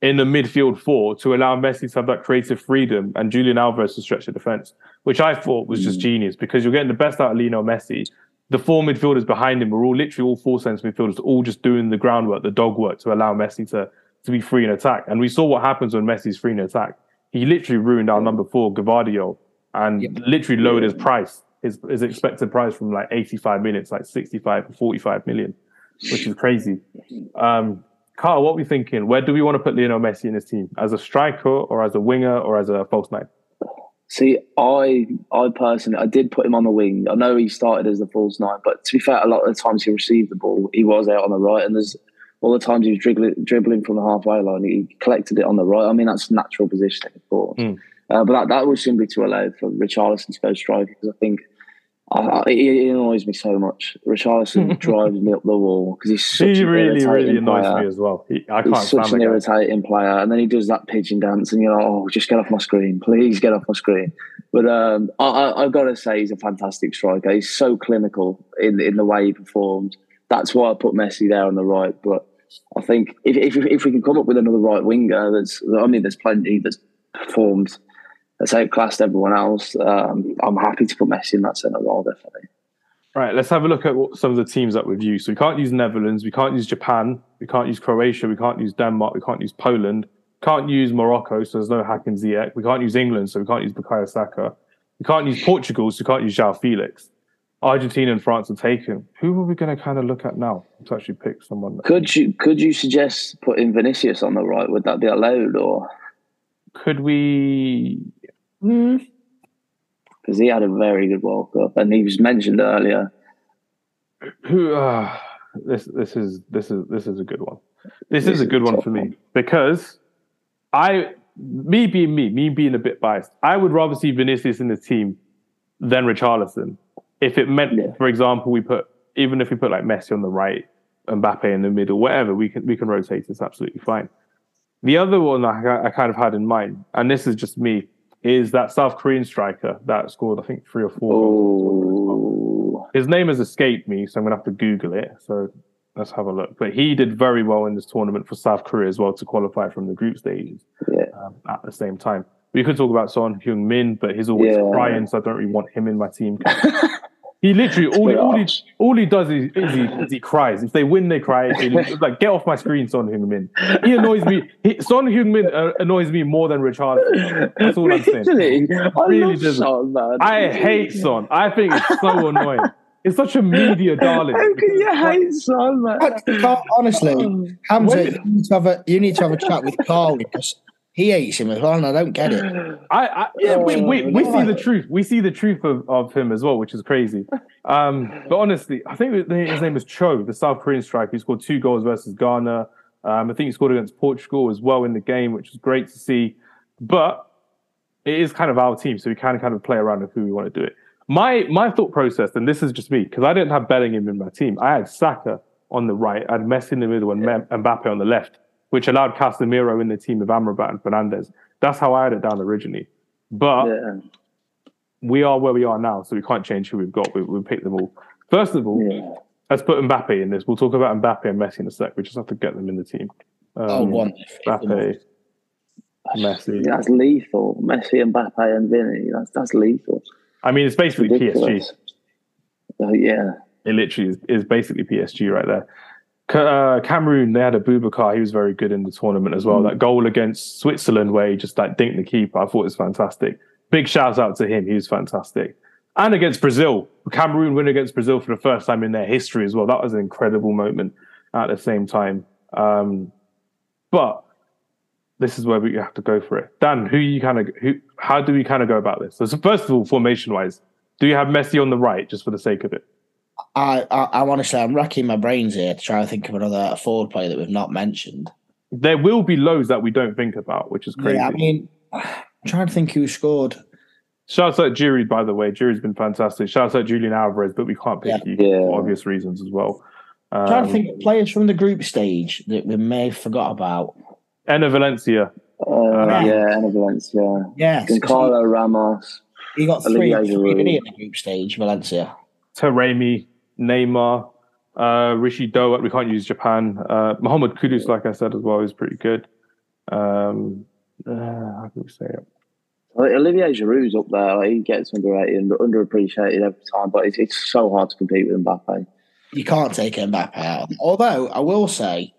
in the midfield four to allow Messi to have that creative freedom and Julian Alvarez to stretch the defense, which I thought was just mm. genius because you're getting the best out of Lionel Messi. The four midfielders behind him were all literally all four centre midfielders, all just doing the groundwork, the dog work to allow Messi to, to be free in attack. And we saw what happens when Messi's free in attack. He literally ruined our number four, Gvardiol, and literally lowered his price, his, his expected price from like 85 million to like 65 or 45 million, which is crazy. Um, Carl, what are we thinking? Where do we want to put Lionel Messi in his team? As a striker or as a winger or as a false nine? See, I I personally I did put him on the wing. I know he started as the false nine, but to be fair, a lot of the times he received the ball, he was out on the right, and there's all the times he was dribbling, dribbling from the halfway line, he collected it on the right. I mean, that's natural positioning, of course. Mm. Uh, but that, that was simply to allow for Richarlison to go striker because I think I, I, it annoys me so much. Richarlison drives me up the wall because he's such He an really, really annoys player. me as well. He, I can't He's such an irritating player, and then he does that pigeon dance, and you're like, "Oh, just get off my screen, please get off my screen." But um, I, I, I've got to say, he's a fantastic striker. He's so clinical in in the way he performed. That's why I put Messi there on the right. But I think if if, if we can come up with another right winger, there's I mean, there's plenty that's performed that's outclassed everyone else. Um, I'm happy to put Messi in that centre role, definitely. Right, let's have a look at what, some of the teams that we've used. So we can't use Netherlands, we can't use Japan, we can't use Croatia, we can't use Denmark, we can't use Poland, can't use Morocco, so there's no Hakim Ziyech. We can't use England, so we can't use Bukayo Saka. We can't use Portugal, so we can't use João Felix. Argentina and France are taken. Who are we going to kind of look at now to actually pick someone? Could you could you suggest putting Vinicius on the right? Would that be allowed, or Could we? Because he had a very good World Cup, and he was mentioned earlier. Who? Uh, this this is this is this is a good one. This is a good one for me because I, me being me, me being a bit biased, I would rather see Vinicius in the team than Richarlison. If it meant, Yeah. for example, we put even if we put like Messi on the right, Mbappe in the middle, whatever, we can we can rotate. It's absolutely fine. The other one I, I kind of had in mind, and this is just me, is that South Korean striker that scored I think three or four. goals. Oh, His name has escaped me, so I'm gonna have to Google it. So let's have a look. But he did very well in this tournament for South Korea as well to qualify from the group stages yeah. um, at the same time. We could talk about Son Heung Min, but he's always Yeah. crying, so I don't really want him in my team. he literally all he, all he all he does is, is, he, is he cries. If they win, they cry. He- like get off my screen, Son Heung Min. He annoys me. He, Son Heung Min uh, annoys me more than Richardson. That's all I'm saying. Really? I Really love doesn't. Man. I hate Son. I think it's so annoying. It's such a media darling. How can you hate Son, man? Honestly, Hamza, you need to have a you need to have a chat with Carl because he hates him as well, and I don't get it. I, I yeah, we, we, we see the truth. We see the truth of, of him as well, which is crazy. Um, but honestly, I think his name is Cho, the South Korean striker. He scored two goals versus Ghana. Um, I think he scored against Portugal as well in the game, which was great to see. But it is kind of our team, so we can kind of play around with who we want to do it. My my thought process, and this is just me, because I didn't have Bellingham in my team. I had Saka on the right, I had Messi in the middle, and Mem- Mbappe on the left, which allowed Casemiro in the team of Amrabat and Fernandes. That's how I had it down originally. But Yeah. we are where we are now, so we can't change who we've got. We, we picked them all. First of all, yeah. let's put Mbappe in this. We'll talk about Mbappe and Messi in a sec. We just have to get them in the team. Um, oh, one. Mbappe, Messi. That's lethal. Messi, Mbappe, and Vinny. That's that's lethal. I mean, it's basically PSG. Uh, yeah. It literally is, is basically PSG right there. Uh, Cameroon, they had Aboubakar. He was very good in the tournament as well. Mm. That goal against Switzerland, where he just like dinked the keeper, I thought was fantastic. Big shout out to him. He was fantastic. And against Brazil, Cameroon win against Brazil for the first time in their history as well. That was an incredible moment at the same time. Um, but this is where we have to go for it. Dan, who you kind of who? How do we kind of go about this? So, so first of all, formation wise, do you have Messi on the right just for the sake of it? I, I, I want to say I'm racking my brains here to try and think of another forward player that we've not mentioned. There will be loads that we don't think about, which is crazy. Yeah, I mean, I'm trying to think who scored. Shouts out Giroud, by the way. Giroud's been fantastic. Shouts out Julian Alvarez, but we can't pick yeah. you yeah. for obvious reasons as well. Um, trying to think of players from the group stage that we may have forgot about. Enner Valencia. Uh, yeah. yeah, Enner Valencia. Yes. Gonzalo Ramos. He got three, three in the group stage, Valencia. Taremi, Neymar, uh, Ritsu Doan. We can't use Japan. Uh, Mohamed Kudus, like I said as well, is pretty good. Um, uh, how can we say it? Olivier Giroud's up there. Like, he gets underrated and underappreciated every time, but it's, it's so hard to compete with Mbappe. You can't take Mbappe out. Although I will say,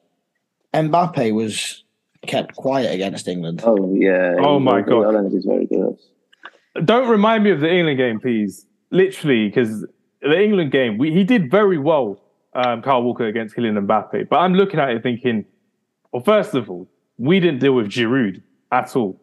Mbappe was kept quiet against England. Oh yeah. Oh my god. I don't think he's very good. Don't remind me of the England game, please. Literally, because the England game, we, he did very well, um, Walker against Kylian Mbappe. But I'm looking at it thinking, well, first of all, we didn't deal with Giroud at all.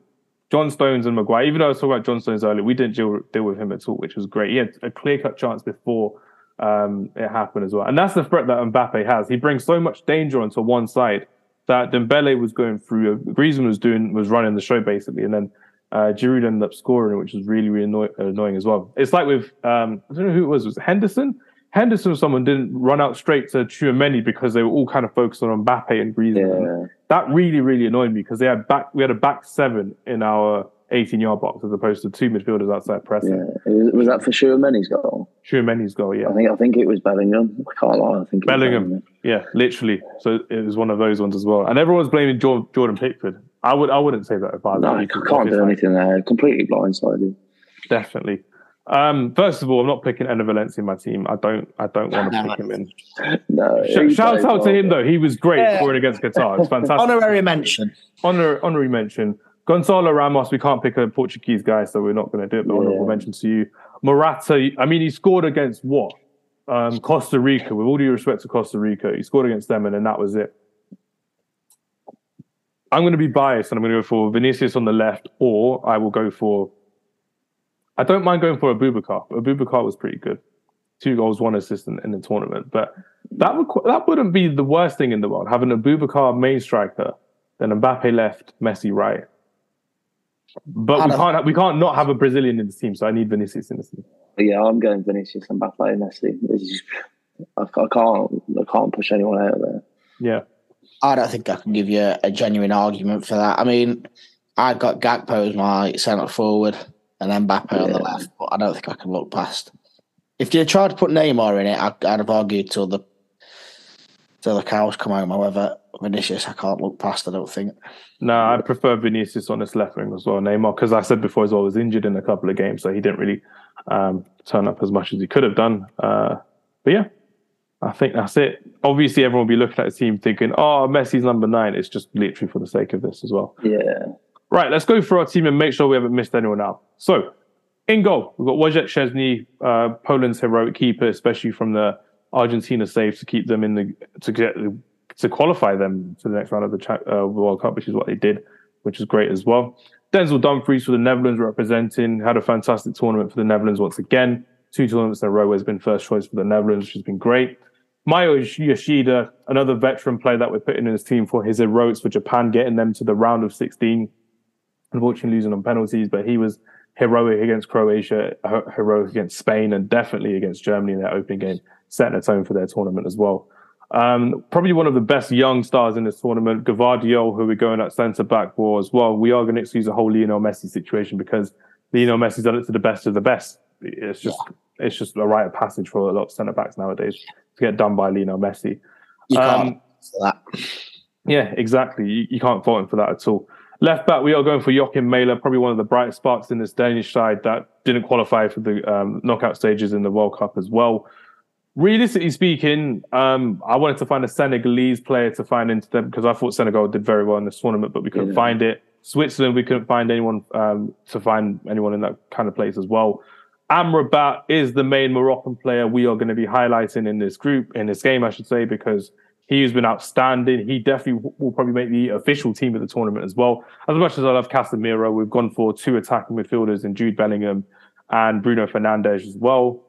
John Stones and Maguire, even though I was talking about John Stones earlier, we didn't deal, deal with him at all, which was great. He had a clear cut chance before um, it happened as well. And that's the threat that Mbappe has. He brings so much danger onto one side that Dembele was going through, Griezmann was doing, was running the show basically. And then uh, Giroud ended up scoring, which was really, really annoy- annoying as well. It's like with, um, I don't know who it was, was it Henderson? Henderson or someone didn't run out straight to Tchouameni because they were all kind of focused on Mbappe and Griezmann. Yeah. That really, really annoyed me because they had back, we had a back seven in our 18 yard box as opposed to two midfielders outside pressing. Yeah. Was, was that for Tchouameni's goal? Tchouameni's goal, yeah. I think I think it was Bellingham. I can't lie. I think Bellingham. Bellingham. Yeah, literally. So it was one of those ones as well. And everyone's blaming Jordan Pickford. I would I wouldn't say that about no, you can't do anything there. Completely blindsided. Definitely. Um, first of all, I'm not picking Enner Valencia in my team. I don't. I don't want to pick him in. No. Sh- shout out to him though. He was great yeah. scoring against Qatar. It's fantastic. Honorary mention. Honor, honorary mention. Gonzalo Ramos. We can't pick a Portuguese guy, so we're not going to do it. But yeah. honorable mention to you. Morata. I mean, he scored against what? Um, Costa Rica. With all due respect to Costa Rica, he scored against them, and then that was it. I'm going to be biased and I'm going to go for Vinicius on the left, or I will go for. I don't mind going for Aboubakar. Aboubakar was pretty good, two goals, one assist in, in the tournament. But that would that wouldn't be the worst thing in the world having Aboubakar main striker, then Mbappe left, Messi right. But we can't we can't not have a Brazilian in the team, so I need Vinicius in the team. Yeah, I'm going Vinicius and Mbappe and Messi. Just, I, I can't I can't push anyone out there. Yeah. I don't think I can give you a genuine argument for that. I mean, I've got Gakpo as my centre forward and then Mbappe yeah. on the left, but I don't think I can look past. If you tried to put Neymar in it, I'd, I'd have argued till the till the cows come home. However, Vinicius, I can't look past. I don't think. No, I prefer Vinicius on his left wing as well. Neymar, because I said before as well, was injured in a couple of games, so he didn't really um, turn up as much as he could have done. Uh, but yeah, I think that's it. Obviously, everyone will be looking at the team thinking, "Oh, Messi's number nine. It's just literally for the sake of this as well. Yeah. Right. Let's go through our team and make sure we haven't missed anyone out. So, in goal, we've got Wojciech Szczesny, uh, Poland's heroic keeper, especially from the Argentina save to keep them in the to get to qualify them to the next round of the uh, World Cup, which is what they did, which is great as well. Denzel Dumfries for the Netherlands representing had a fantastic tournament for the Netherlands once again. Two tournaments in a row has been first choice for the Netherlands, which has been great. Maya Yoshida, another veteran player that we're putting in his team for his heroics for Japan, getting them to the round of 16. Unfortunately, losing on penalties, but he was heroic against Croatia, heroic against Spain, and definitely against Germany in their opening game, setting a tone for their tournament as well. Um, probably one of the best young stars in this tournament, Gvardiol, who we're going at centre back for as well. We are going to excuse the whole Lionel Messi situation because Lionel Messi's done it to the best of the best. It's just yeah. it's just a rite of passage for a lot of centre backs nowadays get done by Lionel Messi. You can't um, that. Yeah, exactly. You, you, can't fault him for that at all. Left back, we are going for Joakim Mæhle, probably one of the brightest sparks in this Danish side that didn't qualify for the um, knockout stages in the World Cup as well. Realistically speaking, um, I wanted to find a Senegalese player to find into them because I thought Senegal did very well in this tournament, but we couldn't yeah. find it. Switzerland, we couldn't find anyone um, to find anyone in that kind of place as well. Amrabat is the main Moroccan player we are going to be highlighting in this group, in this game, I should say, because he has been outstanding. He definitely will probably make the official team of the tournament as well. As much as I love Casemiro, we've gone for two attacking midfielders in Jude Bellingham and Bruno Fernandes as well.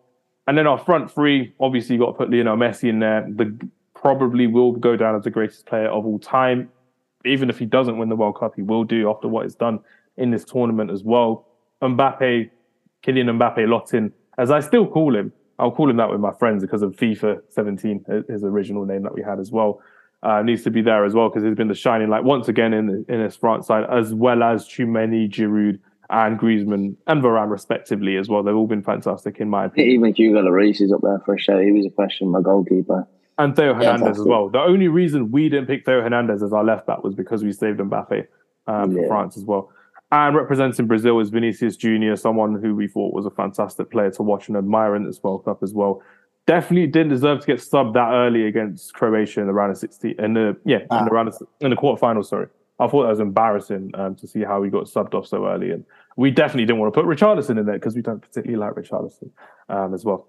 And then our front three, obviously, you've got to put Lionel Messi in there. The probably will go down as the greatest player of all time. Even if he doesn't win the World Cup, he will do after what he's done in this tournament as well. Mbappe, Kylian Mbappe Lottin, as I still call him, I'll call him that with my friends because of FIFA 17, his original name that we had as well. Uh, needs to be there as well because he's been the shining light once again in the, in his front side, as well as Tchouameni, Giroud, and Griezmann and Varane respectively as well. They've all been fantastic in my opinion. Even Hugo Lloris is up there for a show. He was a question my goalkeeper. And Theo Hernandez yeah, as well. The only reason we didn't pick Theo Hernandez as our left back was because we saved Mbappe um, for. France as well. And representing Brazil is Vinicius Junior, someone who we thought was a fantastic player to watch and admire in this World Cup as well. Definitely didn't deserve to get subbed that early against Croatia in the round of 16 in the yeah ah. in the round of, in the quarterfinals. Sorry, I thought that was embarrassing um, to see how he got subbed off so early, and we definitely didn't want to put Richarlison in there because we don't particularly like Richarlison um, as well.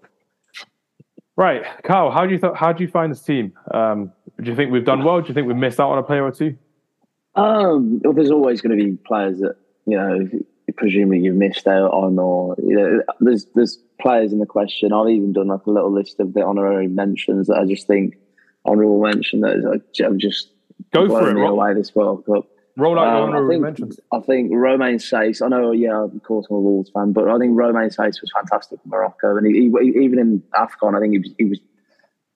Right, Carl, how do you th- how do you find this team? Um, do you think we've done well? Do you think we've missed out on a player or two? Um, well, there's always going to be players that you know, presumably you've missed out on, or you know, there's there's players in the question. I've even done like a little list of the honorary mentions that I just think honorable mention that is like, I'm just go for it. Roll, away this World Cup. Roll out um, honorary I think, mentions. I think Romain Saïss. I know, yeah, of course, I'm a Wolves fan, but I think Romain Saïss was fantastic in Morocco, and he, he, even in Afcon, I think he was he was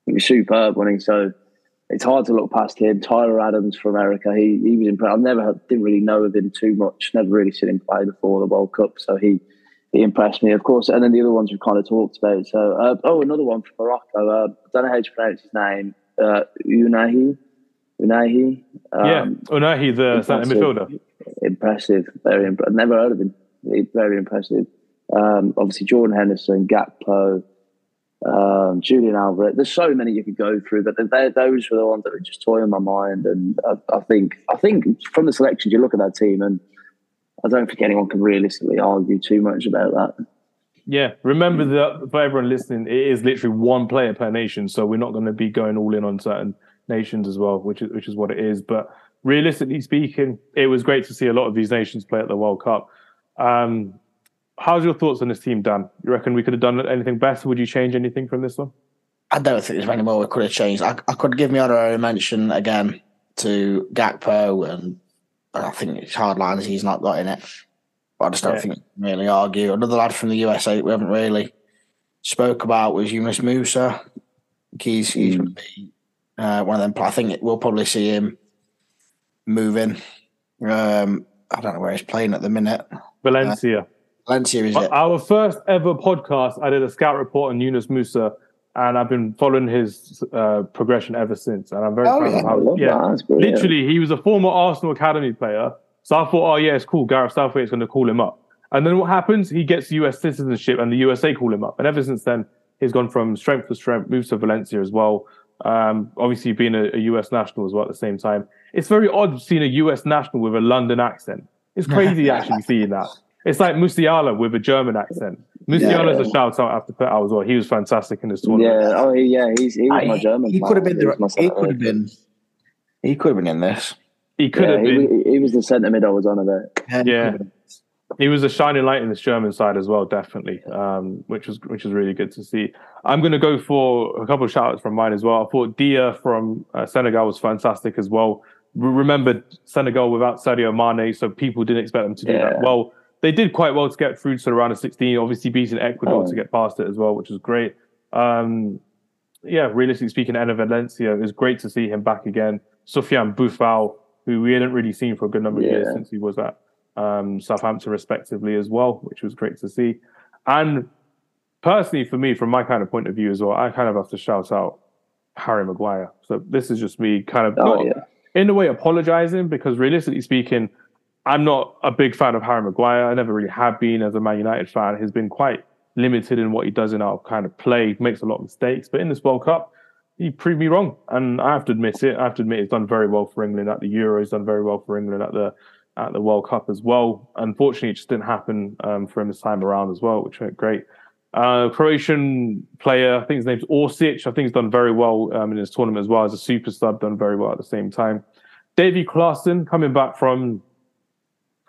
he was superb when he so it's hard to look past him. Tyler Adams for America, he he was impressed. I never didn't really know of him too much. Never really seen him play before the World Cup, so he he impressed me, of course. And then the other ones we've kind of talked about. So uh, oh, another one from Morocco. Uh, I don't know how to pronounce his name. Uh, Ounahi. Ounahi. Um, yeah, Ounahi, the centre midfielder. Impressive, very impressive. Never heard of him. Very impressive. Um, obviously, Jordan Henderson, Gakpo um, Julian Alvarez. There's so many you could go through, but those were the ones that are just toying my mind. And I, I, think, I think from the selections, you look at that team, and I don't think anyone can realistically argue too much about that. Yeah, remember that for everyone listening, it is literally one player per nation, so we're not going to be going all in on certain nations as well, which is which is what it is. But realistically speaking, it was great to see a lot of these nations play at the World Cup. Um, how's your thoughts on this team, Dan? You reckon we could have done anything better? Would you change anything from this one? I don't think there's any more we could have changed. I, I could give me honorary mention again to Gakpo, and I think it's hard lines he's not got in it. But I just don't yeah. think really argue. Another lad from the USA we haven't really spoke about was Yunus Musah. He's he's mm. be, uh, one of them. I think we'll probably see him moving. Um, I don't know where he's playing at the minute. Valencia. Uh, Valencia is it? Our first ever podcast, I did a scout report on Yunus Musah, and I've been following his uh, progression ever since. And I'm very oh, proud yeah, of how, yeah, literally, he was a former Arsenal academy player. So I thought, oh yeah, it's cool. Gareth Southgate's going to call him up. And then what happens? He gets US citizenship, and the USA call him up. And ever since then, he's gone from strength to strength, moves to Valencia as well. Um, obviously, being a, a, US national as well at the same time. It's very odd seeing a US national with a London accent. It's crazy actually seeing that. It's like Musiala with a German accent. Musiala's yeah. a shout out after put out as well. He was fantastic in this tournament. Yeah, oh yeah, he's he was I, my German. He could have been. The, he could have been. He could have been in this. He could yeah, have been. He, he, was the centre mid I was on about. Yeah, yeah. He was a shining light in this German side as well, definitely, um, which was which was really good to see. I'm going to go for a couple of shout outs from mine as well. I thought Dia from uh, Senegal was fantastic as well. Remember Senegal without Sadio Mane, so people didn't expect them to do yeah. that well they did quite well to get through to the round of 16. Obviously, beating Ecuador oh. to get past it as well, which was great. Um, yeah, realistically speaking, Enner Valencia, it was great to see him back again. Sofiane Boufal, who we hadn't really seen for a good number of years since he was at um, Southampton respectively as well, which was great to see. And personally, for me, from my kind of point of view as well, I kind of have to shout out Harry Maguire. So this is just me kind of oh, yeah. in a way apologizing because realistically speaking, I'm not a big fan of Harry Maguire. I never really have been as a Man United fan. He's been quite limited in what he does in our kind of play. He makes a lot of mistakes, but in this World Cup, he proved me wrong, and I have to admit it. I have to admit he's done very well for England at the Euros, done very well for England at the at the World Cup as well. Unfortunately, it just didn't happen um, for him this time around as well, which went great. Uh, Croatian player, I think his name's Orsic. I think he's done very well um, in his tournament as well as a super sub, done very well at the same time. Davy Klaassen coming back from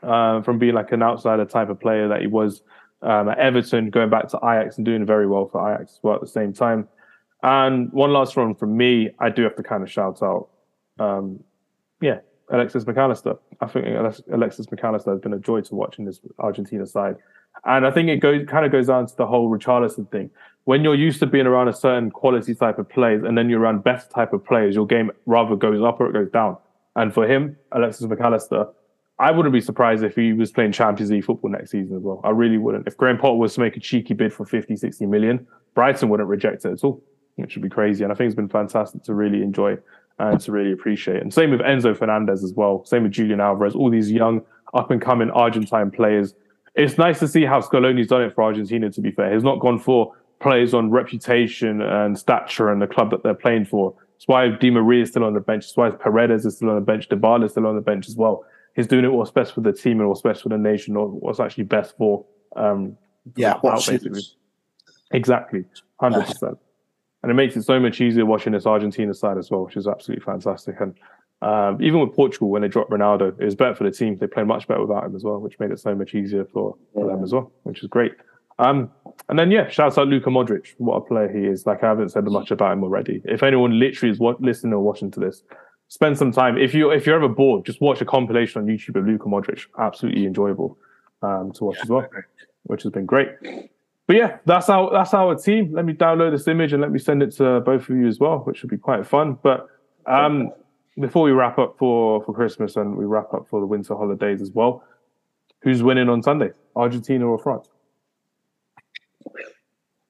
uh, from being like an outsider type of player that he was um, at Everton, going back to Ajax and doing very well for Ajax as well at the same time. And one last one from me, I do have to kind of shout out, um, yeah, Alexis Mac Allister. I think Alexis Mac Allister has been a joy to watch in this Argentina side. And I think it goes kind of goes down to the whole Richarlison thing. When you're used to being around a certain quality type of players and then you're around best type of players, your game rather goes up or it goes down. And for him, Alexis Mac Allister, I wouldn't be surprised if he was playing Champions League football next season as well. I really wouldn't. If Graham Potter was to make a cheeky bid for 50, 60 million, Brighton wouldn't reject it at all, which would be crazy. And I think it's been fantastic to really enjoy and to really appreciate. And same with Enzo Fernandez as well. Same with Julian Alvarez, all these young, up and coming Argentine players. It's nice to see how Scaloni's done it for Argentina, to be fair. He's not gone for players on reputation and stature and the club that they're playing for. That's why Di Maria is still on the bench. That's why Paredes is still on the bench. Dybala is still on the bench as well he's doing it what's best for the team and what's best for the nation or what's actually best for um yeah basically. exactly 100% and it makes it so much easier watching this argentina side as well which is absolutely fantastic and um, even with portugal when they dropped ronaldo it was better for the team they played much better without him as well which made it so much easier for, for yeah. them as well which is great um, and then yeah, shouts out Luka Modric. What a player he is! Like I haven't said much about him already. If anyone literally is what, listening or watching to this, spend some time. If you if you're ever bored, just watch a compilation on YouTube of Luka Modric. Absolutely enjoyable um, to watch yeah, as well, which has been great. But yeah, that's our that's our team. Let me download this image and let me send it to both of you as well, which should be quite fun. But um, before we wrap up for for Christmas and we wrap up for the winter holidays as well, who's winning on Sunday? Argentina or France?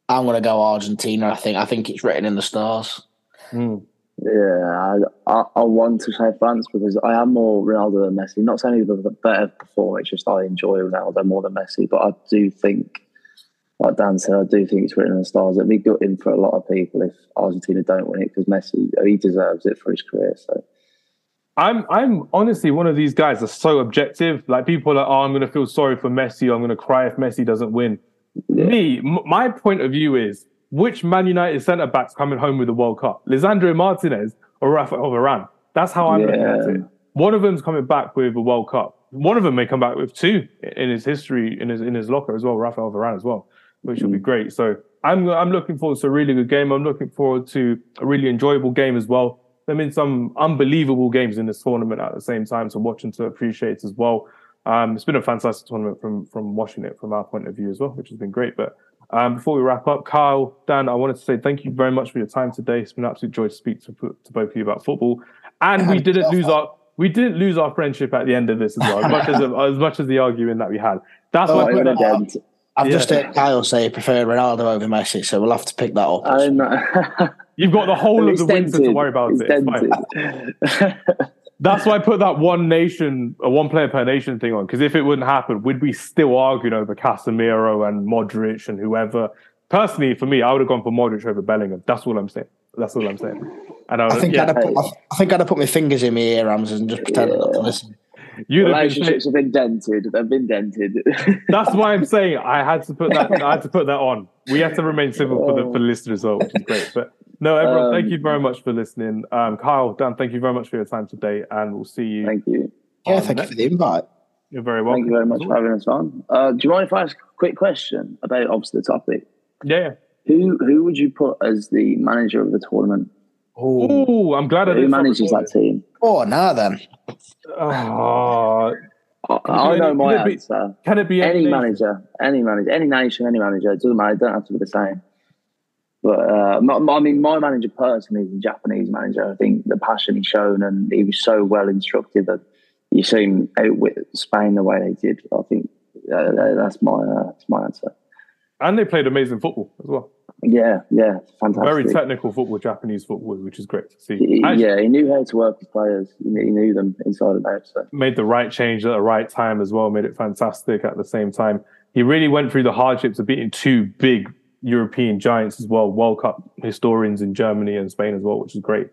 I'm gonna go Argentina. I think I think it's written in the stars. Mm. Yeah, I, I, want to say France because I am more Ronaldo than Messi. Not saying he's better performer, it's just I enjoy Ronaldo more than Messi. But I do think, like Dan said, I do think it's written in the stars. It'd be good in for a lot of people if Argentina don't win it because Messi, he deserves it for his career. So. I'm I'm honestly one of these guys that's so objective. Like people are like, oh, I'm going to feel sorry for Messi. I'm going to cry if Messi doesn't win. Yeah. Me, m- my point of view is which Man United centre backs coming home with the World Cup? Lisandro Martinez or Rafael Varane? That's how I'm yeah. looking at it. One of them's coming back with a World Cup. One of them may come back with two in his history, in his in his locker as well, Rafael Varane as well, which will be mm. great. So I'm I'm looking forward to a really good game. I'm looking forward to a really enjoyable game as well. Have been some unbelievable games in this tournament at the same time to watch and to appreciate as well. Um, it's been a fantastic tournament from from watching it from our point of view as well, which has been great. But um, before we wrap up, Kyle, Dan, I wanted to say thank you very much for your time today. It's been an absolute joy to speak to, to both of you about football. And we didn't lose our we didn't lose our friendship at the end of this as well, as much as as much as the arguing that we had. That's oh, what I've yeah. just heard Kyle say prefer Ronaldo over Messi, so we'll have to pick that up. You've got the whole of the winter to worry about it. That's why I put that one nation, a one player per nation thing on. Because if it wouldn't happen, would we still arguing over Casemiro and Modric and whoever? Personally, for me, I would have gone for Modric over Bellingham. That's all I'm saying. That's all I'm saying. And I, was, I think yeah. I'd have put, I think I'd have put my fingers in my ear earrams and just pretend yeah. not to listen. You relationships have been dented. They've been dented. That's why I'm saying I had to put that. I had to put that on. We have to remain civil for the for the listeners, though, which is great. But no, everyone, um, thank you very much for listening. Um, Kyle, Dan, thank you very much for your time today, and we'll see you. Thank you. Yeah, thank you for the invite. You're very welcome. Thank you very much for having us on. Uh, do you mind if I ask a quick question about obviously the topic? Yeah. Who who would you put as the manager of the tournament? Oh, I'm glad. Who manages that team? Oh, now then. Oh, I, I know my answer. Be, can it be any, any manager, any manager, any nation, any manager? It doesn't matter. It don't have to be the same. But uh, my, I mean, my manager personally is a Japanese manager. I think the passion he's shown, and he was so well instructed that you soon outwit Spain the way they did. I think uh, that's my uh, that's my answer. And they played amazing football as well. Yeah, yeah, fantastic. Very technical football, Japanese football, which is great to see. Actually, yeah, he knew how to work with players. He knew them inside and out. So. Made the right change at the right time as well. Made it fantastic at the same time. He really went through the hardships of beating two big European giants as well, World Cup historians in Germany and Spain as well, which is great.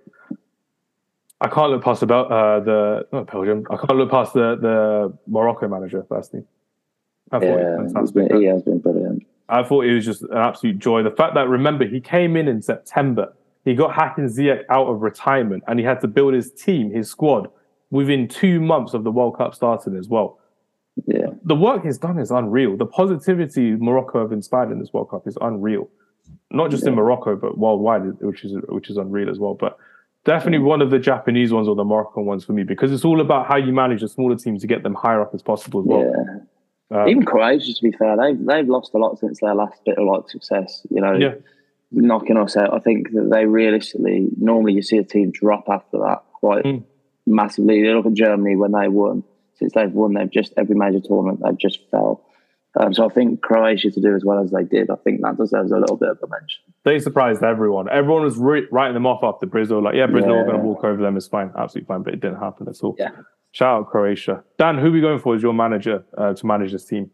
I can't look past about uh, the not Belgium. I can't look past the the Morocco manager. Firstly, I thought yeah, he, fantastic. Been, he has been brilliant. I thought it was just an absolute joy. The fact that remember he came in in September, he got Hakim Ziyech out of retirement, and he had to build his team, his squad, within two months of the World Cup starting as well. Yeah, the work he's done is unreal. The positivity Morocco have inspired in this World Cup is unreal. Not just yeah. in Morocco, but worldwide, which is which is unreal as well. But definitely one of the Japanese ones or the Moroccan ones for me because it's all about how you manage a smaller team to get them higher up as possible as well. Yeah. Um, Even Croatia, to be fair, they've they've lost a lot since their last bit of like success. You know, yeah. knocking us out. I think that they realistically normally you see a team drop after that quite mm. massively. You look at Germany when they won. Since they've won, they've just every major tournament they've just fell. Um, so I think Croatia to do as well as they did, I think that deserves a little bit of a mention. They surprised everyone. Everyone was re- writing them off after Brazil, like, yeah, Brazil yeah. are going to walk over them. It's fine, absolutely fine, but it didn't happen at all. Yeah. Shout out Croatia. Dan, who are we going for as your manager uh, to manage this team?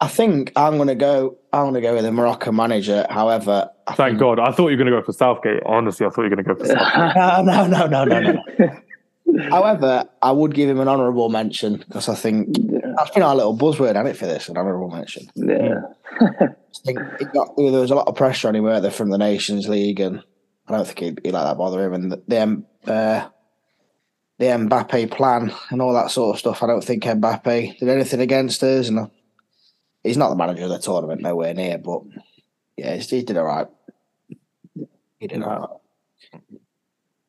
I think I'm going to go. I'm going to go with the Moroccan manager. However, I thank think... God. I thought you were going to go for Southgate. Honestly, I thought you were going to go for Southgate. no, no, no, no, no. no. However, I would give him an honourable mention because I think that's been our little buzzword, hasn't it, for this? An honourable mention. Yeah. I think got, there was a lot of pressure on him, there, from the Nations League, and I don't think he'd, he'd let that bother him. And the, the uh, the Mbappe plan and all that sort of stuff. I don't think Mbappe did anything against us, and he's not the manager of the tournament, nowhere near. But yeah, he did all right. He did all right.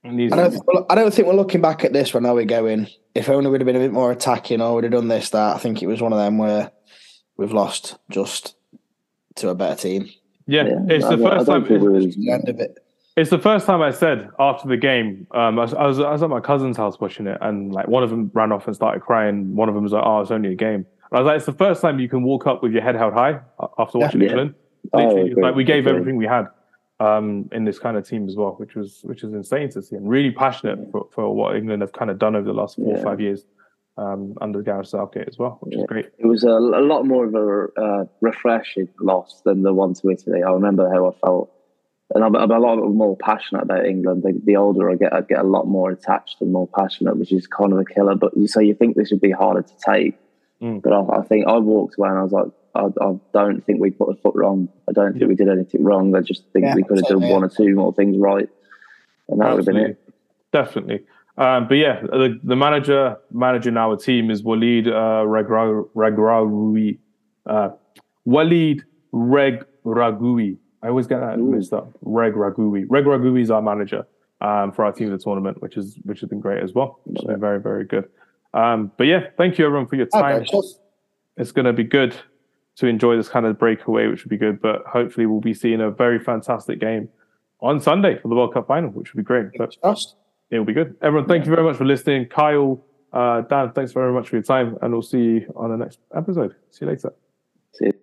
I don't, think, I don't think we're looking back at this when are we going. If only we'd have been a bit more attacking or we'd have done this, that. I think it was one of them where we've lost just to a better team. Yeah, yeah. it's the first I time. It's the end of it. It's the first time I said after the game. Um, I, was, I, was, I was at my cousin's house watching it, and like one of them ran off and started crying. One of them was like, "Oh, it's only a game." And I was like, "It's the first time you can walk up with your head held high after watching yeah, England." Oh, Literally, oh, like we gave everything we had um, in this kind of team as well, which was which is insane to see, and really passionate for, for what England have kind of done over the last four yeah. or five years um, under Gareth Southgate as well, which yeah. is great. It was a, a lot more of a uh, refreshing loss than the one to Italy. I remember how I felt and I'm, I'm, a lot more passionate about England. The, the, older I get, I get a lot more attached and more passionate, which is kind of a killer. But you so you think this would be harder to take, mm. but I, I, think I walked away and I was like, I, I, don't think we put a foot wrong. I don't think we did anything wrong. I just think yeah, we could have done one or two more things right, and that would have been it. Definitely. Um, but yeah, the, the, manager managing our team is Walid uh, Regragui. Uh, Walid Regragui. I always get that Ooh. mixed up. Reg Ragui. Reg Ragui is our manager um, for our team of the tournament, which is which has been great as well. Which has been very very good. Um, but yeah, thank you everyone for your time. Okay, it's going to be good to enjoy this kind of breakaway, which would be good. But hopefully, we'll be seeing a very fantastic game on Sunday for the World Cup final, which would be great. But it will be good. Everyone, thank you very much for listening. Kyle, uh, Dan, thanks very much for your time, and we'll see you on the next episode. See you later. See you.